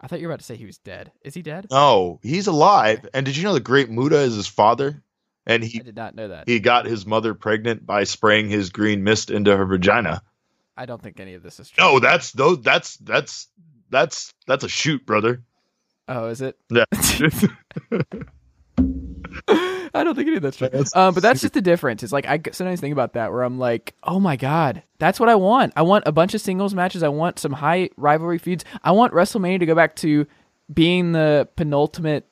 Speaker 2: I thought you were about to say he was dead. Is he dead?
Speaker 5: No, he's alive. And did you know the Great Muta is his father? And
Speaker 2: I
Speaker 5: he
Speaker 2: did not know that.
Speaker 5: he got his mother pregnant by spraying his green mist into her vagina.
Speaker 2: I don't think any of this is true.
Speaker 5: No, that's those. That's that's that's that's a shoot, brother.
Speaker 2: Oh, is it?
Speaker 5: Yeah. (laughs) (laughs) (laughs)
Speaker 2: I don't think any of that's true.
Speaker 5: That's
Speaker 2: um, but that's just the difference. It's like I sometimes think about that where I'm like, oh my god, that's what I want. I want a bunch of singles matches. I want some high rivalry feuds. I want WrestleMania to go back to being the penultimate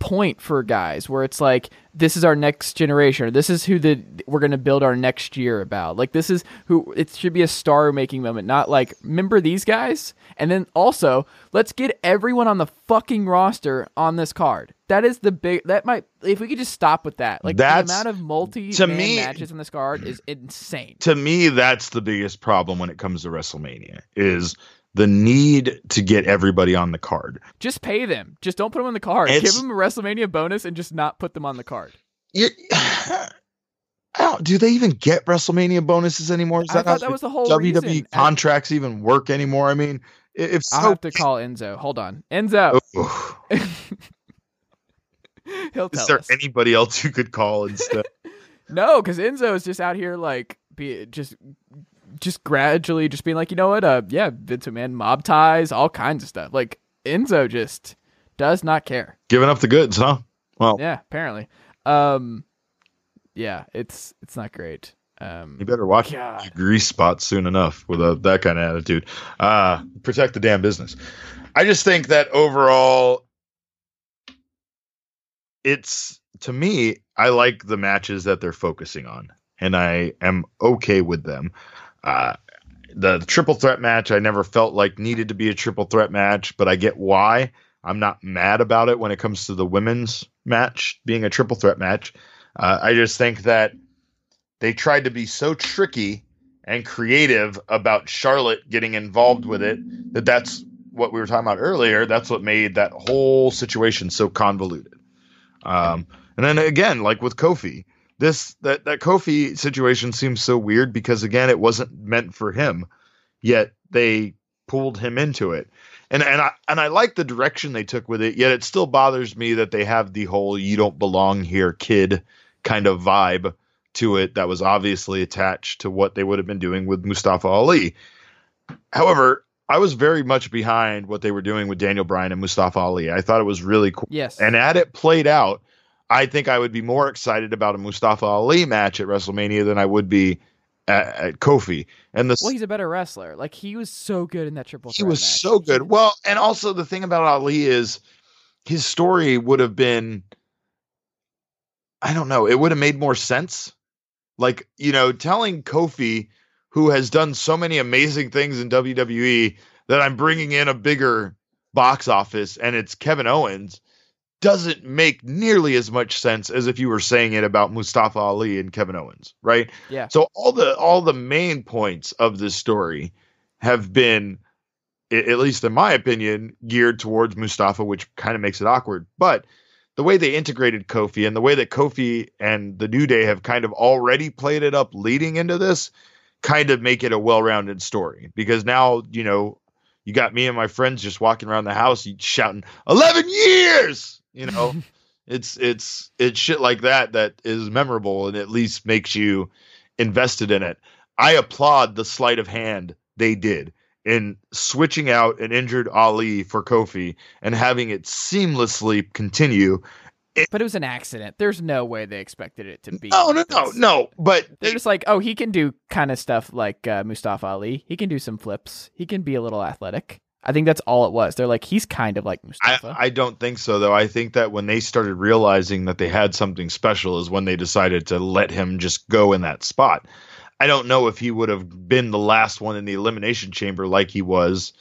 Speaker 2: point for guys where it's like this is our next generation or this is who the we're going to build our next year about. Like this is who it should be a star making moment not like remember these guys? And then also let's get everyone on the fucking roster on this card. That is the big that might if we could just stop with that like
Speaker 5: That's-
Speaker 2: the amount of multi
Speaker 5: to me-
Speaker 2: matches in this card is insane.
Speaker 5: To me, that's the biggest problem when it comes to WrestleMania is the need to get everybody on the card.
Speaker 2: just pay them just don't put them on the card
Speaker 5: It's-
Speaker 2: give them a WrestleMania bonus and just not put them on the card
Speaker 5: You, (sighs) don't, they even get WrestleMania bonuses anymore? Is
Speaker 2: I
Speaker 5: that
Speaker 2: thought
Speaker 5: how
Speaker 2: that was the whole
Speaker 5: WWE
Speaker 2: reason. I-
Speaker 5: contracts even work anymore? I mean, if so,
Speaker 2: I'll have to call Enzo. Hold on, Enzo. (laughs) He'll
Speaker 5: is there
Speaker 2: us.
Speaker 5: anybody else you could call instead? (laughs)
Speaker 2: no, because Enzo is just out here like be just just gradually just being like, you know what? Uh, yeah, Vince McMahon, mob ties, all kinds of stuff. Like Enzo just does not care.
Speaker 5: Giving up the goods, huh? Well,
Speaker 2: Yeah, apparently. Um, yeah, it's it's not great. Um,
Speaker 5: you better watch
Speaker 2: God.
Speaker 5: your grease spots soon enough with a, that kind of attitude. Uh, protect the damn business. I just think that overall, it's to me, I like the matches that they're focusing on, and I am okay with them. Uh, the triple threat match, I never felt like needed to be a triple threat match, but I get why. I'm not mad about it when it comes to the women's match being a triple threat match. Uh, I just think that they tried to be so tricky and creative about Charlotte getting involved with it that that's what we were talking about earlier. That's what made that whole situation so convoluted. Um, and then again, like with Kofi, this that that Kofi situation seems so weird because again, it wasn't meant for him, yet they pulled him into it. And and I and I like the direction they took with it. Yet it still bothers me that they have the whole "you don't belong here, kid" kind of vibe to it that was obviously attached to what they would have been doing with Mustafa Ali. However, I was very much behind what they were doing with Daniel Bryan and Mustafa Ali. I thought it was really cool.
Speaker 2: yes,
Speaker 5: And had it played out, I think I would be more excited about a Mustafa Ali match at WrestleMania than I would be at, at Kofi. And the
Speaker 2: well, he's a better wrestler. Like he was so good in that triple.
Speaker 5: he was
Speaker 2: match.
Speaker 5: so good. Well, and also the thing about Ali is his story would have been I don't know, it would have made more sense. Like, you know, telling Kofi who has done so many amazing things in WWE that I'm bringing in a bigger box office and it's Kevin Owens doesn't make nearly as much sense as if you were saying it about Mustafa Ali and Kevin Owens, right?
Speaker 2: Yeah.
Speaker 5: So all the all the main points of this story have been at least in my opinion geared towards Mustafa which kind of makes it awkward. But the way they integrated Kofi and the way that Kofi and the New Day have kind of already played it up leading into this kind of make it a well-rounded story because now, you know, you got me and my friends just walking around the house shouting 11 years, you know. (laughs) it's it's it's shit like that that is memorable and at least makes you invested in it. I applaud the sleight of hand they did in switching out an injured Ali for Kofi and having it seamlessly continue.
Speaker 2: But it was an accident. There's no way they expected it to be.
Speaker 5: No, no, no, no. But
Speaker 2: They're just like, oh, he can do kind of stuff like uh, Mustafa Ali. He can do some flips. He can be a little athletic. I think that's all it was. They're like, he's kind of like
Speaker 5: I,
Speaker 2: Mustafa.
Speaker 5: I don't think so though. I think that when they started realizing that they had something special is when they decided to let him just go in that spot. I don't know if he would have been the last one in the elimination chamber like he was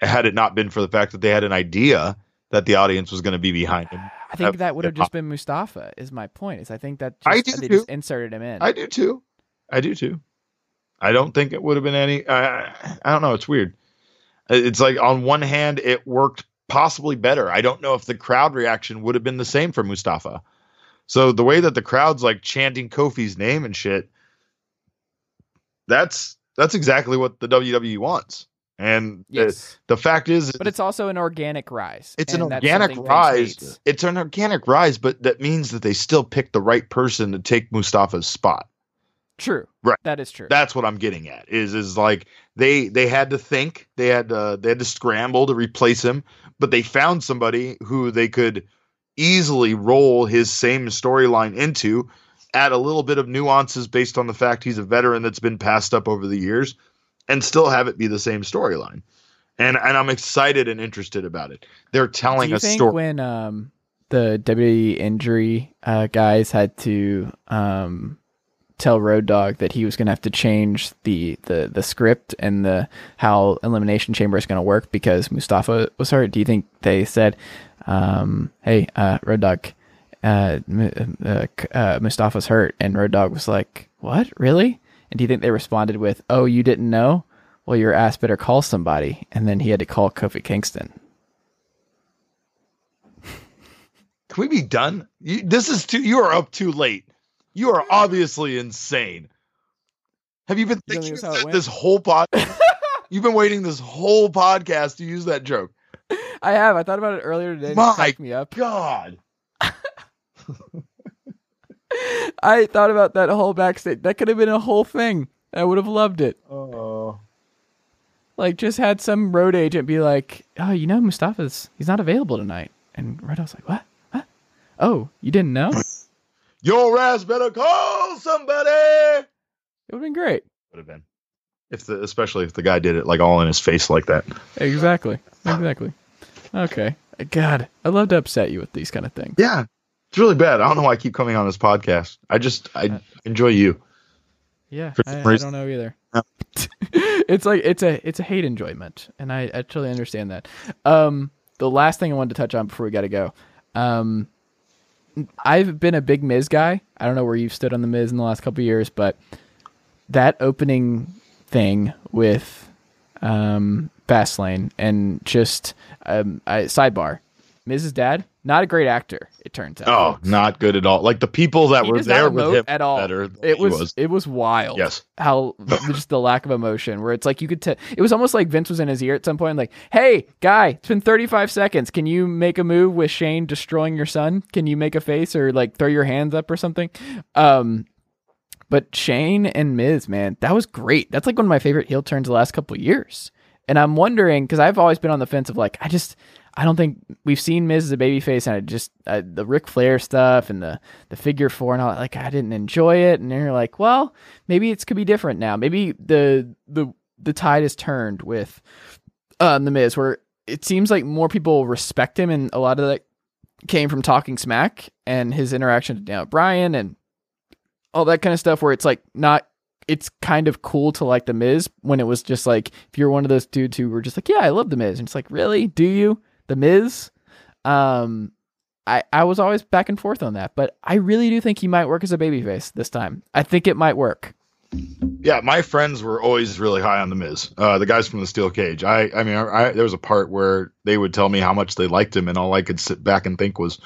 Speaker 5: had it not been for the fact that they had an idea that the audience was going to be behind him.
Speaker 2: I think that would have just been Mustafa. Is my point. Is I think that just,
Speaker 5: I do
Speaker 2: they
Speaker 5: too.
Speaker 2: just inserted him in.
Speaker 5: I do too. I do too. I don't think it would have been any. I I don't know. It's weird. It's like on one hand, it worked possibly better. I don't know if the crowd reaction would have been the same for Mustafa. So the way that the crowd's like chanting Kofi's name and shit, that's that's exactly what the WWE wants. And the-
Speaker 2: Yes.
Speaker 5: the, fact is,
Speaker 2: But it's also an organic rise.
Speaker 5: it's an organic rise. It's an organic rise, but that means that they still picked the right person to take Mustafa's spot.
Speaker 2: True.
Speaker 5: Right.
Speaker 2: That is true.
Speaker 5: That's what I'm getting at. Is is like they they had to think, they had to, they had to scramble to replace him, but they found somebody who they could easily roll his same storyline into, add a little bit of nuances based on the fact he's a veteran that's been passed up over the years, and still have it be the same storyline. And and I'm excited and interested about it. They're telling
Speaker 2: Do you
Speaker 5: a
Speaker 2: think
Speaker 5: story.
Speaker 2: when um, the WWE injury uh, guys had to um, tell Road Dog that he was going to have to change the, the, the script and the how Elimination Chamber is going to work because Mustafa was hurt? Do you think they said, um, "Hey, uh, Road Dog, uh, uh, uh, Mustafa's hurt," and Road Dog was like, "What? Really?" And do you think they responded with, "Oh, you didn't know? Well, your ass better call somebody," and then he had to call Kofi Kingston.
Speaker 5: Can we be done? You, this is too. You are up too late. You are obviously insane. Have you been thinking
Speaker 2: think that's
Speaker 5: that this whole pod? (laughs) You've been waiting this whole podcast to use that joke.
Speaker 2: I have. I thought about it earlier today. And
Speaker 5: My
Speaker 2: it cracked me up.
Speaker 5: God. (laughs)
Speaker 2: I thought about that whole backstage. That could have been a whole thing. I would have loved it.
Speaker 5: Oh.
Speaker 2: Like, just had some road agent be like, "Oh, you know, Mustafa's he's not available tonight," and Red was like, "What? What? Oh, you didn't know?
Speaker 5: Your ass better call somebody.
Speaker 2: It would have been great."
Speaker 5: Would have been. If the especially if the guy did it like all in his face like that.
Speaker 2: Exactly. Exactly. Okay. God, I love to upset you with these kind of things.
Speaker 5: Yeah. It's really bad. I don't know why I keep coming on this podcast. I just I enjoy you.
Speaker 2: Yeah, I, I don't know either. (laughs) It's like it's a it's a hate enjoyment, and I actually understand that. Um, the last thing I wanted to touch on before we got to go, um, I've been a big Miz guy. I don't know where you've stood on the Miz in the last couple of years, but that opening thing with um, Fastlane and just um, I, sidebar, Miz's dad, not a great actor. It turns out.
Speaker 5: Oh, not good at all. Like the people that
Speaker 2: He
Speaker 5: were there with him
Speaker 2: at all.
Speaker 5: better than
Speaker 2: It
Speaker 5: he
Speaker 2: was, it was wild.
Speaker 5: Yes.
Speaker 2: how just the lack of emotion where it's like you could tell it was almost like Vince was in his ear at some point like hey guy it's been 35 seconds can you make a move with Shane destroying your son can you make a face or like throw your hands up or something um but Shane and Miz man that was great that's like one of my favorite heel turns the last couple of years and I'm wondering because I've always been on the fence of like I just I don't think we've seen Miz as a babyface, and I just the Ric Flair stuff and the the figure four and all. Like I didn't enjoy it, and you're like, well, maybe it's could be different now. Maybe the the the tide has turned with um, the Miz, where it seems like more people respect him, and a lot of that came from talking smack and his interaction with Daniel Bryan and all that kind of stuff. Where it's like not. It's kind of cool to like the Miz when it was just like if you're one of those dudes who were just like, yeah, I love the Miz, and it's like, really, do you? The Miz, um, I I was always back and forth on that, but I really do think he might work as a babyface this time. I think it might work.
Speaker 5: Yeah, my friends were always really high on the Miz. Uh, the guys from the Steel Cage. I, I mean, I, I, there was a part where they would tell me how much they liked him, and all I could sit back and think was,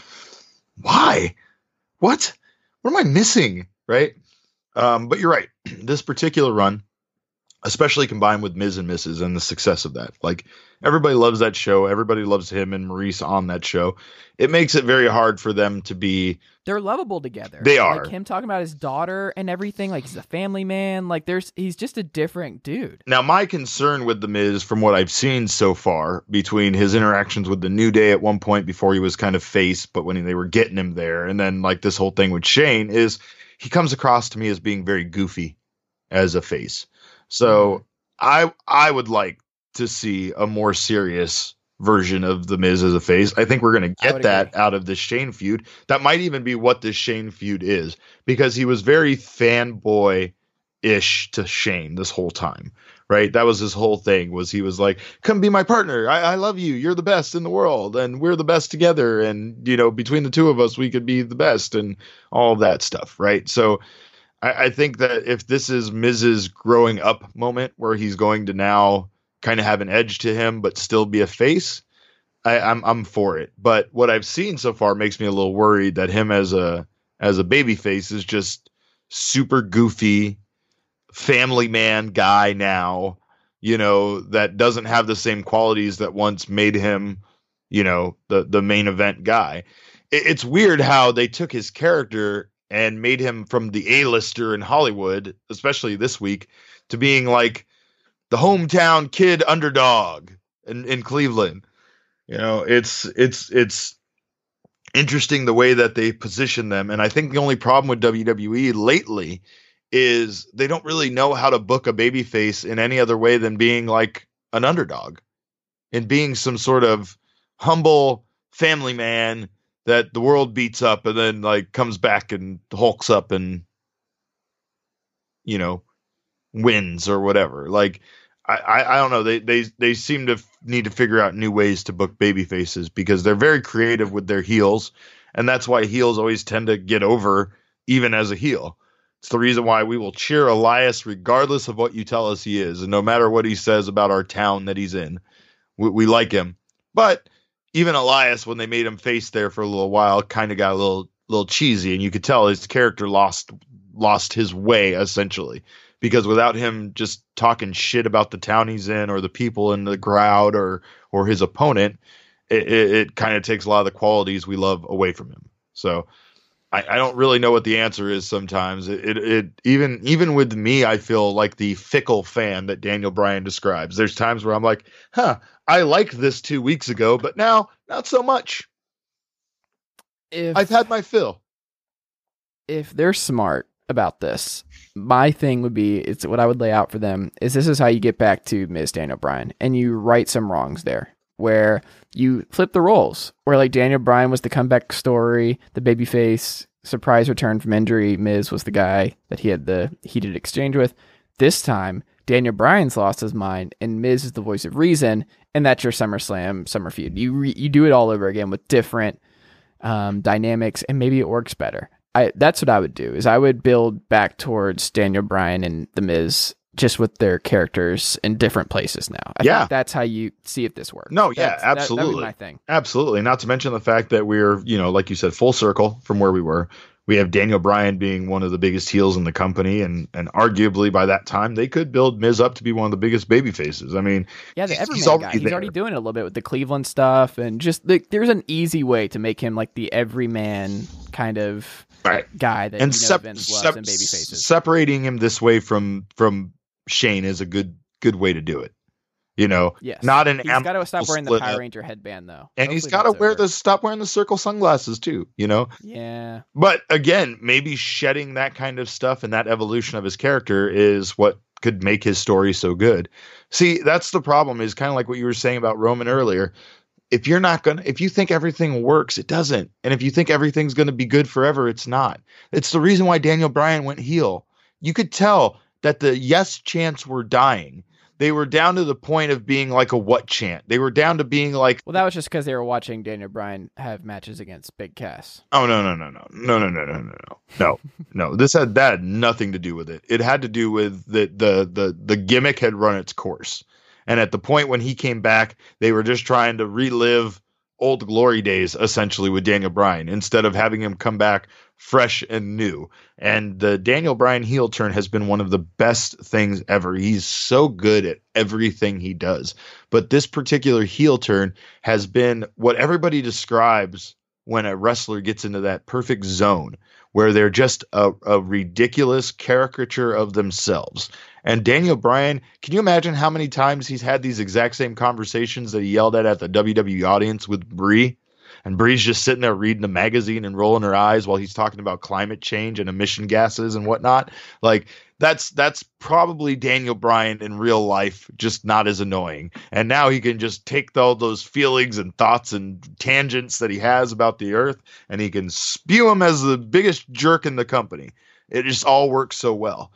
Speaker 5: "Why? What? What am I missing?" Right? Um, but you're right. (clears throat) This particular run, especially combined with Miz and Mrs. and the success of that, like everybody loves that show. Everybody loves him and Maurice on that show. It makes it very hard for them to be
Speaker 2: They're lovable together.
Speaker 5: They are.
Speaker 2: Like him talking about his daughter and everything. Like he's a family man. Like there's he's just a different dude.
Speaker 5: Now, my concern with the Miz, from what I've seen so far, between his interactions with the New Day at one point before he was kind of face, but when they were getting him there, and then like this whole thing with Shane, is he comes across to me as being very goofy as a face. So mm-hmm. I I would like to see a more serious version of the Miz as a face. I think we're going to get that
Speaker 2: agree.
Speaker 5: out of this Shane feud. That might even be what this Shane feud is because he was very fanboy ish to Shane this whole time. Right? That was his whole thing was he was like, come be my partner. I, I love you. You're the best in the world and we're the best together. And, you know, between the two of us, we could be the best and all that stuff. Right. So I, I think that if this is Miz's growing up moment where he's going to now kind of have an edge to him, but still be a face, I, I'm I'm for it. But what I've seen so far makes me a little worried that him as a as a baby face is just super goofy family man guy now, you know, that doesn't have the same qualities that once made him, you know, the the main event guy. It, it's weird how they took his character and made him from the A-lister in Hollywood, especially this week, to being like the hometown kid underdog in, in Cleveland. You know, it's it's it's interesting the way that they position them. And I think the only problem with WWE lately is they don't really know how to book a babyface in any other way than being like an underdog and being some sort of humble family man that the world beats up and then like comes back and hulks up and you know wins or whatever. Like I, I, I don't know. They they they seem to need to figure out new ways to book baby faces because they're very creative with their heels, and that's why heels always tend to get over even as a heel. It's the reason why we will cheer Elias regardless of what you tell us he is, and no matter what he says about our town that he's in, we, we like him. But even Elias, when they made him face there for a little while, kind of got a little little cheesy, and you could tell his character lost lost his way essentially because without him just talking shit about the town he's in or the people in the crowd or or his opponent, it, it, it kind of takes a lot of the qualities we love away from him. So I, I don't really know what the answer is sometimes. It, it, it even even with me, I feel like the fickle fan that Daniel Bryan describes. There's times where I'm like, huh, I liked this two weeks ago, but now not so much.
Speaker 2: If
Speaker 5: I've had my fill.
Speaker 2: if they're smart about this, my thing would be it's what I would lay out for them is this is how you get back to Miz Daniel Bryan and you right some wrongs there where you flip the roles where like Daniel Bryan was the comeback story, the babyface surprise return from injury, Miz was the guy that he had the heated exchange with. This time, Daniel Bryan's lost his mind and Miz is the voice of reason and that's your SummerSlam summer feud. You re- you do it all over again with different um, dynamics, and maybe it works better. I that's what I would do. Is I would build back towards Daniel Bryan and The Miz, just with their characters in different places now. I
Speaker 5: Yeah.
Speaker 2: think that's how you see if this works.
Speaker 5: No, yeah,
Speaker 2: That's- that- that'd be
Speaker 5: absolutely.
Speaker 2: my thing.
Speaker 5: Absolutely. Not to mention the fact that we're, you know, like you said, full circle from where we were. We have Daniel Bryan being one of the biggest heels in the company, and and arguably by that time they could build Miz up to be one of the biggest baby faces. I mean,
Speaker 2: Yeah, the
Speaker 5: He's- he's
Speaker 2: guy.
Speaker 5: already
Speaker 2: He's already doing it a little bit with the Cleveland stuff, and just like there's an easy way to make him like the everyman kind of
Speaker 5: right.
Speaker 2: guy that
Speaker 5: And
Speaker 2: you know
Speaker 5: sep- sep-
Speaker 2: in baby faces.
Speaker 5: separating him this way from from Shane is a good good way to do it. You know,
Speaker 2: yes,
Speaker 5: not an
Speaker 2: He's got to stop wearing the
Speaker 5: split
Speaker 2: uh,
Speaker 5: Power.
Speaker 2: Ranger headband though,
Speaker 5: and he's got to wear
Speaker 2: over.
Speaker 5: the stop wearing the circle sunglasses too. You know,
Speaker 2: Yeah,
Speaker 5: But again, maybe shedding that kind of stuff and that evolution of his character is what could make his story so good. See, that's the problem is kind of like what you were saying about Roman earlier. If you're not going to if you think everything works, it doesn't. And if you think everything's going to be good forever, it's not. It's the reason why Daniel Bryan went heel. You could tell that the yes chants were dying. They were down to the point of being like a what chant. They were down to being like
Speaker 2: Well, that was just because they were watching Daniel Bryan have matches against Big Cass.
Speaker 5: Oh no no no no no no no no no no no no! This had that had nothing to do with it. It had to do with the the the the gimmick had run its course, and at the point when he came back, they were just trying to relive old glory days essentially with Daniel Bryan instead of having him come back fresh and new. And the Daniel Bryan heel turn has been one of the best things ever. He's so good at everything he does. But this particular heel turn has been what everybody describes when a wrestler gets into that perfect zone where they're just a, a ridiculous caricature of themselves. And Daniel Bryan, can you imagine how many times he's had these exact same conversations that he yelled at at the WWE audience with Brie? And Brie's just sitting there reading a magazine and rolling her eyes while he's talking about climate change and emission gases and whatnot. Like that's that's probably Daniel Bryan in real life, just not as annoying. And now he can just take all those feelings and thoughts and tangents that he has about the earth, and he can spew them as the biggest jerk in the company. It just all works so well.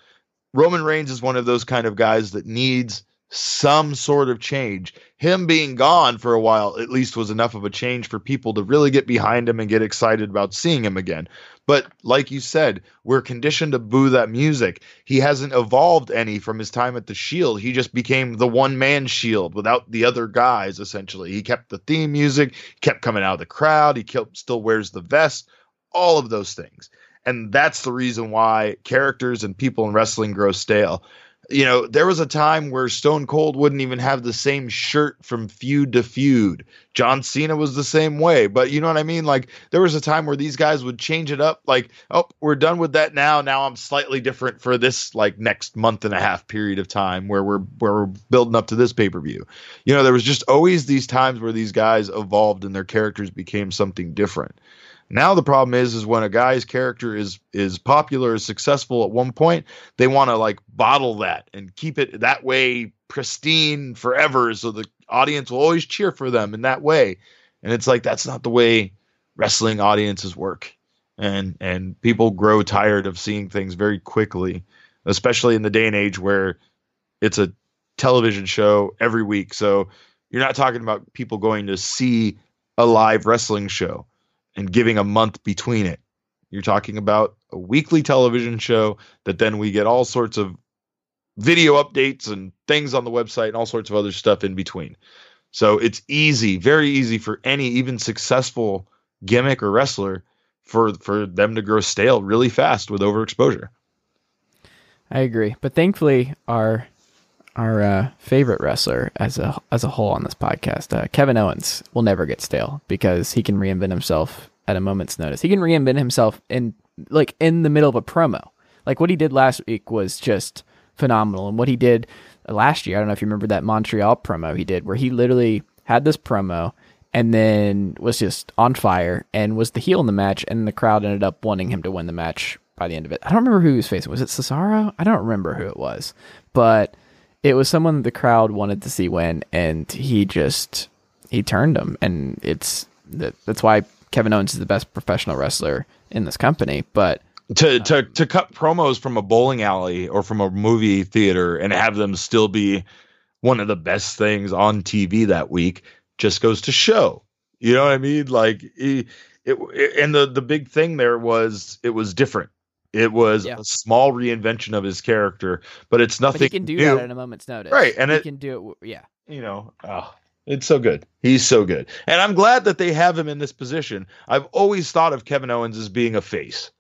Speaker 5: Roman Reigns is one of those kind of guys that needs some sort of change. Him being gone for a while at least was enough of a change for people to really get behind him and get excited about seeing him again. But like you said, we're conditioned to boo that music. He hasn't evolved any from his time at the Shield. He just became the one man Shield without the other guys, essentially. He kept the theme music, kept coming out of the crowd, he kept, still wears the vest, all of those things. And that's the reason why characters and people in wrestling grow stale you know, there was a time where Stone Cold wouldn't even have the same shirt from feud to feud. John Cena was the same way. But you know what I mean? Like there was a time where these guys would change it up like, "Oh, we're done with that now. Now I'm slightly different for this like next month and a half period of time where we're where we're building up to this pay-per-view." You know, there was just always these times where these guys evolved and their characters became something different. Now the problem is is when a guy's character is is popular, is successful at one point, they want to like bottle that and keep it that way pristine forever so the audience will always cheer for them in that way. And it's like that's not the way wrestling audiences work. And and people grow tired of seeing things very quickly, especially in the day and age where it's a television show every week. So you're not talking about people going to see a live wrestling show and giving a month between it. You're talking about a weekly television show that then we get all sorts of video updates and things on the website and all sorts of other stuff in between. So it's easy, very easy for any even successful gimmick or wrestler for for them to grow stale really fast with overexposure.
Speaker 2: I agree, but thankfully our our uh, favorite wrestler as a as a whole on this podcast, uh, Kevin Owens, will never get stale because he can reinvent himself at a moment's notice. He can reinvent himself in like in the middle of a promo. Like what he did last week was just phenomenal, and what he did last year, I don't know if you remember that Montreal promo he did, where he literally had this promo and then was just on fire and was the heel in the match, and the crowd ended up wanting him to win the match by the end of it. I don't remember who he was facing. Was it Cesaro? I don't remember who it was, but it was someone the crowd wanted to see win, and he just he turned them, and it's that, that's why Kevin Owens is the best professional wrestler in this company. But
Speaker 5: to uh, to to cut promos from a bowling alley or from a movie theater and have them still be one of the best things on TV that week just goes to show. You know what I mean? Like it, it, and the the big thing there was it was different. It was yeah. a small reinvention of his character, but it's nothing. But he
Speaker 2: can do
Speaker 5: new.
Speaker 2: that at a moment's notice,
Speaker 5: right? And
Speaker 2: he
Speaker 5: it
Speaker 2: can do it. Yeah,
Speaker 5: you know, oh, it's so good. He's so good, and I'm glad that they have him in this position. I've always thought of Kevin Owens as being a face.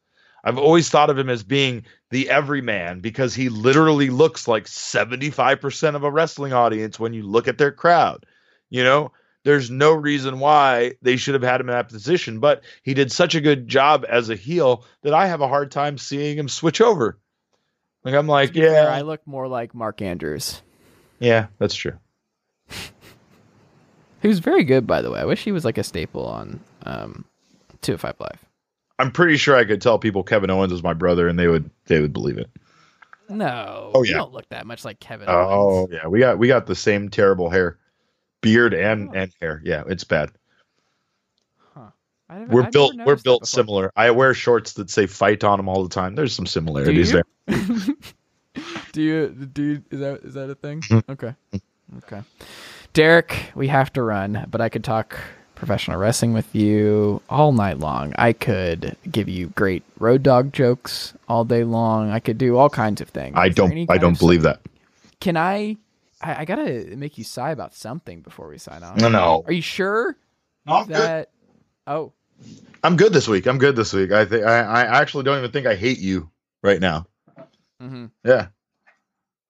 Speaker 5: I've always thought of him as being the everyman because he literally looks like 75% of a wrestling audience when you look at their crowd. You know, there's no reason why they should have had him in that position. But he did such a good job as a heel that I have a hard time seeing him switch over. Like I'm like, yeah,
Speaker 2: fair, I look more like Mark Andrews.
Speaker 5: Yeah, that's true. (laughs)
Speaker 2: he was very good, by the way. I wish he was like a staple on um, Two Five Live.
Speaker 5: I'm pretty sure I could tell people Kevin Owens is my brother, and they would they would believe it.
Speaker 2: No,
Speaker 5: oh yeah, you
Speaker 2: don't look that much like Kevin.
Speaker 5: Oh
Speaker 2: Owens.
Speaker 5: yeah, we got we got the same terrible hair beard and oh. and hair. Yeah, it's bad.
Speaker 2: Huh.
Speaker 5: we're I've built we're built similar. I wear shorts that say fight on them all the time. There's some similarities there. (laughs)
Speaker 2: do you do you, is that is that a thing? Mm-hmm. okay. Okay. Derek, we have to run, but I could talk professional wrestling with you all night long. I could give you great road dog jokes all day long. I could do all kinds of things.
Speaker 5: I don't I don't believe that.
Speaker 2: Can I I, I, gotta make you sigh about something before we sign off.
Speaker 5: No, no.
Speaker 2: Are you sure?
Speaker 5: No, that?
Speaker 2: Good. Oh,
Speaker 5: I'm good this week. I'm good this week. I think I, I actually don't even think I hate you right now.
Speaker 2: Mm-hmm.
Speaker 5: Yeah.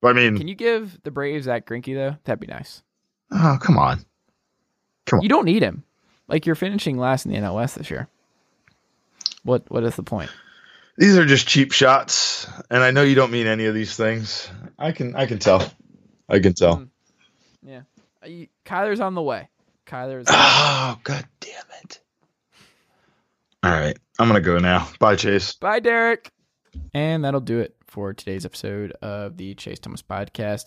Speaker 5: But I mean,
Speaker 2: can you give the Braves that Greinke though? That'd be nice.
Speaker 5: Oh, come on.
Speaker 2: Come on. You don't need him. Like you're finishing last in the NL East this year. What What is the point?
Speaker 5: These are just cheap shots, and I know you don't mean any of these things. I can I can tell. I can tell. Mm.
Speaker 2: Yeah. You, Kyler's on the way. Kyler's.
Speaker 5: Oh, god damn it. All right. I'm going to go now. Bye, Chase.
Speaker 2: Bye, Derek. And that'll do it for today's episode of the Chase Thomas Podcast.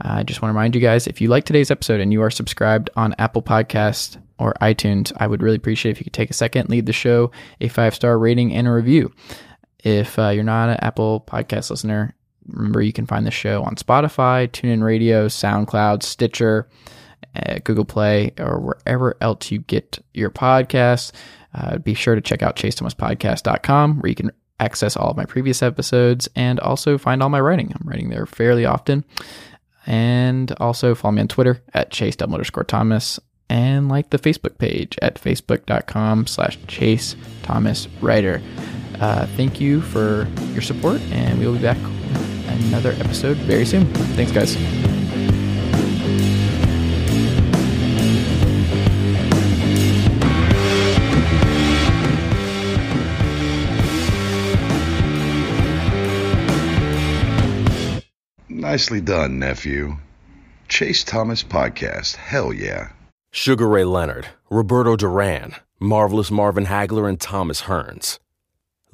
Speaker 2: I just want to remind you guys if you like today's episode and you are subscribed on Apple Podcast or iTunes, I would really appreciate if you could take a second, leave the show a five star rating and a review. If uh, you're not an Apple Podcast listener, Remember, you can find the show on Spotify, TuneIn Radio, SoundCloud, Stitcher, uh, Google Play, or wherever else you get your podcasts. Uh, be sure to check out chasethomaspodcast.com where you can access all of my previous episodes and also find all my writing. I'm writing there fairly often. And also follow me on Twitter at chase underscore Thomas and like the Facebook page at facebook.com slash chase Thomas Writer. Uh, thank you for your support, and we will be back another episode very soon. Thanks, guys.
Speaker 6: Nicely done, nephew. Chase Thomas Podcast. Hell yeah.
Speaker 7: Sugar Ray Leonard, Roberto Duran, Marvelous Marvin Hagler, and Thomas Hearns.